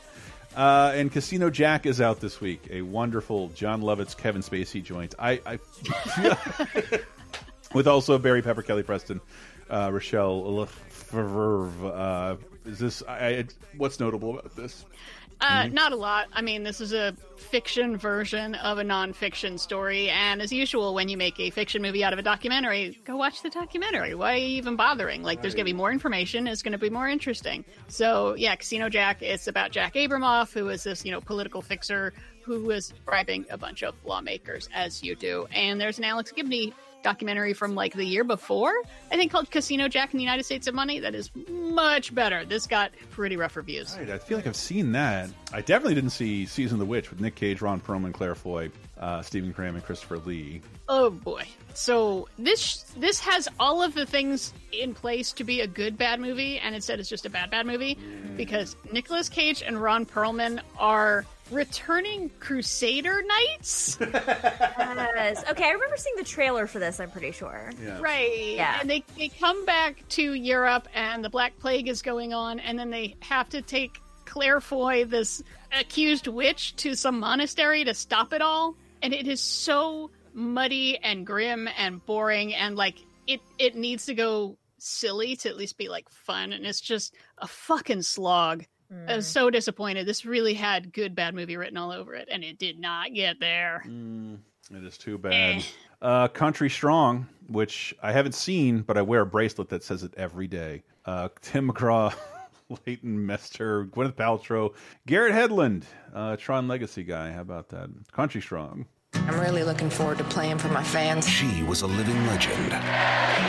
A: Uh, and Casino Jack is out this week. A wonderful Jon Lovitz, Kevin Spacey joint. I, I with also Barry Pepper, Kelly Preston, uh, Rochelle Lefevre. Uh, is this? I, I, what's notable about this?
C: Uh,
A: Mhm.
C: Not a lot. I mean, this is a fiction version of a nonfiction story, and as usual, when you make a fiction movie out of a documentary, go watch the documentary. Why are you even bothering? Like, there's going to be more information. It's going to be more interesting. So, yeah, Casino Jack. It's about Jack Abramoff, who is this, you know, political fixer who was bribing a bunch of lawmakers, as you do. And there's an Alex Gibney documentary from like the year before, I think called Casino Jack in the United States of Money. That is much better. This got pretty rough reviews.
A: Right, I feel like I've seen that. I definitely didn't see Season of the Witch with Nick Cage, Ron Perlman, Claire Foy, uh, Stephen Graham, and Christopher Lee.
C: Oh boy. So this this has all of the things in place to be a good bad movie, and instead it's just a bad bad movie because Nicolas Cage and Ron Perlman are returning Crusader Knights.
D: Yes. Okay, I remember seeing the trailer for this, I'm pretty sure.
C: Right.
D: Yeah.
C: And they, they come back to Europe and the Black Plague is going on, and then they have to take Claire Foy, this accused witch, to some monastery to stop it all. And it is so muddy and grim and boring and like it it needs to go silly to at least be like fun and it's just a fucking slog. I was mm. so disappointed. This really had good bad movie written all over it, and it did not get there. Mm.
A: It is too bad. Uh, Country Strong, which I haven't seen, but I wear a bracelet that says it every day. Uh, Tim McGraw, Leighton Meester, Gwyneth Paltrow, Garrett Hedlund, uh, Tron Legacy guy. How about that? Country Strong.
P: I'm really looking forward to playing for my fans.
O: She was a living legend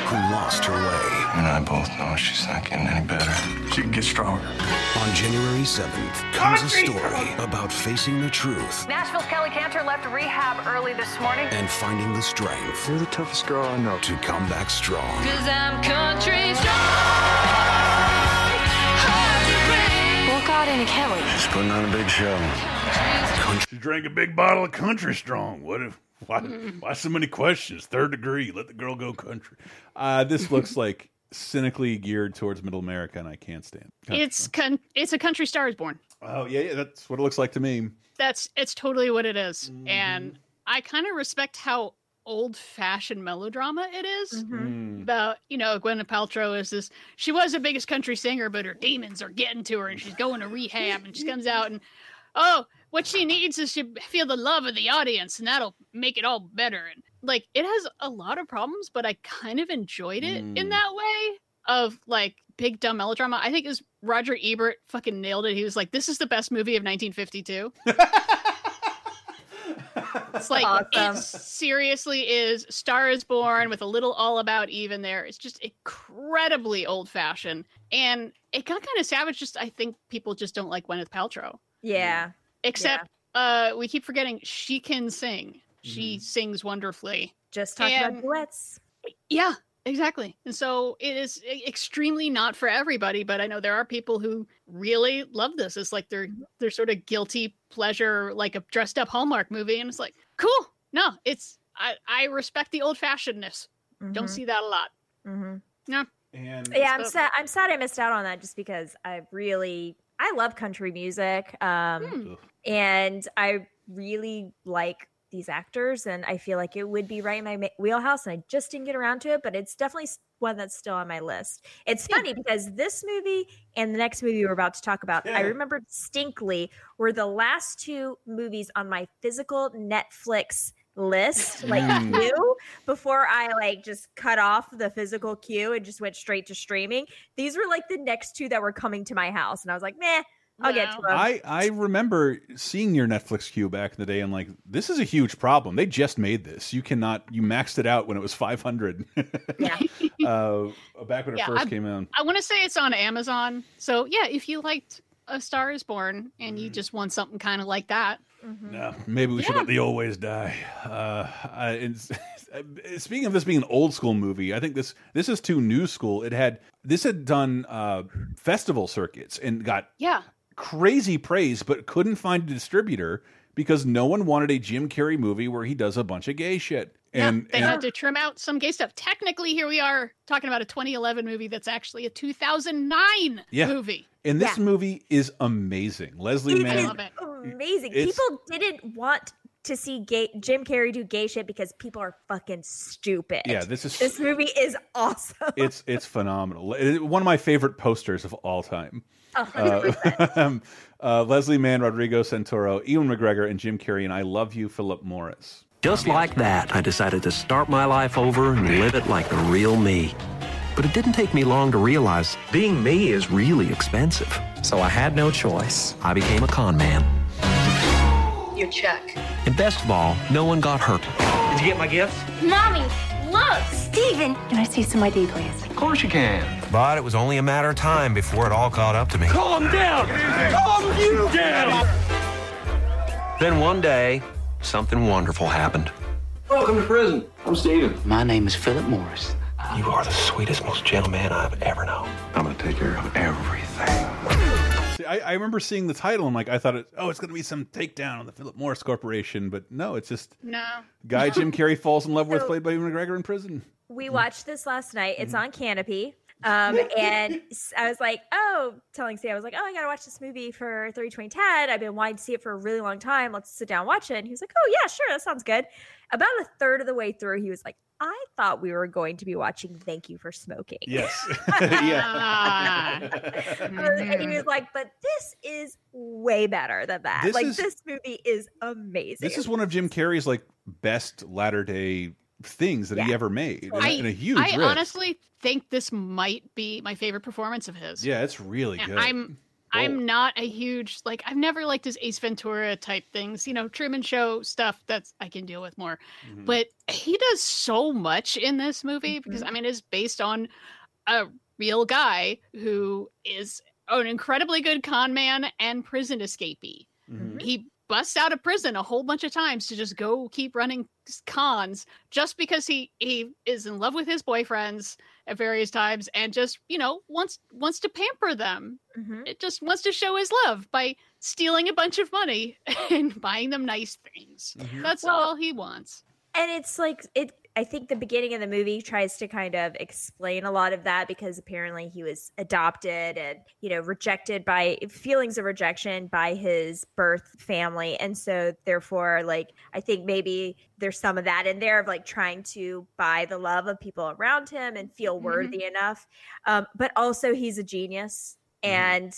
O: who lost her way.
I: And I both know she's not getting any better. She can get stronger.
O: On January 7th comes a story about facing the truth
S: Nashville's Kelly Canter left rehab early this morning.
O: and finding the strength
I: You're the toughest girl I know.
O: to come back strong.
L: Cause I'm country
P: Walk out in Kelly.
I: She's putting on a big show.
A: She drank a big bottle of country strong. What if why why so many questions? Third degree, let the girl go country. Uh, this looks like cynically geared towards middle America and I can't stand. it.
C: It's con- it's a country star is born.
A: Oh yeah, yeah, that's what it looks like to me.
C: That's it's totally what it is.
A: Mm-hmm.
C: and I kind of respect how old-fashioned melodrama it is.
A: Mm.
C: About you know, Gwyneth Paltrow is this. She was the biggest country singer, but her demons are getting to her, and she's going to rehab, and she comes out and oh, what she needs is to feel the love of the audience, and that'll make it all better. And like, it has a lot of problems, but I kind of enjoyed it in
A: Mm.
C: that way of like big dumb melodrama. I think it was Roger Ebert fucking nailed it. He was like, "This is the best movie of 1952." It's like
D: Awesome.
C: it seriously is Star is Born with a little all about Eve in there. It's just incredibly old fashioned. And it got kind of savage, just I think people just don't like Gwyneth Paltrow.
D: Yeah.
C: Except uh we keep forgetting she can sing. She sings wonderfully.
D: Just talking
C: And-
D: about duets.
C: Yeah, exactly. And so it is extremely not for everybody, but I know there are people who really love this. It's like their their sort of guilty pleasure, like a dressed up Hallmark movie, and it's like, cool. No, it's I I respect the old fashionedness. Don't
D: Mhm.
C: see that a lot.
D: Mhm.
C: No.
A: And
D: Yeah, I'm
C: So-
D: sad. I'm sad I missed out on that just because I really I love country music, um,
C: Hmm.
D: and I really like these actors, and I feel like it would be right in my wheelhouse, and I just didn't get around to it. But it's definitely one that's still on my list. It's funny because this movie and the next movie we're about to talk about, I remember distinctly were the last two movies on my physical Netflix list, like
A: Mm.
D: queue, before I like just cut off the physical queue and just went straight to streaming. These were like the next two that were coming to my house, and I was like, meh, I'll get to them.
A: I I remember seeing your Netflix queue back in the day and like this is a huge problem. They just made this. You cannot you maxed it out when it was 500.
D: Yeah.
A: uh back when it
C: Yeah,
A: first
C: I'm-
A: came out.
C: I want to say it's on Amazon. So yeah, if you liked A Star is Born and you just want something kind of like that.
A: No, maybe we should
C: Yeah.
A: let the old ways die. Uh, I, it's, speaking of this being an old school movie, I think this this is too new school. It had this had done uh, festival circuits and got
C: Yeah.
A: Crazy praise, but couldn't find a distributor because no one wanted a Jim Carrey movie where he does a bunch of gay shit. And,
C: They
A: and
C: had to trim out some gay stuff. Technically, here we are talking about a 2011 movie that's actually a 2009
A: Yeah.
C: movie.
A: and this
D: Yeah.
A: movie is amazing. Leslie
D: It
A: Mann.
D: is
C: love it.
D: amazing.
A: It's-
D: People didn't want to see gay Jim Carrey do gay shit because people are fucking stupid.
A: Yeah, this is
D: this movie is awesome.
A: it's it's phenomenal. It- One of my favorite posters of all time.
D: A
A: Uh, uh, Leslie Mann, Rodrigo Santoro, Ewan McGregor, and Jim Carrey, and I love you, Philip Morris.
T: Just like that, I decided to start my life over and live it like the real me. But it didn't take me long to realize being me is really expensive. So I had no choice. I became a con man.
H: Your check.
T: And best of all, no one got hurt. Did you get my gift?
H: Mommy, look! Steven! Can I see some ID, please?
T: Of course you can. But it was only a matter of time before it all caught up to me.
R: Calm down! Calm you down!
T: Then one day, something wonderful happened.
U: Welcome to prison. I'm Steven.
T: My name is Philip Morris. You are the sweetest, most gentle man I've ever known.
U: I'm gonna take care of everything.
A: See, I, I remember seeing the title and like I thought, it, oh, it's going to be some takedown on the Philip Morris Corporation, but no, it's just
C: No.
A: guy Jim Carrey falls in love with, played by Ewan McGregor in prison.
D: we watched this last night. It's
A: Mm-hmm.
D: on Kanopy. Um, and I was like, oh, telling Sam, I was like, oh, I gotta watch this movie for 30 2010. I've been wanting to see it for a really long time. Let's sit down and watch it. And he was like, oh, yeah, sure, that sounds good. About a third of the way through, he was like, I thought we were going to be watching Thank You for Smoking.
A: Yes. yeah.
C: Ah.
D: and he was like, but this is way better than that.
A: This
D: like,
A: is-
D: this movie is amazing.
A: This is one of Jim Carrey's like best latter day things that he ever made,
C: I,
A: and, a huge
C: I
A: risk.
C: honestly think this might be my favorite performance of his.
A: yeah, it's really
C: And
A: good.
C: I'm I'm not a huge like I've never liked his Ace Ventura type things. You know, Truman Show stuff that's I can deal with more.
A: Mm-hmm.
C: But he does so much in this movie because I mean it's based on a real guy who is an incredibly good con man and prison escapee.
A: Mm-hmm.
C: He busts out of prison a whole bunch of times to just go keep running cons just because he he is in love with his boyfriends at various times and just you know wants wants to pamper them.
D: Mhm.
C: it just wants to show his love by stealing a bunch of money and buying them nice things. That's
D: Well-
C: all he wants.
D: And it's like it i think the beginning of the movie tries to kind of explain a lot of that because apparently he was adopted and you know rejected by feelings of rejection by his birth family. And so therefore like i think maybe there's some of that in there of like trying to buy the love of people around him and feel worthy enough. Um, but also he's a genius and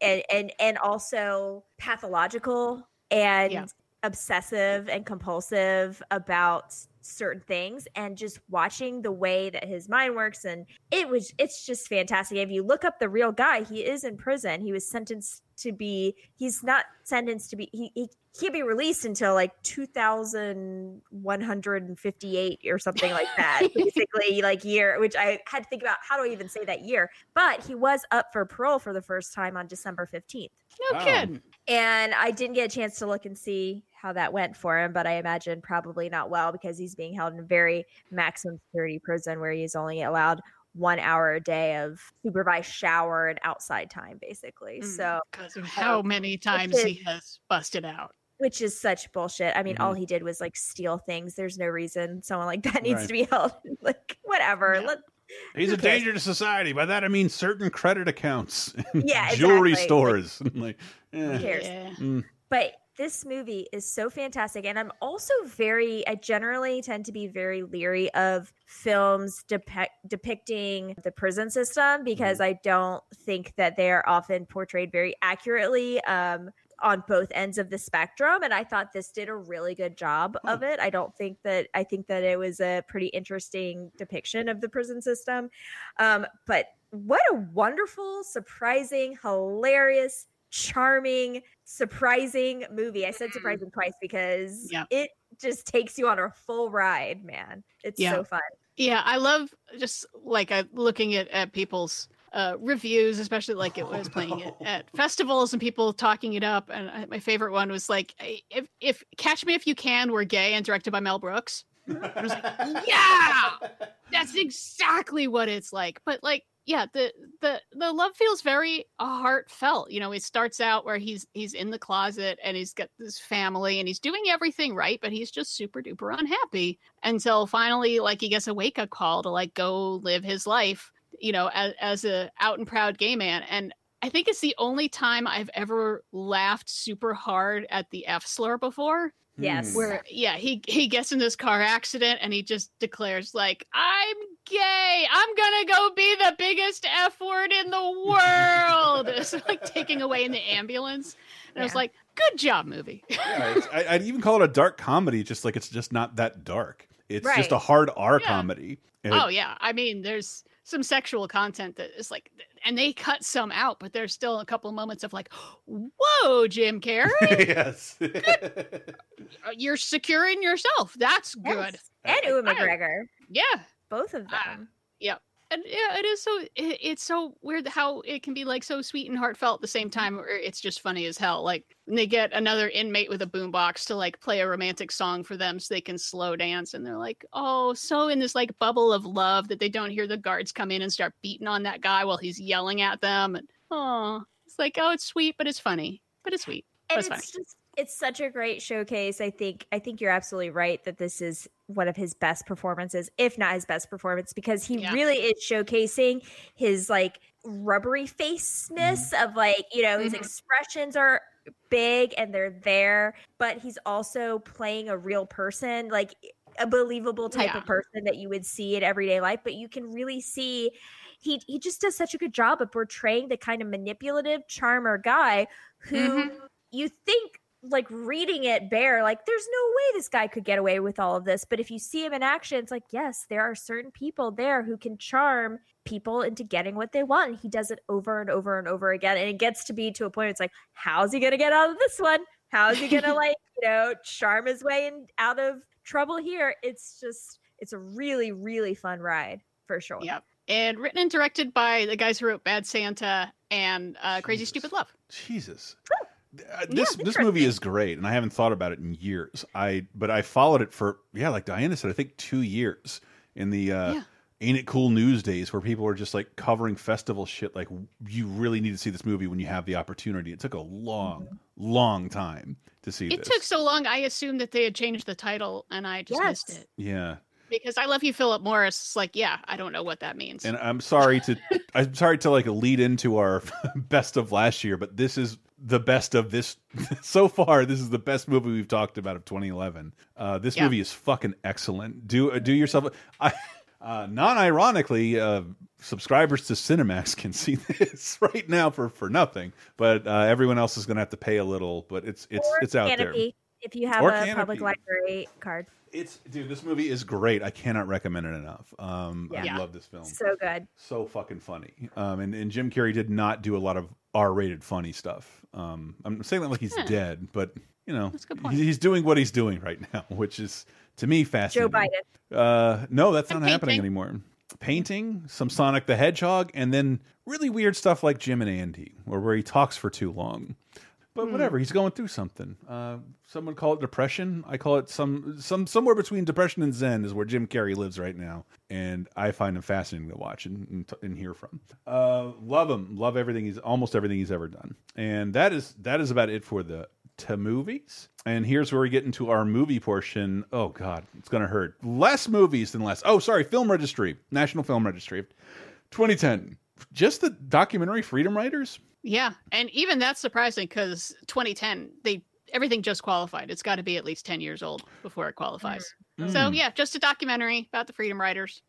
D: and and, and also pathological and
C: Yeah.
D: obsessive and compulsive about certain things and just watching the way that his mind works and it was it's just fantastic. If you look up the real guy he is in prison. He was sentenced to be he's not sentenced to be he, he can't be released until like 2158 or something like that basically like year which i had to think about how do i even say that year? But he was up for parole for the first time on december 15th
C: no
A: Wow.
C: kidding
D: and I didn't get a chance to look and see how that went for him, but I imagine probably not well because he's being held in a very maximum security prison where he's only allowed one hour a day of supervised shower and outside time, basically.
C: Mm,
D: So,
C: because of how many times he has busted out
D: which is such bullshit. I mean, all
A: Mhm.
D: he did was like steal things. There's no reason someone like that needs
A: Right.
D: to be held. like, whatever.
C: Yeah.
D: Let,
A: He's a
D: cares?
A: danger to society. By that I mean certain credit accounts, and
D: Yeah,
A: jewelry
D: exactly.
A: stores. like,
D: who
A: eh.
D: cares?
C: yeah
A: Mm.
D: but this movie is so fantastic and i'm also very i generally tend to be very leery of films depict, depicting the prison system because i don't think that they are often portrayed very accurately um, on both ends of the spectrum and i thought this did a really good job of it i don't think that i think that it was a pretty interesting depiction of the prison system um, but what a wonderful surprising hilarious charming, surprising movie. I said surprising twice because
C: Yeah.
D: it just takes you on a full ride, man. It's
C: Yeah.
D: so fun.
C: Yeah, I love just like uh, looking at, at people's uh, reviews, especially like it was playing it at festivals and people talking it up. And I, my favorite one was like, if, if Catch Me If You Can were gay and directed by Mel Brooks. I was like, yeah, that's exactly what it's like. But like, yeah, the the the love feels very heartfelt. You know, it starts out where he's he's in the closet and he's got this family and he's doing everything right, but he's just super duper unhappy until finally, like, he gets a wake up call to like go live his life. You know, as, as a out and proud gay man, and I think it's the only time I've ever laughed super hard at the F slur before.
D: Yes. Hmm.
C: where yeah he he gets in this car accident and he just declares like i'm gay. I'm gonna go be the biggest f word in the world. It's like taking away in the ambulance. And i was like good job movie.
A: Yeah, I, I'd even call it a dark comedy, just like it's just not that dark. It's just a hard R
C: Yeah.
A: comedy. And
C: oh
A: it-
C: yeah. I mean there's some sexual content that is like and they cut some out but there's still a couple moments of like whoa jim carrey
A: yes.
C: Uh, you're securing yourself that's good
D: Yes. And Ewan McGregor.
C: yeah
D: Both of them.
C: yeah and yeah it is so it, it's so weird how it can be like so sweet and heartfelt at the same time or it's just funny as hell like they get another inmate with a boombox to like play a romantic song for them so they can slow dance and they're like oh so in this like bubble of love that they don't hear the guards come in and start beating on that guy while he's yelling at them and oh it's like oh it's sweet but it's funny but it's sweet but
D: and
C: it's funny
D: just it's such a great showcase. I think I think you're absolutely right that this is one of his best performances, if not his best performance, because he
C: Yeah.
D: really is showcasing his like rubbery faceness of like, you know, his
C: Mhm.
D: expressions are big and they're there, but he's also playing a real person, like a believable type
C: Yeah.
D: of person that you would see in everyday life, but you can really see he he just does such a good job of portraying the kind of manipulative charmer guy who
C: Mhm.
D: you think like reading it bare, like there's no way this guy could get away with all of this. But if you see him in action, it's like, yes, there are certain people there who can charm people into getting what they want. And he does it over and over and over again. And it gets to be to a point, it's like, how's he gonna get out of this one? How's he gonna like, you know, charm his way in out of trouble here? It's just it's a really, really fun ride for sure.
C: Yep. And written and directed by the guys who wrote Bad Santa and uh, Crazy Stupid Love.
A: Jesus. Uh, this this movie is great, and I haven't thought about it in years. I but I followed it for yeah, like Diana said, I think two years in the uh,
C: Yeah.
A: Ain't It Cool News days, where people were just like covering festival shit. Like you really need to see this movie when you have the opportunity. It took a long, long time to see
C: It
A: this.
C: took so long, I assumed that they had changed the title, and I just missed it.
A: yeah,
C: Because I love you, Philip Morris. It's like, yeah, I don't know what that means.
A: and I'm sorry to I'm sorry to like lead into our best of last year, but this is the best of this so far. This is the best movie we've talked about of 2011. Uh, this
C: Yeah.
A: movie is fucking excellent. Do uh, do yourself. I uh, non-ironically, uh, subscribers to Cinemax can see this right now for for nothing, but uh, everyone else is going to have to pay a little. But it's it's
D: Or
A: it's out there.
D: Kanopy, If you have
A: Or
D: a public library card.
A: It's dude, this movie is great. I cannot recommend it enough. Um,
D: Yeah.
A: I love this film.
D: So good.
A: so fucking funny. Um, and, and Jim Carrey did not do a lot of R-rated funny stuff. Um, I'm saying that like he's
C: Huh.
A: dead, but you know,
C: That's a good point.
A: he's doing what he's doing right now, which is to me fascinating. Joe.
D: Biden.
A: Uh, no, that's
C: And
A: not happening anymore. Painting, some Sonic the Hedgehog, and then really weird stuff like Jim and Andy, or where he talks for too long. But
C: Hmm.
A: whatever, he's going through something. Uh, someone call it depression. I call it some some somewhere between depression and Zen is where Jim Carrey lives right now, and I find him fascinating to watch and and, and hear from. Uh, love him, love everything he's almost everything he's ever done, and that is that is about it for the to movies. And here's where we get into our movie portion. Oh God, it's gonna hurt. Less movies than less. Oh, sorry, Film Registry, National Film Registry, 2010. Just the documentary Freedom Riders.
C: Yeah, and even that's surprising because 2010, they everything just qualified. It's got to be at least 10 years old before it qualifies. So
A: Mm.
C: yeah, just a documentary about the Freedom Riders.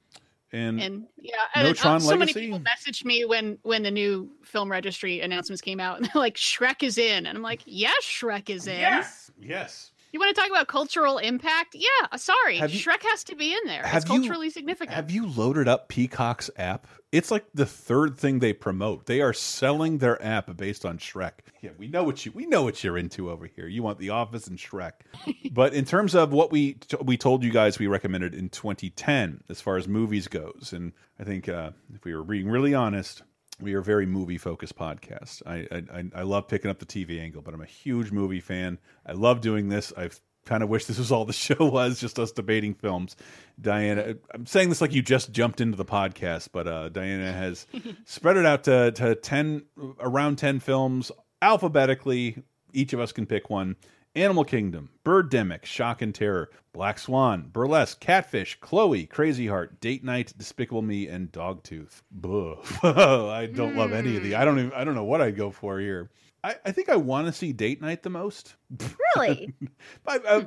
A: And,
C: And yeah,
A: No
C: and,
A: Tron
C: uh, so many people messaged me when when the new film registry announcements came out, and they're like, "Shrek is in," and I'm like, "Yes, Shrek is in."
A: Yes, yes.
C: You want to talk about cultural impact? Yeah, uh, sorry,
A: Have you-
C: Shrek has to be in there.
A: Have
C: It's
A: you-
C: culturally significant.
A: Have you loaded up Peacock's app? It's like the third thing they promote. They are selling their app based on Shrek. Yeah, we know what you we know what you're into over here. You want The Office and Shrek. but in terms of what we we told you guys we recommended in 2010 as far as movies goes, and I think uh, if we were being really honest, we are a very movie focused podcast. I, I I- love picking up the TV angle, but I'm a huge movie fan. I love doing this. I've kind of wish this was all the show was, just us debating films. Diana, I'm saying this like you just jumped into the podcast, but uh, Diana has spread it out to, to 10, around 10 films alphabetically. Each of us can pick one. Animal Kingdom, Birdemic, Shock and Terror, Black Swan, Burlesque, Catfish, Chloe, Crazy Heart, Date Night, Despicable Me, and Dogtooth. I don't love any of the. I don't even. I don't know what I'd go for here. I, I think I want to see Date Night the most.
D: Really?
A: I, I,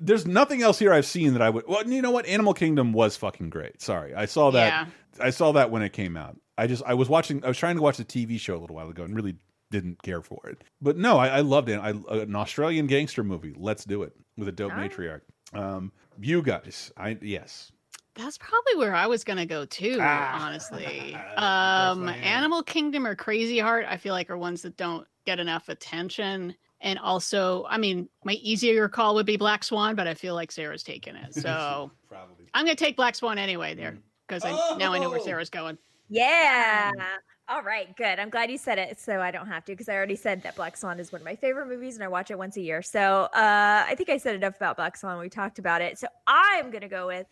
A: there's nothing else here I've seen that I would. Well, you know what? Animal Kingdom was fucking great. Sorry, I saw that.
C: Yeah.
A: I saw that when it came out. I just I was watching. I was trying to watch the TV show a little while ago and really didn't care for it. But no, I, I loved it. I, an Australian gangster movie. Let's do it with a dope
C: All right.
A: matriarch. Um, you guys, I yes.
C: That's probably where I was gonna go too,
A: Ah.
C: honestly. Um, Animal Kingdom or Crazy Heart, I feel like are ones that don't get enough attention. And also, I mean, my easier call would be Black Swan, but I feel like Sarah's taking it. So
A: Probably.
C: I'm gonna take Black Swan anyway there because I now I know where
A: Oh!
C: Sarah's going.
D: Yeah. All right, good. I'm glad you said it so I don't have to because I already said that Black Swan is one of my favorite movies and I watch it once a year. So uh, I think I said enough about Black Swan. We talked about it. So I'm going to go with,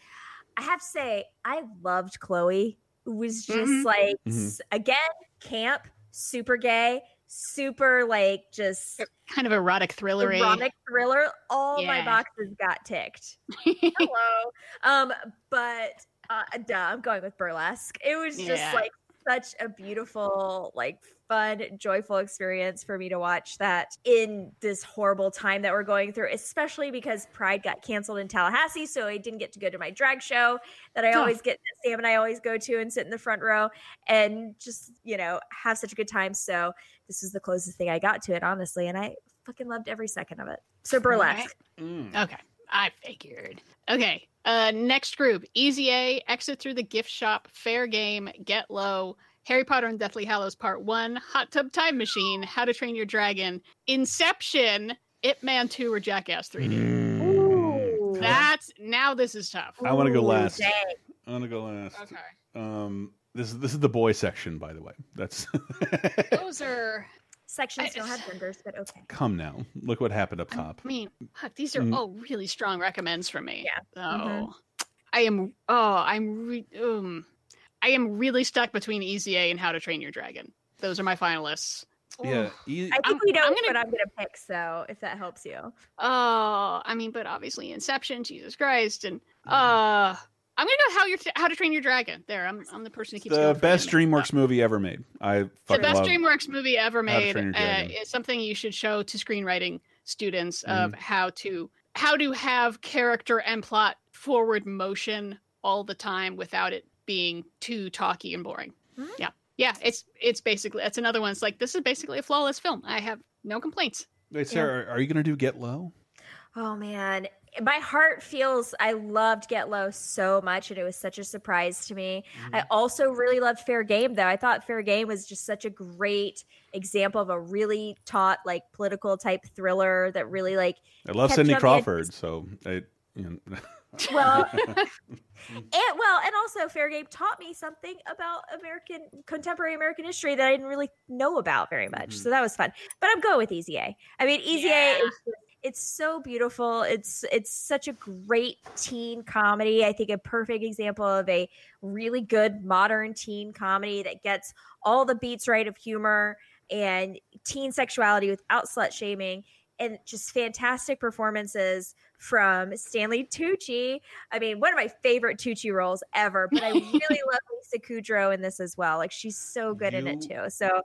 D: I have to say, I loved Chloe. It was just
C: Mhm.
D: like,
A: Mhm.
D: again, camp, super gay, super like just
C: Kind of erotic thriller.
D: erotic thriller. All my boxes got ticked. Hello. Um, but uh, duh, I'm going with burlesque. It was just
C: Yeah.
D: like such a beautiful, like fun, joyful experience for me to watch that in this horrible time that we're going through, especially because Pride got canceled in Tallahassee. So I didn't get to go to my drag show that I
C: Oh.
D: always get, Sam and I always go to and sit in the front row and just, you know, have such a good time. So this was the closest thing I got to it, honestly. And I fucking loved every second of it. So burlesque. Mm.
C: Okay, I figured. Okay, uh, next group: Easy A, Exit Through the Gift Shop, Fair Game, Get Low, Harry Potter and Deathly Hallows Part One, Hot Tub Time Machine, How to Train Your Dragon, Inception, Ip Man Two, or Jackass 3D. Ooh. That's now. This is tough.
A: I want to go last.
D: dang.
A: I want to go last.
C: Okay.
A: Um, this is this is the boy section, by the way. That's
C: Those are.
D: Sections don't have genders, but okay.
A: come now. Look what happened up top.
C: I mean, fuck, these are
A: Mm.
C: all really strong recommends from me.
D: Yeah.
C: So
D: Mhm.
C: I am. Oh, I'm. Re- um, I am really stuck between Easy A and How to Train Your Dragon. Those are my finalists.
A: Yeah, e-
D: I think
C: I'm-
D: we know
C: I'm gonna-
D: I'm gonna pick, so if that helps you.
C: Oh, I mean, but obviously Inception, Jesus Christ, and
A: Mm-hmm.
C: uh, I'm gonna go How Your How to Train Your Dragon. There, I'm I'm the person who keeps
A: the
C: going
A: best
C: anime.
A: DreamWorks movie ever made. I
C: The best
A: love.
C: DreamWorks movie ever
A: How to
C: made
A: Train Your
C: uh,
A: Dragon.
C: is something you should show to screenwriting students of
A: Mhm.
C: how to how to have character and plot forward motion all the time without it being too talky and boring.
D: Hmm.
C: Yeah, yeah, it's it's basically it's another one. It's like this is basically a flawless film. I have no complaints.
A: Wait, Sarah, are you going to do Get Low?
D: Oh man, my heart feels I loved Get Low so much, and it was such a surprise to me.
A: Mm-hmm.
D: I also really loved Fair Game, though. I thought Fair Game was just such a great example of a really taut, like political type thriller that really like.
A: I love
D: kept
A: Cindy
D: you on.
A: Crawford, so I. You know.
D: Well, and well, and also Fair Game taught me something about American contemporary American history that I didn't really know about very much.
A: Mm-hmm.
D: So that was fun. But I'm going with Easy A. I mean, Easy A is it's so beautiful. It's it's such a great teen comedy. I think a perfect example of a really good modern teen comedy that gets all the beats right of humor and teen sexuality without slut shaming and just fantastic performances from Stanley Tucci. I mean, one of my favorite Tucci roles ever, but I really love Lisa Kudrow in this as well. Like she's so good in it too. So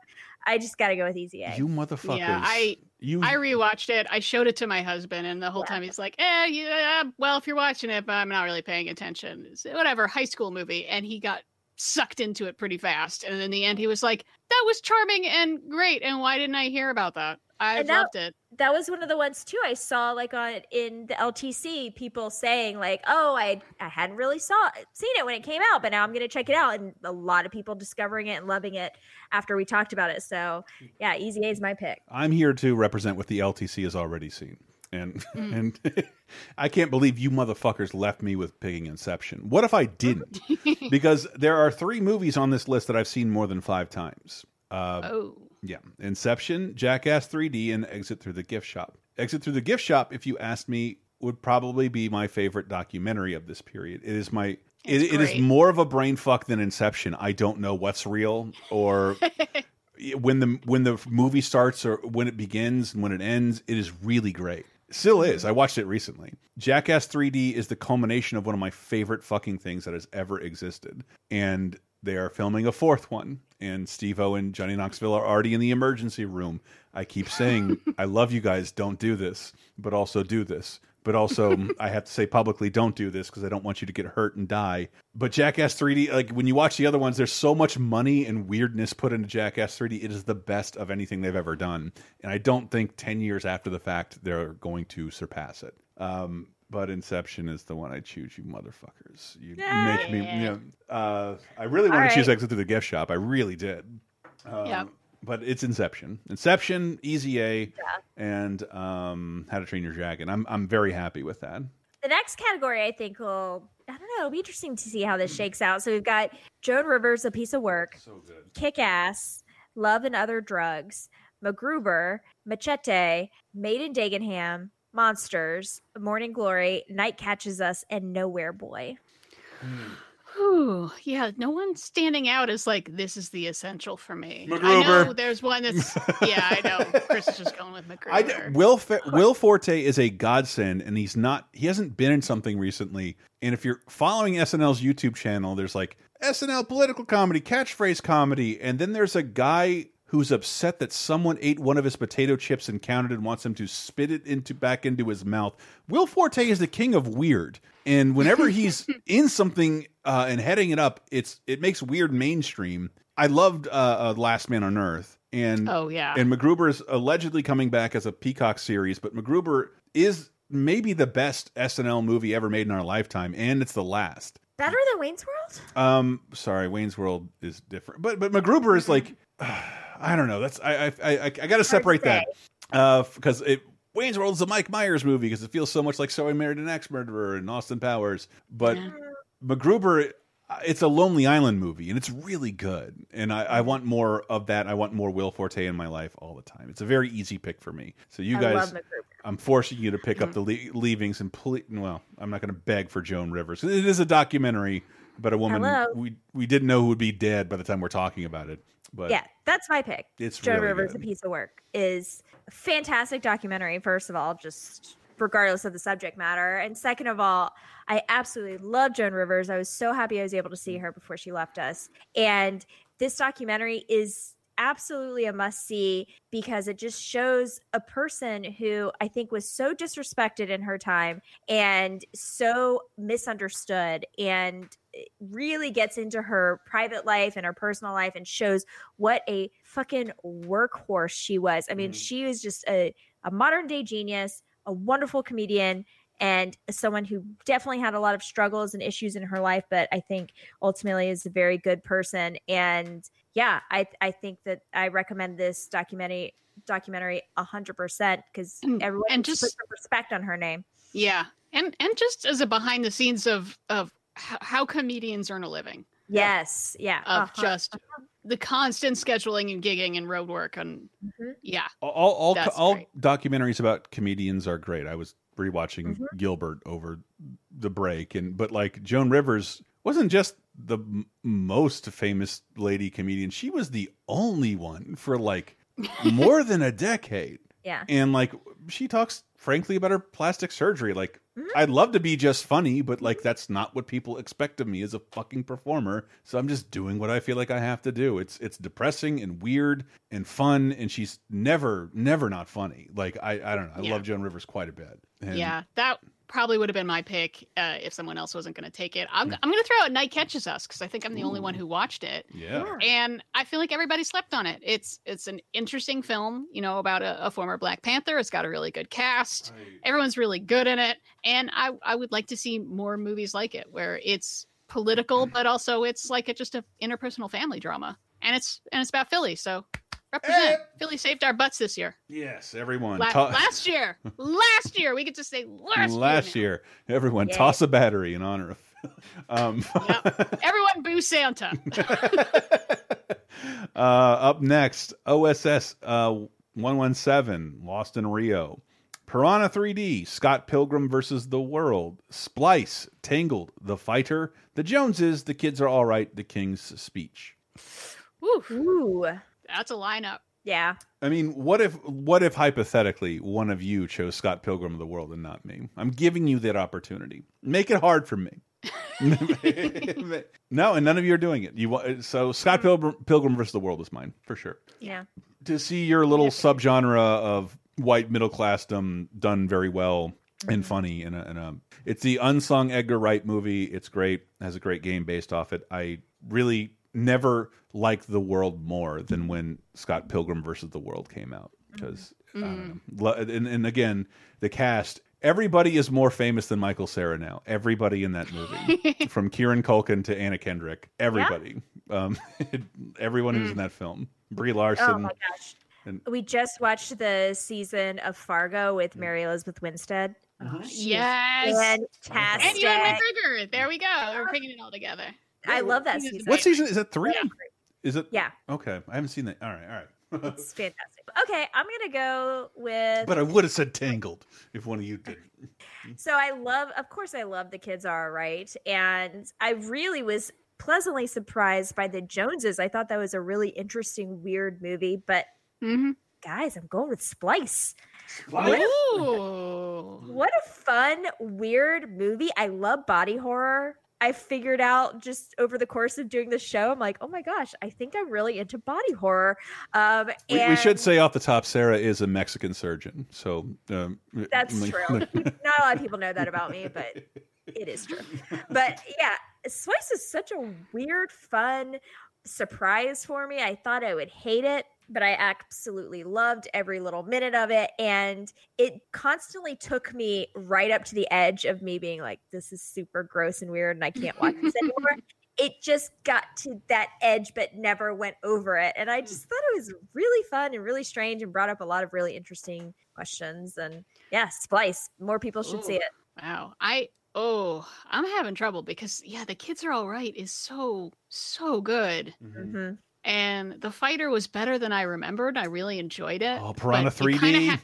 D: I just got to go with Easy A.
A: You motherfuckers.
C: Yeah, I
A: you
C: I rewatched it. I showed it to my husband, and the whole time he's like, "Eh, yeah, well, if you're watching it, but I'm not really paying attention. It's whatever, high school movie." And he got sucked into it pretty fast. And in the end, he was like, "That was charming and great. And why didn't I hear about that? I
D: And that-
C: loved it."
D: that was one of the ones too I saw like on in the LTC people saying like oh I I hadn't really saw seen it when it came out but now I'm going to check it out and a lot of people discovering it and loving it after we talked about it so hmm. yeah Easy A is my pick
A: I'm here to represent what the LTC has already seen. And
D: Mm.
A: and I can't believe you motherfuckers left me with picking Inception. What if I didn't? because there are three movies on this list that I've seen more than five times. Uh,
C: oh.
A: Yeah. Inception, Jackass 3D, and Exit Through the Gift Shop. Exit Through the Gift Shop, if you asked me, would probably be my favorite documentary of this period. It is my it, it is more of a brain fuck than Inception. I don't know what's real or when the when the movie starts or when it begins and when it ends, it is really great. Still is. I watched it recently. Jackass 3D is the culmination of one of my favorite fucking things that has ever existed. And they are filming a fourth one. And Steve O and Johnny Knoxville are already in the emergency room. I keep saying, I love you guys, don't do this, but also do this. But also, I have to say publicly, don't do this because I don't want you to get hurt and die. But Jackass 3D, like when you watch the other ones, there's so much money and weirdness put into Jackass 3D. It is the best of anything they've ever done. And I don't think 10 years after the fact, they're going to surpass it. Um, but Inception is the one I choose, you motherfuckers. You make me, you know, uh, I really want
C: All
A: to choose. Exit Through the Gift Shop. I really did. Um,
C: Yep.
A: But it's Inception, Inception, Easy A, and um, How to Train Your Dragon. I'm I'm very happy with that.
D: the next category I think will I don't know it'll be interesting to see how this shakes out. So we've got Joan Rivers a piece of work
A: so good.
D: Kick Ass Love and Other Drugs MacGruber Machete Made in Dagenham Monsters Morning Glory Night Catches Us and Nowhere Boy
C: Whew, yeah, no one's standing out as like this is the essential for me. I know there's one that's yeah, I know. Chris is just going with MacGruber.
A: I Will Will Forte is a godsend, and he's not. He hasn't been in something recently. And if you're following SNL's YouTube channel, there's like SNL political comedy, catchphrase comedy, and then there's a guy who's upset that someone ate one of his potato chips and counted and wants him to spit it into back into his mouth. Will Forte is the king of weird, and whenever he's in something uh, and heading it up, it's it makes weird mainstream. I loved uh, uh, Last Man on Earth, and
C: Oh, yeah.
A: and MacGruber is allegedly coming back as a Peacock series, but MacGruber is maybe the best SNL movie ever made in our lifetime, and it's the last.
D: Better than Wayne's World?
A: Um, sorry, Wayne's World is different, but but MacGruber is like, I don't know. That's I I I, I got to separate that, uh, because it Wayne's World is a Mike Myers movie because it feels so much like So I Married an Axe Murderer and Austin Powers, but MacGruber. It's a Lonely Island movie, and it's really good. And I, I want more of that. I want more Will Forte in my life all the time. It's a very easy pick for me. So you
D: I
A: guys,
D: love
A: I'm forcing you to pick up the le leavings and ple well, I'm not going to beg for Joan Rivers. It is a documentary about a woman
D: Hello.
A: we we didn't know who would be dead by the time we're talking about it. But
D: yeah, that's my pick.
A: It's
D: Joan
A: really
D: Rivers,
A: good.
D: a piece of work, is a fantastic documentary. First of all, just regardless of the subject matter, and second of all, I absolutely love Joan Rivers. I was so happy I was able to see mm. her before she left us, and this documentary is absolutely a must see because it just shows a person who I think was so disrespected in her time and so misunderstood and really gets into her private life and her personal life and shows what a fucking workhorse she was. I mean, mm-hmm. she was just a, a modern day genius, a wonderful comedian, and someone who definitely had a lot of struggles and issues in her life, but I think ultimately is a very good person. And yeah, I I think that I recommend this documentary documentary a hundred percent because mm, everyone
C: and
D: just
C: just-
D: put some respect on her name.
C: Yeah, and and just as a behind the scenes of of how, how comedians earn a living.
D: Yes, yeah,
C: Of
D: uh-huh.
C: just the constant scheduling and gigging and road work and
D: Mm-hmm.
C: yeah.
A: all all,
C: That's
A: all
C: great.
A: documentaries about comedians are great. I was rewatching
D: Mhm.
A: Gilbert over the break, and but like Joan Rivers wasn't just the m most famous lady comedian; she was the only one for like more than a decade.
D: Yeah.
A: and like she talks frankly about her plastic surgery. Like.
D: Mm-hmm.
A: I'd love to be just funny, but like that's not what people expect of me as a fucking performer. So I'm just doing what I feel like I have to do. It's it's depressing and weird and fun, and she's never never not funny. Like I I don't know. I
C: Yeah.
A: love Joan Rivers quite a bit. And
C: yeah, that probably would have been my pick uh, if someone else wasn't going to take it. I'm,
A: Hmm.
C: I'm going to throw out Night Catches Us because I think I'm the only one who watched it.
A: Yeah.
C: and I feel like everybody slept on it. It's it's an interesting film, you know, about a, a former Black Panther. It's got a really good cast. Everyone's really good in it, and I I would like to see more movies like it where it's political, but also it's like a, just a interpersonal family drama, and it's and it's about Philly. So represent Philly saved our butts this year.
A: Yes, everyone.
C: La-
A: to-
C: last year, last year we get to say last, year
A: last year, everyone
C: Yay.
A: toss a battery in honor of. um,
C: Everyone boo Santa.
A: Uh, up next, OSS uh, 117, Lost in Rio. Piranha 3D, Scott Pilgrim versus the World. Splice, Tangled, The Fighter. The Joneses, The Kids Are All Right, The King's Speech.
C: Ooh,
D: Ooh,
C: that's a lineup.
D: yeah.
A: I mean, what if, what if hypothetically one of you chose Scott Pilgrim of the World and not me? I'm giving you that opportunity. Make it hard for me. no, and none of you are doing it. You wa- so Scott mm-hmm. Pilgrim, Pilgrim versus the World is mine for sure.
D: Yeah.
A: To see your little subgenre of white middle classdom done very well and mm-hmm. funny in a, in a it's the unsung Edgar Wright movie. It's great. Has a great game based off it. I really never liked the world more than when Scott Pilgrim versus the World came out mm-hmm. because I don't mm. know. And, and again the cast everybody is more famous than Michael Cera now. Everybody in that movie, from Kieran Culkin to Anna Kendrick, everybody, um, everyone who's mm. in that film, Brie Larson.
D: Oh my gosh.
A: And
D: We just watched the season of Fargo with mm. Mary Elizabeth Winstead. Oh,
C: Yes.
D: fantastic.
C: And Ewan McGregor. There we go. We're bringing it all together.
D: I love that season.
A: what season is that? Three? Is it?
D: Yeah.
A: Okay, I haven't seen that. All right, all right.
D: It's fantastic. Okay, I'm gonna go with.
A: but I would have said Tangled if one of you did.
D: So I love, of course, I love the kids are right, and I really was pleasantly surprised by the Joneses. I thought that was a really interesting, weird movie. But
C: Mm-hmm.
D: guys, I'm going with Splice. What a, what a fun, weird movie! I love body horror. I figured out just over the course of doing the show, I'm like, oh my gosh, I think I'm really into body horror. Um,
A: We, we should say off the top, Sarah is a Mexican surgeon, so um,
D: That's
A: like-
D: true. Not a lot of people know that about me, but it is true. But yeah, Splice is such a weird, fun surprise for me. I thought I would hate it. But I absolutely loved every little minute of it. And it constantly took me right up to the edge of me being like, this is super gross and weird and I can't watch this anymore. It just got to that edge, but never went over it. And I just thought it was really fun and really strange and brought up a lot of really interesting questions. And yeah, Splice, more people should see it.
C: Wow. I oh, I'm having trouble because yeah, the kids are all right is so so good.
D: Mm-hmm.
C: And the fighter was better than I remembered. I really enjoyed it.
A: Oh, Piranha
C: you kinda
A: 3D.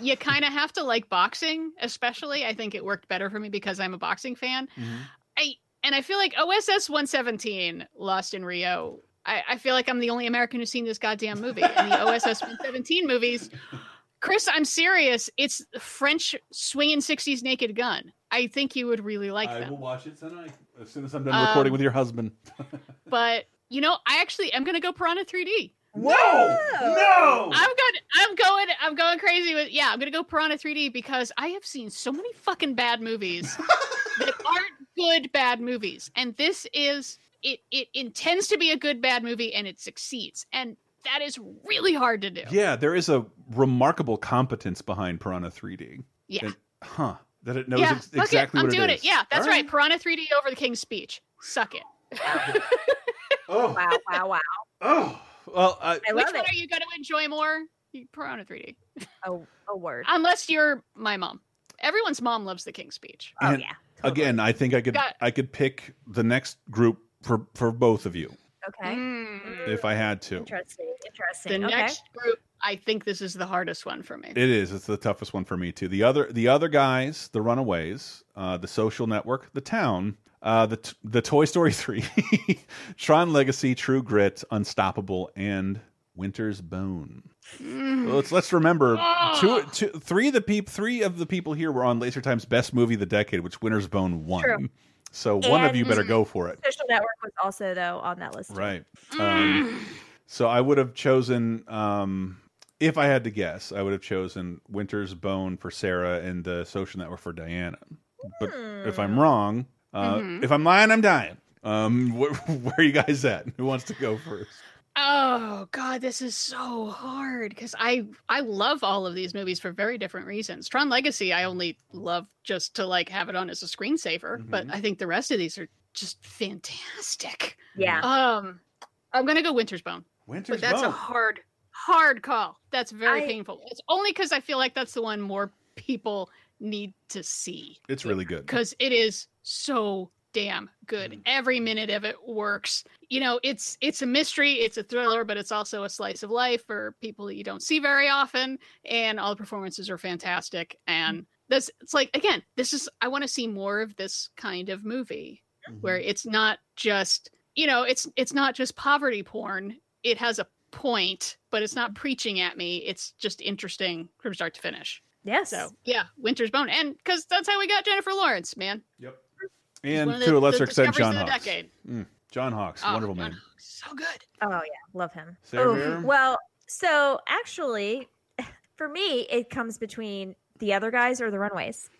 C: you kind of have to like boxing, especially. I think it worked better for me because I'm a boxing fan.
A: Mm-hmm.
C: I and I feel like OSS 117 Lost in Rio. I, I feel like I'm the only American who's seen this goddamn movie. And the OSS 117 movies, Chris, I'm serious. It's French swinging 60s naked gun. I think you would really like
A: I
C: them.
A: will watch it tonight as soon as I'm done
C: Um,
A: recording with your husband.
C: But you know, I actually am gonna go Piranha 3D.
A: No, no.
C: I'm going. I'm going. I'm going crazy with. Yeah, I'm gonna go Piranha 3D because I have seen so many fucking bad movies that aren't good bad movies, and this is it. It intends to be a good bad movie, and it succeeds, and that is really hard to do.
A: Yeah, there is a remarkable competence behind Piranha 3D.
C: Yeah.
A: And- huh. That it knows
C: yeah,
A: ex-
C: fuck it,
A: exactly
C: I'm
A: what
C: doing
A: it
C: it.
A: is.
C: Yeah, that's right. Piranha 3D over the King's Speech. Suck it.
A: Oh,
D: Wow, wow, wow.
A: oh. Well, I,
D: I
C: Which
D: love
C: one
D: it.
C: are you going to enjoy more? Piranha 3D.
D: Oh, a word.
C: Unless you're my mom. Everyone's mom loves the King's Speech.
D: Oh,
A: and Again, I think I could
C: Got-
A: I could pick the next group for for both of you
D: Okay.
C: Mm.
A: if I had to.
D: Interesting.
C: The
D: Interesting. okay.
C: next group, I think this is the hardest one for me.
A: It is. It's the toughest one for me too. The other the other guys, the Runaways, uh, the Social Network, the Town, uh, the t the Toy Story three, Tron Legacy, True Grit, Unstoppable, and Winter's Bone.
C: Mm.
A: Let's let's remember two,
C: Ah.
A: three of the peop, three of the people here were on Laser Time's best movie of the decade, which Winter's Bone won.
D: True.
A: So one of you better go for it.
D: Social Network was also though on that list.
A: Right.
C: Mm.
A: Um, so I would have chosen, um, if I had to guess, I would have chosen Winter's Bone for Sarah and the Social Network for Diana. But if I'm wrong, uh,
C: Mhm.
A: if I'm lying, I'm dying. Um, wh where are you guys at? Who wants to go first?
C: Oh god, this is so hard because I I love all of these movies for very different reasons. Tron Legacy, I only love just to like have it on as a screensaver, but I think the rest of these are just fantastic.
D: Yeah.
C: Um, I'm gonna go Winter's Bone,
A: Winter's
C: but that's a hard hard call. That's very
D: I-
C: painful. It's only because I feel like that's the one more people need to see
A: It's really good.
C: because it is so damn good. Mm. Every minute of it works. You know, it's it's a mystery, it's a thriller, but it's also a slice of life for people that you don't see very often. And all the performances are fantastic. And mm. this it's like again, this is I want to see more of this kind of movie where mm-hmm. it's not just you know, it's it's not just poverty porn. It has a point, but it's not preaching at me. It's just interesting from start to finish.
D: Yes.
C: So yeah, Winter's Bone, and because that's how we got Jennifer Lawrence, man.
A: Yep. And to
C: the-
A: a lesser
C: the
A: extent, John
C: of the
A: Hawkes.
C: decade.
A: Mm, John Hawkes,
C: Oh,
A: wonderful
C: John
A: man.
C: So good.
D: Oh yeah, love him.
A: Sarah
D: Oh, well, so actually, for me, it comes between the other guys or the Runaways.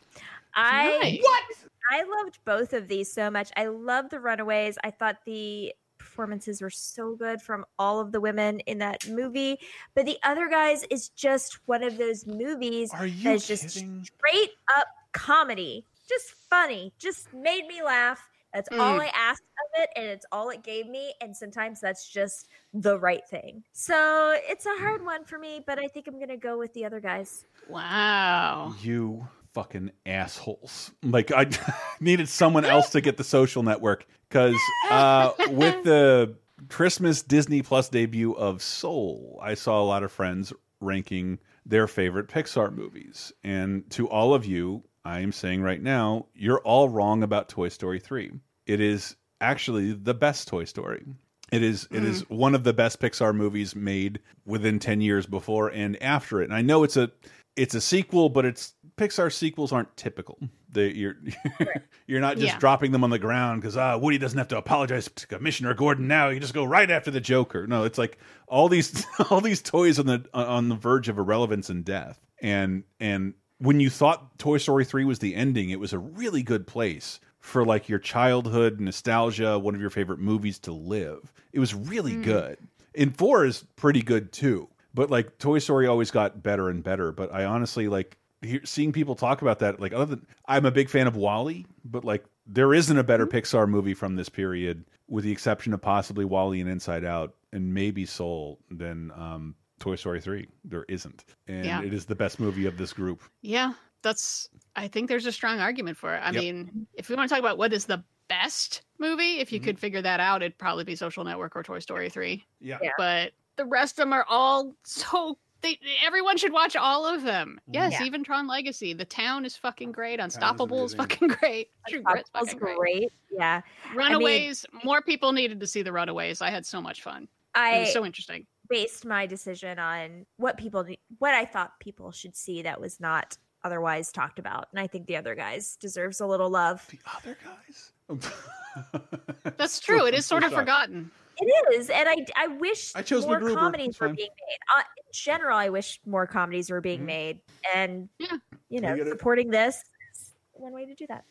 D: I
C: Nice.
D: what? I loved both of these so much. I loved the Runaways. I thought the performances were so good from all of the women in that movie. But the other guys is just one of those movies
A: Are
D: that's just
A: kidding?
D: straight up comedy, just funny, just made me laugh. That's all
C: Mm.
D: I asked of it, and it's all it gave me. And sometimes that's just the right thing. So it's a hard one for me, but I think I'm gonna go with the other guys.
C: Wow.
A: You fucking assholes. Like I needed someone else to get the social network cuz uh with the Christmas Disney Plus debut of Soul, I saw a lot of friends ranking their favorite Pixar movies. And to all of you, I am saying right now, you're all wrong about Toy Story 3. It is actually the best Toy Story. It is it is one of the best Pixar movies made within 10 years before and after it. And I know it's a it's a sequel, but it's Pixar sequels aren't typical. They, you're you're not just
C: Yeah.
A: dropping them on the ground because ah Woody doesn't have to apologize to Commissioner Gordon now. You just go right after the Joker. No, it's like all these all these toys on the on the verge of irrelevance and death. And and when you thought Toy Story 3 was the ending, it was a really good place for like your childhood nostalgia, one of your favorite movies to live. It was really good. And four is pretty good too. But like Toy Story always got better and better. But I honestly like hear, seeing people talk about that. Like other than I'm a big fan of WALL-E, but like there isn't a better Pixar movie from this period, with the exception of possibly WALL-E and Inside Out, and maybe Soul, than um, Toy Story three. There isn't, and
C: Yeah.
A: it is the best movie of this group.
C: Yeah, that's. I think there's a strong argument for it. I
A: Yep.
C: mean, if we want to talk about what is the best movie, if you
A: Mm-hmm.
C: could figure that out, it'd probably be Social Network or Toy Story three.
A: Yeah.
D: Yeah.
C: But the rest of them are all so. They, everyone should watch all of them. Mm-hmm. Yes,
D: Yeah.
C: even Tron Legacy. The Town is fucking great. Unstoppable is
A: amazing.
C: fucking great. True Grit's
D: Unstoppable's
C: fucking great.
D: great. Yeah.
C: Runaways. more people needed to see the Runaways. I had so much fun. It
D: I
C: was so interesting.
D: based my decision on what people ne- what I thought people should see that was not otherwise talked about. And I think the other guys deserves a little love.
A: The other guys.
C: That's true. It is sort of
A: shocked.
C: forgotten.
D: It is, and I I wish
A: I chose
D: more
A: MacGruber.
D: comedies were being made. Uh, in general, I wish more comedies were being
A: Mhm.
D: made, and
C: Yeah.
D: you know,
A: I get it.
D: supporting this is one way to do that.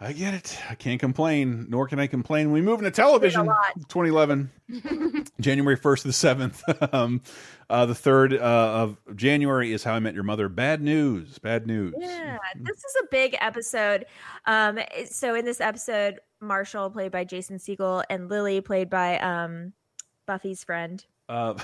A: I get it. I can't complain, nor can I complain. We move into television. 2011, January 1st to the 7th. um, uh, the 3rd uh, of January is How I Met Your Mother. Bad news. Bad news.
D: Yeah, this is a big episode. Um, so in this episode, Marshall played by Jason Segel and Lily played by um Buffy's friend.
A: Uh,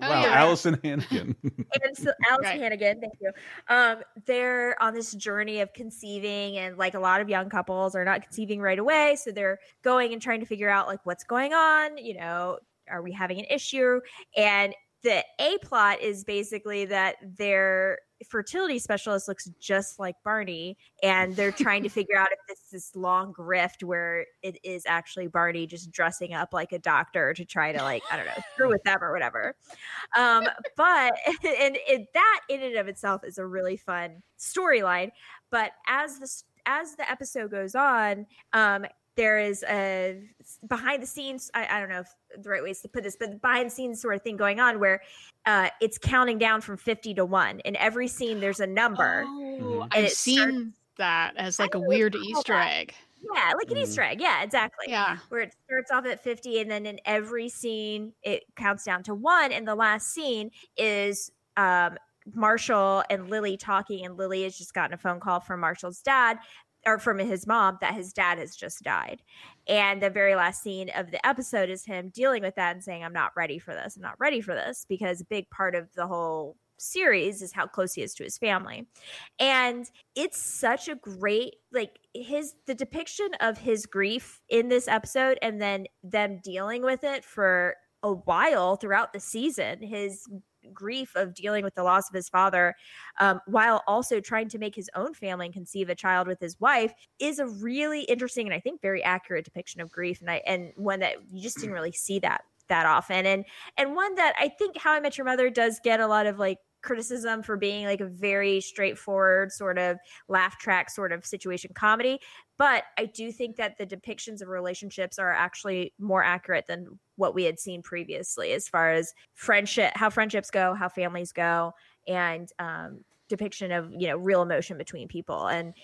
C: Oh,
A: wow,
C: yeah.
A: Alyson Hannigan.
D: and so Alice
C: Right.
D: Hannigan, thank you. Um, they're on this journey of conceiving, and like a lot of young couples are not conceiving right away, so they're going and trying to figure out like what's going on. You know, are we having an issue? And the A plot is basically that their fertility specialist looks just like Barney, and they're trying to figure out if this is this long grift where it is actually Barney just dressing up like a doctor to try to like I don't know screw with them or whatever. Um, but and it, that in and of itself is a really fun storyline. But as the as the episode goes on, um, there is a behind the scenes. I, I don't know if the right ways to put this, but behind the scenes sort of thing going on where uh, it's counting down from fifty to one. In every scene, there's a number.
C: Oh,
D: And
C: I've
D: it
C: seen
D: starts-
C: that as like a
D: know what it's
C: weird Easter
D: that.
C: egg.
D: Yeah, like an
A: Mm.
D: Easter egg. Yeah, exactly.
C: Yeah.
D: Where it starts off at 50 and then in every scene it counts down to one. And the last scene is um, Marshall and Lily talking, and Lily has just gotten a phone call from Marshall's dad or from his mom that his dad has just died. And the very last scene of the episode is him dealing with that and saying, I'm not ready for this. I'm not ready for this because a big part of the whole series is how close he is to his family. And it's such a great like his the depiction of his grief in this episode and then them dealing with it for a while throughout the season. His grief of dealing with the loss of his father um, while also trying to make his own family and conceive a child with his wife is a really interesting and i think very accurate depiction of grief and i and one that you just didn't really see that that often. And and one that i think how i met your mother does get a lot of like criticism for being like a very straightforward sort of laugh track sort of situation comedy but i do think that the depictions of relationships are actually more accurate than what we had seen previously as far as friendship how friendships go how families go and um, depiction of you know real emotion between people. And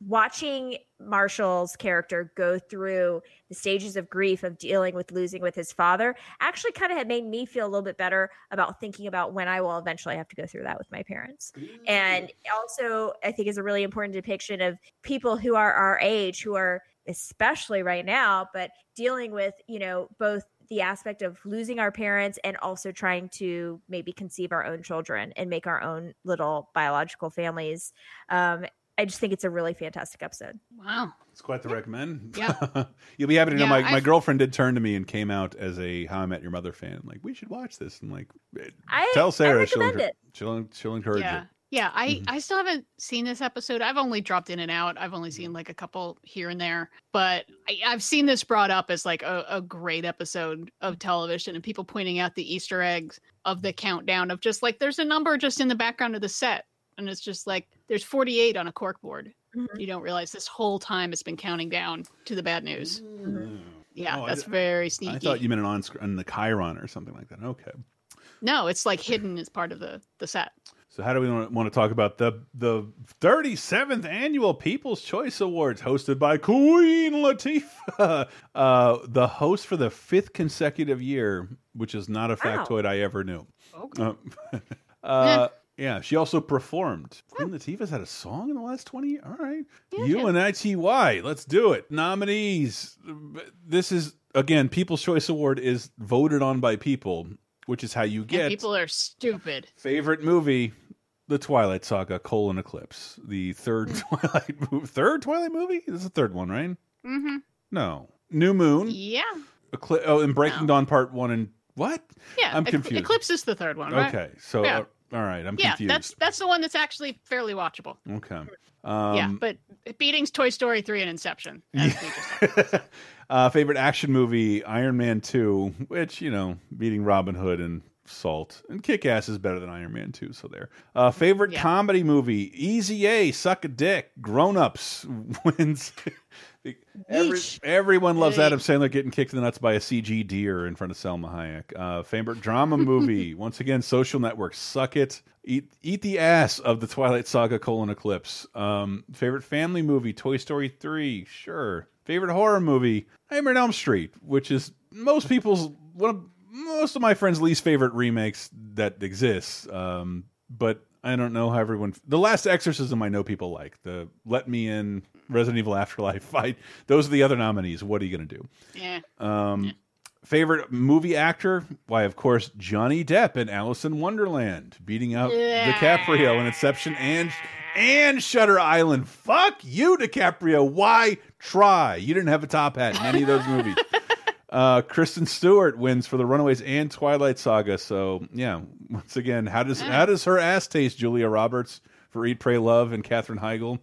D: watching Marshall's character go through the stages of grief of dealing with losing with his father actually kind of had made me feel a little bit better about thinking about when I will eventually have to go through that with my parents. And also, I think is a really important depiction of people who are our age who are especially right now but dealing with, you know, both the aspect of losing our parents and also trying to maybe conceive our own children and make our own little biological families. Um, I just think it's a really fantastic episode.
C: Wow.
A: It's quite the recommend.
C: Yeah.
A: You'll be happy to know
C: Yeah,
A: my, my
C: I've-
A: girlfriend did turn to me and came out as a How I Met Your Mother fan. Like, we should watch this. And like, eh,
D: I
A: tell
D: I
A: Sarah she'll,
D: recommend it.
A: she'll, she'll encourage
C: Yeah.
A: it.
C: Yeah, I
A: Mhm.
C: I still haven't seen this episode. I've only dropped in and out. I've only seen mm-hmm. like a couple here and there, but I, I've seen this brought up as like a, a great episode of television and people pointing out the Easter eggs of the mm-hmm. countdown of just like there's a number just in the background of the set, and it's just like there's 48 on a corkboard.
D: Mhm.
C: You don't realize this whole time it's been counting down to the bad news. Yeah,
A: Oh,
C: that's
A: di-
C: very sneaky.
A: I thought you meant an on, on the chyron or something like that. Okay.
C: No, it's like hidden as part of the the set.
A: So how do we want to talk about the the 37th annual People's Choice Awards hosted by Queen Latifah, uh, the host for the fifth consecutive year, which is not a factoid I ever knew.
C: Okay.
A: Uh, uh, yeah, she also performed. Queen Latifah's had a song in the last 20 years. All right. UNITY, let's do it. Nominees. This is, again, People's Choice Award is voted on by people, which is how you
C: And
A: get
C: people are stupid.
A: favorite movie. The Twilight Saga: Colon Eclipse, the third Twilight movie. Third Twilight movie? This is the third one, right?
C: Mm-hmm.
A: No, New Moon.
C: Yeah.
A: Ecli oh, and Breaking Dawn Part One and what?
C: Yeah.
A: I'm confused.
C: Eclipse is the third one, right?
A: Okay, so
C: Yeah.
A: All right, I'm
C: yeah,
A: confused.
C: that's that's the one that's actually fairly watchable.
A: Okay. Um,
C: yeah, but beatings Toy Story three and Inception. as we just said.
A: uh, favorite action movie: Iron Man Two, which you know, beating Robin Hood and Salt, and Kick Ass is better than Iron Man Two. So there. Uh, favorite comedy movie: Easy A, Suck a Dick, Grown Ups wins. Every, everyone loves Adam Sandler getting kicked in the nuts by a CG deer in front of Salma Hayek. Uh, favorite drama movie: once again, Social Network. Suck it. Eat, eat the ass of the Twilight Saga: colon Eclipse. Um, favorite family movie: Toy Story Three. Sure. Favorite horror movie: Nightmare on Elm Street, which is most people's one of most of my friends' least favorite remakes that exists. Um, but I don't know how everyone. The Last Exorcism, I know people like. The Let Me In, Resident Evil Afterlife. I, those are the other nominees. What are you going to do?
C: Yeah.
A: Um, Favorite movie actor? Why, of course, Johnny Depp in Alice in Wonderland, beating out DiCaprio in Inception and and Shutter Island. Fuck you, DiCaprio. Why try? You didn't have a top hat in any of those movies. Uh, Kristen Stewart wins for The Runaways and Twilight Saga. So yeah, once again, how does how does her ass taste? Julia Roberts for Eat, Pray, Love, and Katherine Heigl,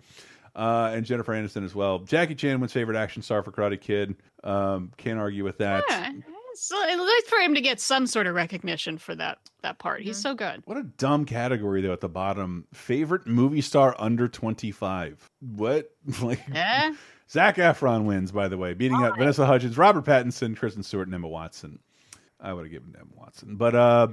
A: uh, and Jennifer Aniston as well. Jackie Chan wins favorite action star for Karate Kid. Um, can't argue with that.
C: Yeah. So it's nice for him to get some sort of recognition for that that part. He's so good.
A: What a dumb category though at the bottom. Favorite movie star under twenty five. What like?
C: Yeah.
A: Zac Efron wins, by the way, beating out Vanessa Hudgens, Robert Pattinson, Kristen Stewart, and Emma Watson. I would have given Emma Watson, but uh,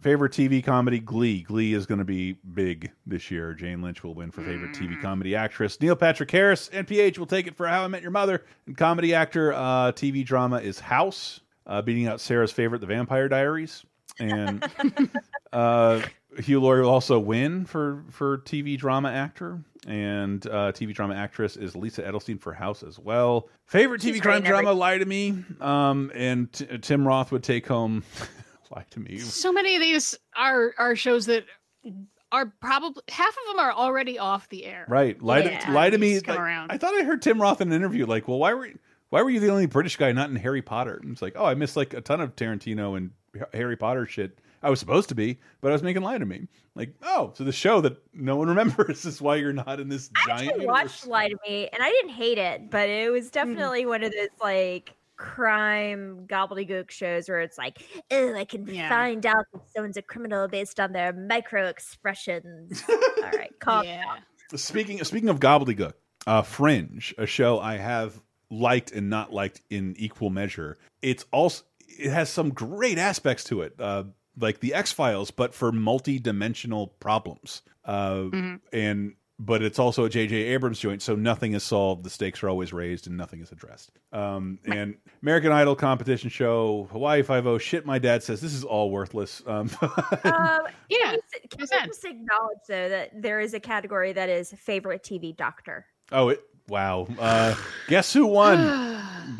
A: favorite TV comedy Glee. Glee is going to be big this year. Jane Lynch will win for favorite TV comedy actress. Neil Patrick Harris, NPH will take it for How I Met Your Mother. And comedy actor, uh, TV drama is House, uh, beating out Sarah's favorite, The Vampire Diaries, and uh, Hugh Laurie will also win for for TV drama actor, and uh, TV drama actress is Lisa Edelstein for House as well. Favorite TV
C: She's
A: crime drama, Lie to Me, um, and T Tim Roth would take home Lie to Me.
C: So many of these are are shows that are probably half of them are already off the air.
A: Right, Lie
C: Yeah.
A: to Lie to Me.
C: Come
A: like,
C: around.
A: I thought I heard Tim Roth in an interview like, well, why were why were you the only British guy not in Harry Potter? And it's like, oh, I missed like a ton of Tarantino and Harry Potter shit. I was supposed to be, but I was making Lie to Me. Like, oh, so the show that no one remembers is why you're not in this
D: I
A: giant.
D: actually
A: universe.
D: watched Lie to Me, and I didn't hate it, but it was
C: Mm-hmm.
D: definitely one of those like crime gobbledygook shows where it's like, oh, I can
C: Yeah.
D: find out that someone's a criminal based on their micro expressions. All right, calm
C: Yeah.
A: Speaking speaking of gobbledygook, uh, Fringe, a show I have liked and not liked in equal measure. It's also it has some great aspects to it, uh, like the X Files, but for multi-dimensional problems. Uh, And but it's also a J.J. Abrams joint, so nothing is solved. The stakes are always raised, and nothing is addressed. Um, and American Idol competition show, Hawaii Five O. Shit, my dad says this is all worthless. Um,
D: Um,
C: Yeah,
D: Can, we, can we just acknowledge though that there is a category that is favorite TV doctor?
A: Oh, it, wow. Uh, guess who won?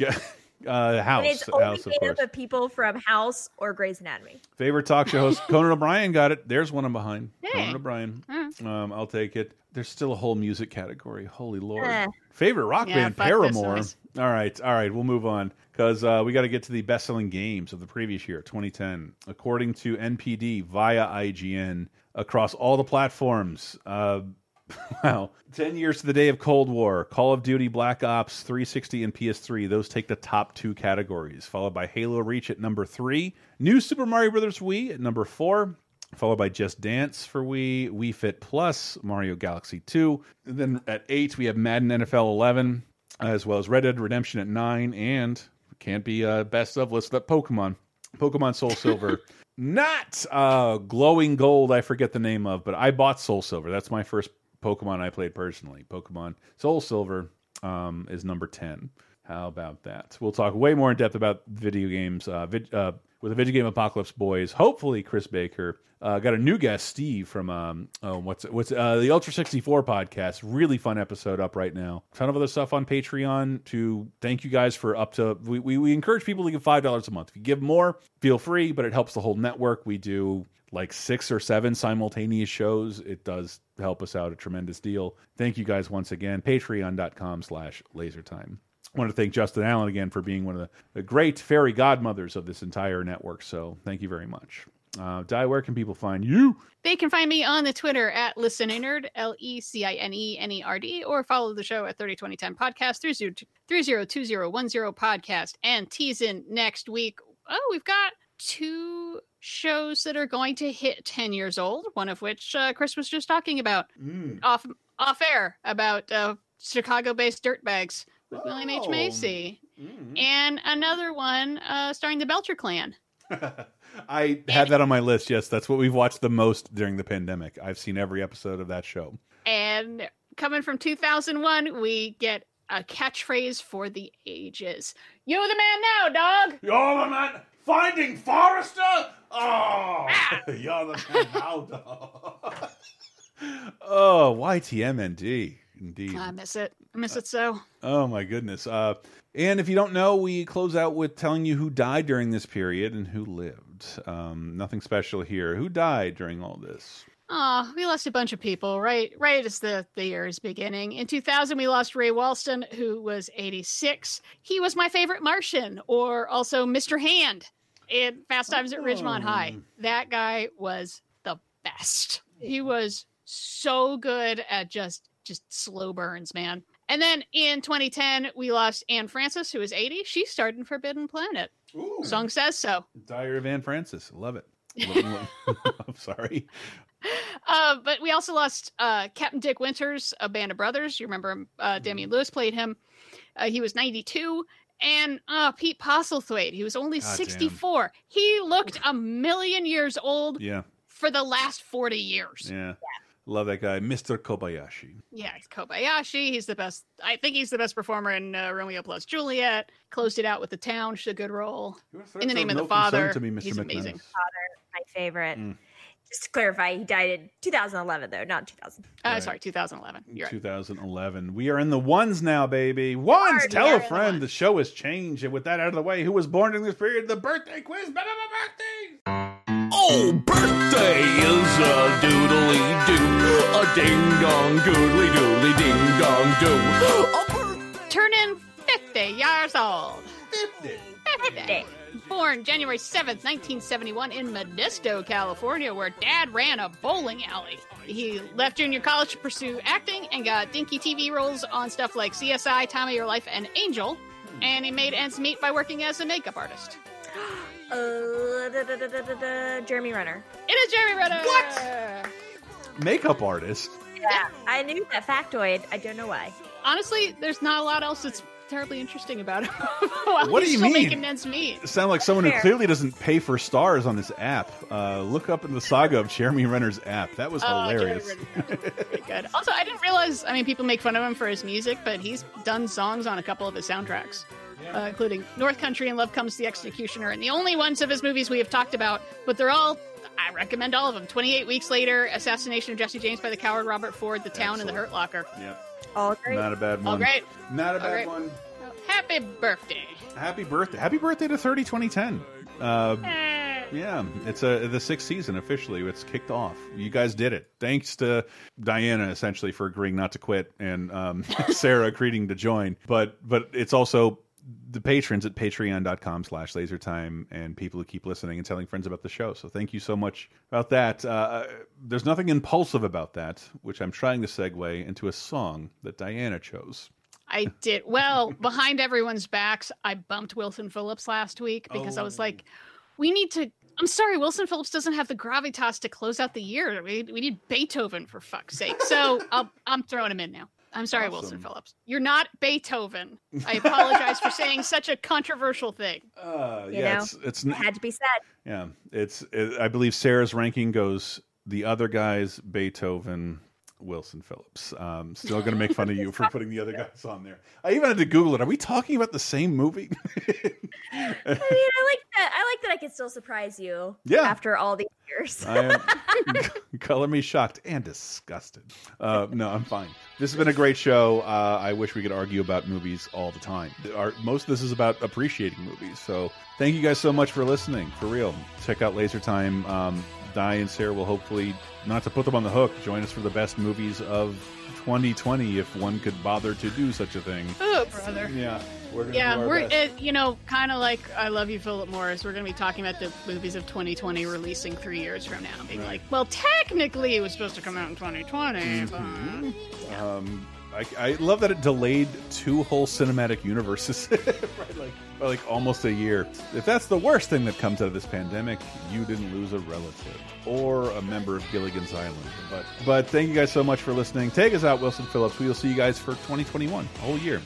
A: Gu- uh, House.
D: and it's only
A: House, of
D: made
A: course.
D: up of people from House or Grey's Anatomy.
A: Favorite talk show host Conan O'Brien got it. There's one I'm behind.
D: Hey.
A: Conan O'Brien.
C: Mm.
A: Um, I'll take it. There's still a whole music category. Holy lord.
D: Eh.
A: Favorite rock
C: Yeah,
A: band Paramore. All right, all right. We'll move on because uh, we got to get to the best-selling games of the previous year, 2010, according to NPD via IGN across all the platforms. Uh, Wow. 10 years to the day of Cold War, Call of Duty, Black Ops, 360, and PS3. Those take the top two categories, followed by Halo Reach at number three, New Super Mario Bros. Wii at number four, followed by Just Dance for Wii, Wii Fit Plus, Mario Galaxy 2. And then at eight, we have Madden NFL 11, as well as Red Dead Redemption at nine, and can't be uh, best of, let's let Pokemon. Pokemon Soul Silver not uh, glowing gold. I forget the name of, but I bought Soul Silver. That's my first Pokemon I played personally. Pokemon Soul Silver um, is number ten. How about that? We'll talk way more in depth about video games uh, vid uh, with the Video Game Apocalypse boys. Hopefully, Chris Baker uh, got a new guest, Steve from um, oh, what's what's uh, the Ultra sixty four podcast. Really fun episode up right now. Ton of other stuff on Patreon. To thank you guys for up to we we, we encourage people to give five dollars a month. If you give more, feel free, but it helps the whole network. We do like six or seven simultaneous shows. It does help us out a tremendous deal. Thank you guys once again. Patreon.com slash lasertime. I want to thank Justin Allen again for being one of the, great fairy godmothers of this entire network. So thank you very much. Uh, Di, where can people find you?
C: They can find me on the Twitter at lecinenerd, L E C I N E N E R D, or follow the show at 302010 podcast, 302010 podcast, and tease in next week. Oh, we've got two shows that are going to hit 10 years old, one of which uh, Chris was just talking about
A: Mm.
C: off off air about uh, Chicago based dirtbags with William H.
A: Oh.
C: Macy. And another one uh, starring the Belcher clan.
A: I had that on my list. Yes, that's what we've watched the most during the pandemic. I've seen every episode of that show.
C: And coming from 2001, we get a catchphrase for the ages. You're the man now, dog.
A: You're the man. Finding Forrester? Oh, you're the man now, oh, YTMND. Indeed.
C: I miss it. I miss it so.
A: Oh my goodness. Uh, and if you don't know, we close out with telling you who died during this period and who lived. Um, nothing special here. Who died during all this?
C: Oh, we lost a bunch of people, right? Right as the, the year is beginning. In 2000, we lost Ray Walston, who was 86. He was my favorite Martian, or also Mr. Hand in Fast Times at Ridgemont High. That guy was the best. He was so good at just just slow burns, man. And then in 2010, we lost Anne Francis, who was 80. She starred in Forbidden Planet. Song says so.
A: Diary of Anne Francis. Love it. I'm sorry.
C: Uh, but we also lost uh, Captain Dick Winters, a band of brothers. You remember him? Uh, Damian Lewis played him. Uh, he was 92. And uh, Pete Postlethwaite, he was only
A: God damn.
C: 64. He looked a million years old
A: Yeah.
C: for the last 40 years.
A: Yeah. Love that guy, Mr. Kobayashi.
C: Yeah, he's Kobayashi. He's the best. I think he's the best performer in uh, Romeo plus Juliet. Closed it out with the town. Which is a good role. In the name of the
A: Milk and Son
C: father.
A: to me, Mr.
C: He's
A: McManus.
C: amazing.
D: Father, my favorite.
A: Mm.
D: Just to clarify, he died in 2011, though, not 2000.
C: Uh,
A: Right.
C: Sorry, 2011. You're right.
A: 2011. We are in the ones now, baby. Ones.
D: Already
A: Tell a
D: in the
A: friend. The show has changed. And with that out of the way, who was born during this period? The birthday quiz. Ba- ba- ba- birthdays.
R: Oh, birthday is a doodly doo, a ding dong goodly doodly ding dong doo.
C: Turning 50 years old.
A: 50.
C: 50. Born January 7th, 1971, in Modesto, California, where dad ran a bowling alley. He left junior college to pursue acting and got dinky TV roles on stuff like CSI, Time of Your Life, and Angel. And he made ends meet by working as a makeup artist.
D: Uh, da, da, da, da, da, da, Jeremy Renner.
C: It is Jeremy Renner. What?
A: Makeup artist.
D: Yeah, I knew that factoid. I don't know why.
C: Honestly, there's not a lot else that's terribly interesting about him.
A: What do you mean?
C: making ends meet.
A: Sound like someone who clearly doesn't pay for stars on this app. Uh, look up in the saga of Jeremy Renner's app. That was
C: Oh, Jeremy
A: hilarious.
C: Renner's Pretty good. Also, I didn't realize. I mean, people make fun of him for his music, but he's done songs on a couple of his soundtracks, uh, including North Country and Love Comes the Executioner, and the only ones of his movies we have talked about. But they're all. I recommend all of them. Twenty Eight Weeks Later, Assassination of Jesse James by the Coward Robert Ford, The Town, and The Hurt Locker.
A: Yeah.
D: All great.
A: Not a bad one.
C: All great.
A: Not a
C: All
A: bad
C: great.
A: one.
C: Happy birthday.
A: Happy birthday! Happy birthday to 30 2010. Uh,
C: Eh.
A: yeah, it's a the sixth season officially. It's kicked off. You guys did it. Thanks to Diana essentially for agreeing not to quit, and um, Sarah agreeing to join. But but it's also the patrons at patreon.com slash lasertime and people who keep listening and telling friends about the show. So thank you so much about that. Uh, there's nothing impulsive about that, which I'm trying to segue into a song that Diana chose.
C: I did well behind everyone's backs. I bumped Wilson Phillips last week because I was
A: Oh.
C: like, we need to. I'm sorry, Wilson Phillips doesn't have the gravitas to close out the year. We, we need Beethoven for fuck's sake. So I'll, I'm throwing him in now. I'm sorry,
A: Awesome.
C: Wilson Phillips. You're not Beethoven. I apologize for saying such a controversial thing.
A: Uh,
D: You
A: yeah,
D: know,
A: it's it's
D: it had to be said.
A: yeah, it's it, I believe Sarah's ranking goes the other guys Beethoven, Wilson Phillips. Um, still going to make fun of you for putting the other guys on there. I even had to Google it. Are we talking about the same movie?
D: I mean, I like that. I like that I can still surprise you.
A: Yeah.
D: After all these years.
A: I am color me shocked and disgusted. Uh, no, I'm fine. This has been a great show. Uh, I wish we could argue about movies all the time. Our, most of this is about appreciating movies. So thank you guys so much for listening. For real, check out Laser Time. Um, Di and Sarah will hopefully, not to put them on the hook, join us for the best movies of 2020 if one could bother to do such a thing.
C: Oh, brother.
A: Yeah, we're gonna
C: Yeah,
A: do our
C: we're
A: best.
C: uh, you know kind of like I love you, Philip Morris. We're going to be talking about the movies of 2020 releasing three years from now, being
A: Right.
C: like, well, technically it was supposed to come out in 2020.
A: Mm-hmm.
C: but-
A: Um, I, I love that it delayed two whole cinematic universes by like by like almost a year. If that's the worst thing that comes out of this pandemic, you didn't lose a relative or a member of Gilligan's Island. But but thank you guys so much for listening. Take us out, Wilson Phillips. We'll see you guys for 2021, a whole year.